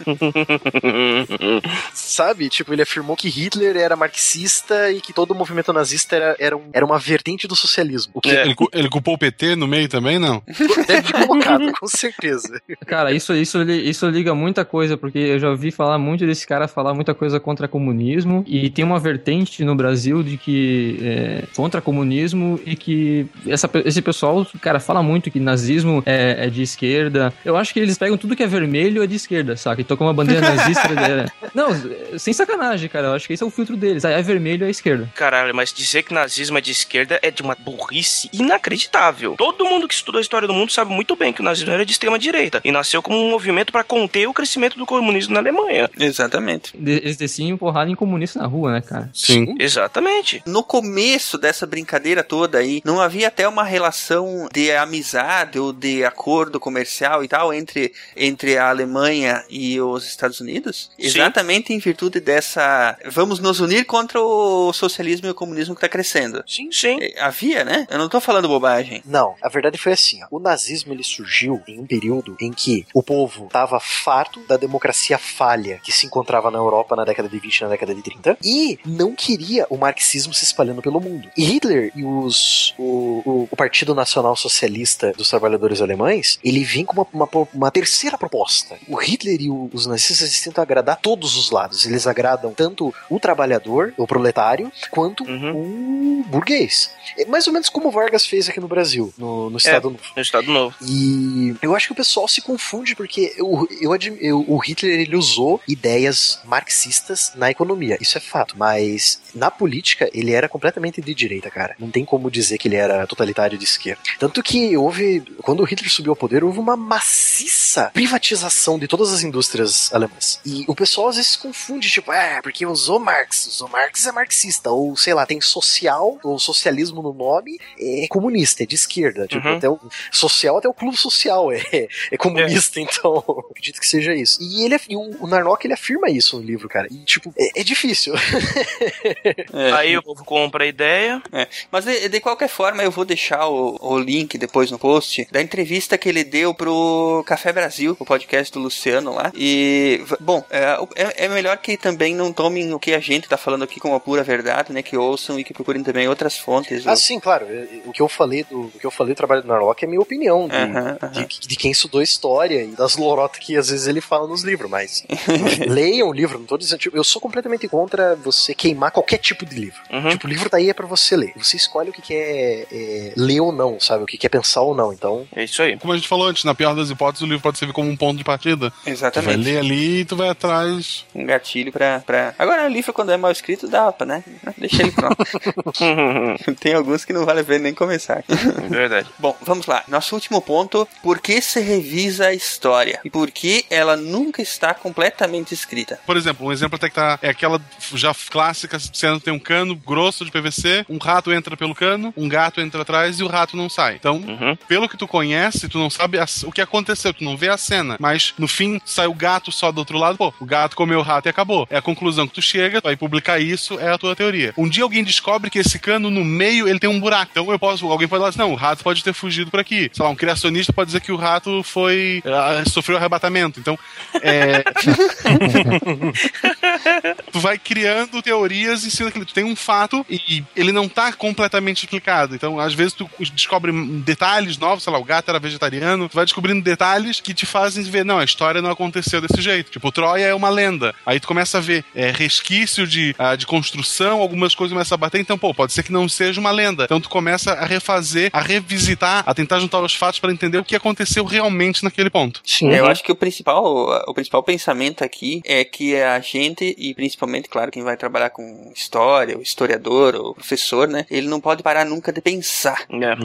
Sabe? Tipo, ele afirmou que Hitler era marxista e que todo o movimento nazista era, era, um- era uma vertente do socialismo. O que Ele, ele culpou o PT no meio também, não? deve ter colocado, com certeza. Cara, isso, isso, isso liga muita coisa, porque eu já ouvi falar muito desse cara falar muita coisa contra comunismo, e tem uma vertente no Brasil de que é, contra comunismo e que essa, esse pessoal, cara, fala muito que nazismo é, é de esquerda. Eu acho que eles pegam tudo que é vermelho é de esquerda, saca? E tocam uma bandeira nazista. é- Não, sem sacanagem, cara. Eu acho que esse é o filtro deles. Aí é vermelho é esquerda. Caralho, mas dizer que nazismo é de esquerda é de uma burrice inacreditável. Todo mundo que estudou a história do mundo sabe muito bem que o nazismo era de extrema direita e nasceu como um movimento para conter o crescimento do comunismo na Alemanha. Exatamente. Eles desciam porrada em comunista na rua, né, cara? Sim. Exatamente. No começo dessa brincadeira toda aí, não havia até uma relação de amizade ou de acordo comercial e tal entre, entre a Alemanha e os Estados Unidos? Sim. Exatamente em virtude dessa. Vamos nos unir contra o socialismo e o comunismo que tá crescendo. Sim, sim. É, Havia, né? Eu não tô falando bobagem. Não, a verdade foi assim: ó. o nazismo ele surgiu em um período em que o povo estava farto da democracia falha que se encontrava na Europa na década de 20 e na década de 30 e não queria o marxismo se espalhando pelo mundo. E Hitler e os, o, o- o Partido Nacional Socialista dos Trabalhadores Alemães ele vem com uma, uma, uma terceira proposta. O Hitler e o- os nazistas tentam agradar todos os lados. Eles agradam tanto o trabalhador, o proletário, quanto o burguês. É mais ou menos como o Vargas fez aqui no Brasil, no, no Estado Novo. No Estado Novo. E eu acho que o pessoal se confunde porque eu, eu, eu- o Hitler ele usou ideias marxistas na economia, isso é fato. Mas na política ele era completamente de direita, cara. Não tem como dizer que ele era totalitário de esquerda. Tanto que houve, quando o Hitler subiu ao poder, houve uma maciça privatização de todas as indústrias alemãs. E o pessoal às vezes se confunde, tipo, é, porque usou Marx, usou Marx é marxista, ou sei lá, tem social, ou socialismo no nome, é comunista, é de esquerda. Tipo, Uhum. até o social, até o clube social é, é comunista, então acredito que seja isso. E ele, e o, o Narnock ele afirma isso no livro, cara. E tipo, é, é difícil. Aí o povo compra a ideia. É, mas de, de qualquer forma, eu vou deixar o, o link depois no post da entrevista que ele deu pro Café Brasil, o podcast do Luciano lá. E, bom, é, é, é melhor que também não tomem o que a gente tá falando aqui como a pura verdade, né? Que ouçam e que procurem também outras fontes. Ah, sim, claro. é- é- O que eu falei do, o que eu falei do trabalho do Narlock é minha opinião de, Aham, aham. de, de quem estudou história e das lorotas que às vezes ele fala nos livros, mas leiam o livro, não tô dizendo, tipo, eu sou completamente contra você queimar qualquer tipo de livro. Uhum. Tipo, o livro tá aí é pra você ler. Você escolhe o que quer é, ler ou não, sabe? O que quer pensar ou não. Então, É isso aí. Como a gente falou antes, na pior das hipóteses, o livro pode servir como um ponto de partida. Tu vai Exatamente. ler ali e tu vai atrás. Um gatilho pra, pra. Agora, o livro, quando é mal escrito, dá pra, né? Deixa ele pronto. Tem alguns que não vale a pena nem começar. Verdade. Bom, vamos lá. Nosso último ponto: por que se revisa a história? E por que ela nunca está completamente escrita? Por exemplo, um exemplo até que tá. É aquela já clássica cena que tem um cano grosso de PVC, um rato entra pelo cano, um gato entra atrás e o rato não sai. Então, Uhum. pelo que tu conhece, tu não sabe as- o que aconteceu, tu não vê a cena. Mas no fim sai o gato só do outro lado, pô, o gato comeu o rato e acabou. É a conclusão que tu chega, tu vai publicar isso, é a tua teoria. Um dia alguém descobre que esse cano no meio ele tem um buraco. Então eu posso, alguém pode falar assim, não, o rato pode ter fugido por aqui. Sei lá, um criacionista pode dizer que o rato foi. ah, sofreu arrebatamento. Então, é. tu vai criando teorias em cima daquilo. Tu tem um fato e ele não tá completamente explicado. Então, às vezes, tu descobre detalhes novos, sei lá, o gato era vegetariano, tu vai descobrindo detalhes que te fazem ver, não, a história não aconteceu desse jeito. Tipo, Troia é uma lenda. Aí tu começa a ver é, resquício de, ah, de construção, algumas coisas começam a bater, então, pô, pode ser que não seja uma lenda. Então tu começa a refazer, a revisitar, a tentar juntar os fatos para entender o que aconteceu realmente naquele ponto. É, Eu acho que o principal, o principal pensamento aqui é que a gente, e principalmente claro, quem vai trabalhar com história, o historiador, ou professor, né? Ele não pode parar nunca de pensar. né?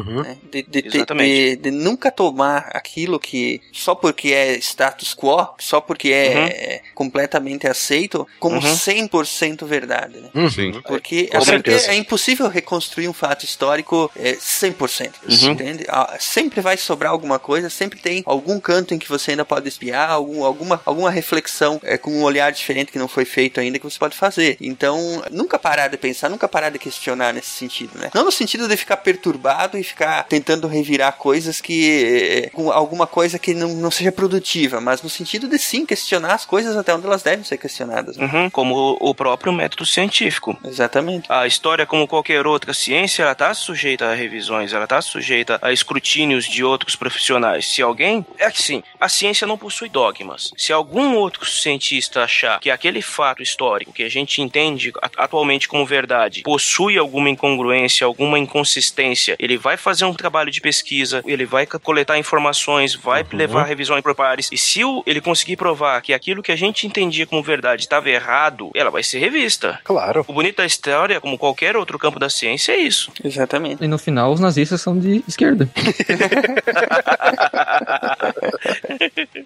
De, de- de- Exatamente. de- de nunca tomar aquilo que só porque é status quo, só porque é, Uhum. é completamente aceito, como Uhum. 100% verdade. Né? Sim. Porque, Com é porque é impossível reconstruir um fato histórico é, 100%. Uhum. Entende? Ah, Sempre vai sobrar alguma coisa, sempre tem algum canto em que você ainda pode espiar, algum, alguma, alguma reflexão é, com um olhar diferente que não foi feito ainda que você pode fazer. Então, nunca parar de pensar, nunca parar de questionar nesse sentido, né? Não no sentido de ficar perturbado e ficar tentando revirar coisas que. é, com alguma coisa que não, não seja produtiva, mas no sentido de sim questionar as coisas até onde elas devem ser questionadas. né? Uhum, como o próprio método científico. Exatamente. A história, como qualquer outra ciência, ela está sujeita a revisões, ela está sujeita a escrutínios de outros profissionais. Se alguém. É que sim, a ciência não possui Se algum outro cientista achar que aquele fato histórico que a gente entende atualmente como verdade possui alguma incongruência, alguma inconsistência, ele vai fazer um trabalho de pesquisa, ele vai coletar informações, vai levar a revisões por pares. E se ele conseguir provar que aquilo que a gente entendia como verdade estava errado, ela vai ser revista. Claro. O bonito da história, como qualquer outro campo da ciência, é isso. Exatamente. E no final, os nazistas são de esquerda.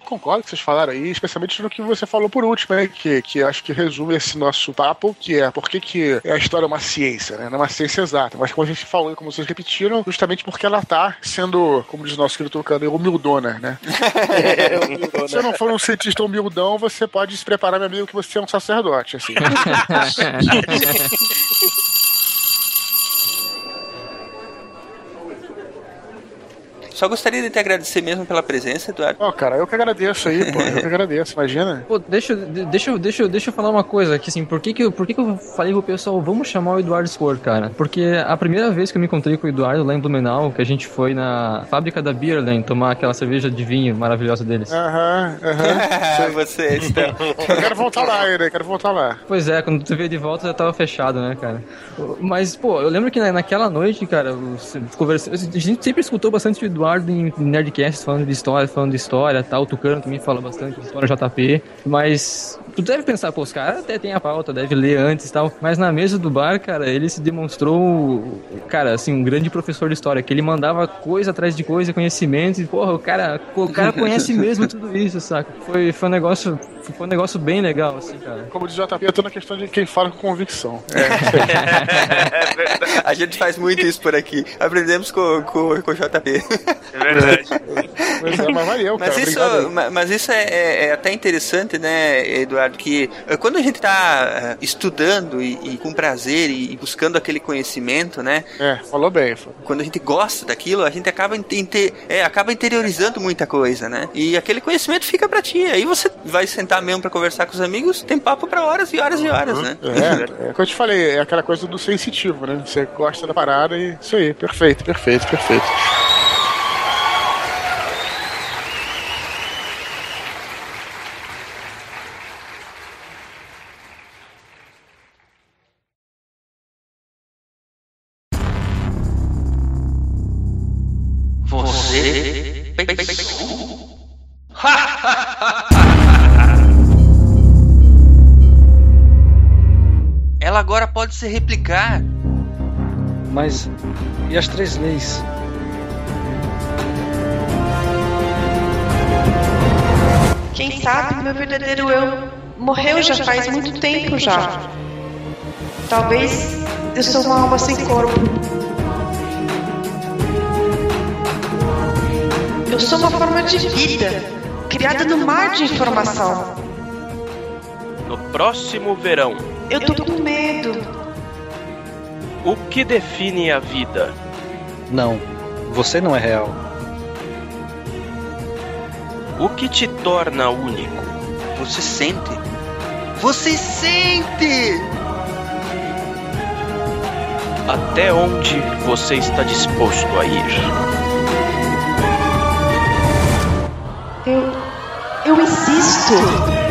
Concordo com o que vocês falaram aí, especialmente no que você falou por último, né? Que, que acho que resume esse nosso papo, que é por que, que a história é uma ciência, né? Não é uma ciência exata. Mas como a gente falou e como vocês repetiram, justamente porque ela tá sendo, como diz o nosso querido Tucano, humildona, né? Se você não for um cientista humildão, você pode se preparar, meu amigo, que você é um sacerdote, assim. Só gostaria de te agradecer mesmo pela presença, Eduardo. Ó, cara, eu que agradeço aí, pô. Eu que agradeço, imagina. Pô, deixa, eu- deixa, deixa, deixa eu falar uma coisa aqui, assim, por que que, eu, por que que eu falei pro pessoal, vamos chamar o Eduardo Spor, cara? Porque a primeira vez que eu me encontrei com o Eduardo lá em Blumenau, que a gente foi na fábrica da Beerland tomar aquela cerveja de vinho maravilhosa deles. Aham, aham. Você está. Eu quero voltar lá, né? Quero voltar lá. Pois é, quando tu veio de volta já tava fechado, né, cara? Mas, pô, eu lembro que na- naquela noite, cara, a gente sempre escutou bastante o Eduardo em Nerdcast falando de história, falando de história tal. O Tucano também fala bastante de história JP. Mas tu deve pensar, pô, os caras até tem a pauta, deve ler antes e tal. Mas na mesa do bar, cara, ele se demonstrou, cara, assim, um grande professor de história, que ele mandava coisa atrás de coisa, conhecimento, e, porra, o cara, o cara conhece mesmo tudo isso, saca? Foi, foi um negócio. Foi um negócio bem legal, assim, cara. Como diz o JP, eu tô na questão de quem fala com convicção. A gente faz muito isso por aqui. Aprendemos com, com, com o JP. É verdade. Pois é, mas valeu, cara. Mas isso, aí. ma- mas isso é, é- é até interessante, né, Eduardo? Que eh, quando a gente está estudando e, e com prazer e, e buscando aquele conhecimento, né? É, falou bem. Quando a gente gosta daquilo, a gente acaba, inte- inte- é, acaba interiorizando muita coisa, né? E aquele conhecimento fica pra ti. Aí você vai sentar mesmo pra conversar com os amigos, tem papo pra horas e horas e horas, né? É, é o que eu te falei, é aquela coisa do sensitivo, né? Você gosta da parada e isso aí, perfeito, perfeito, perfeito. Pode se replicar. Mas e as três leis? Quem sabe meu verdadeiro eu morreu já faz muito tempo já. Talvez eu sou uma alma sem corpo. Eu sou uma forma de vida, criada no mar de informação. No próximo verão, Eu tô com medo. o que define a vida? Não, você não é real. O que te torna único? Você sente. Você sente! Até onde você está disposto a ir? Eu. Eu insisto.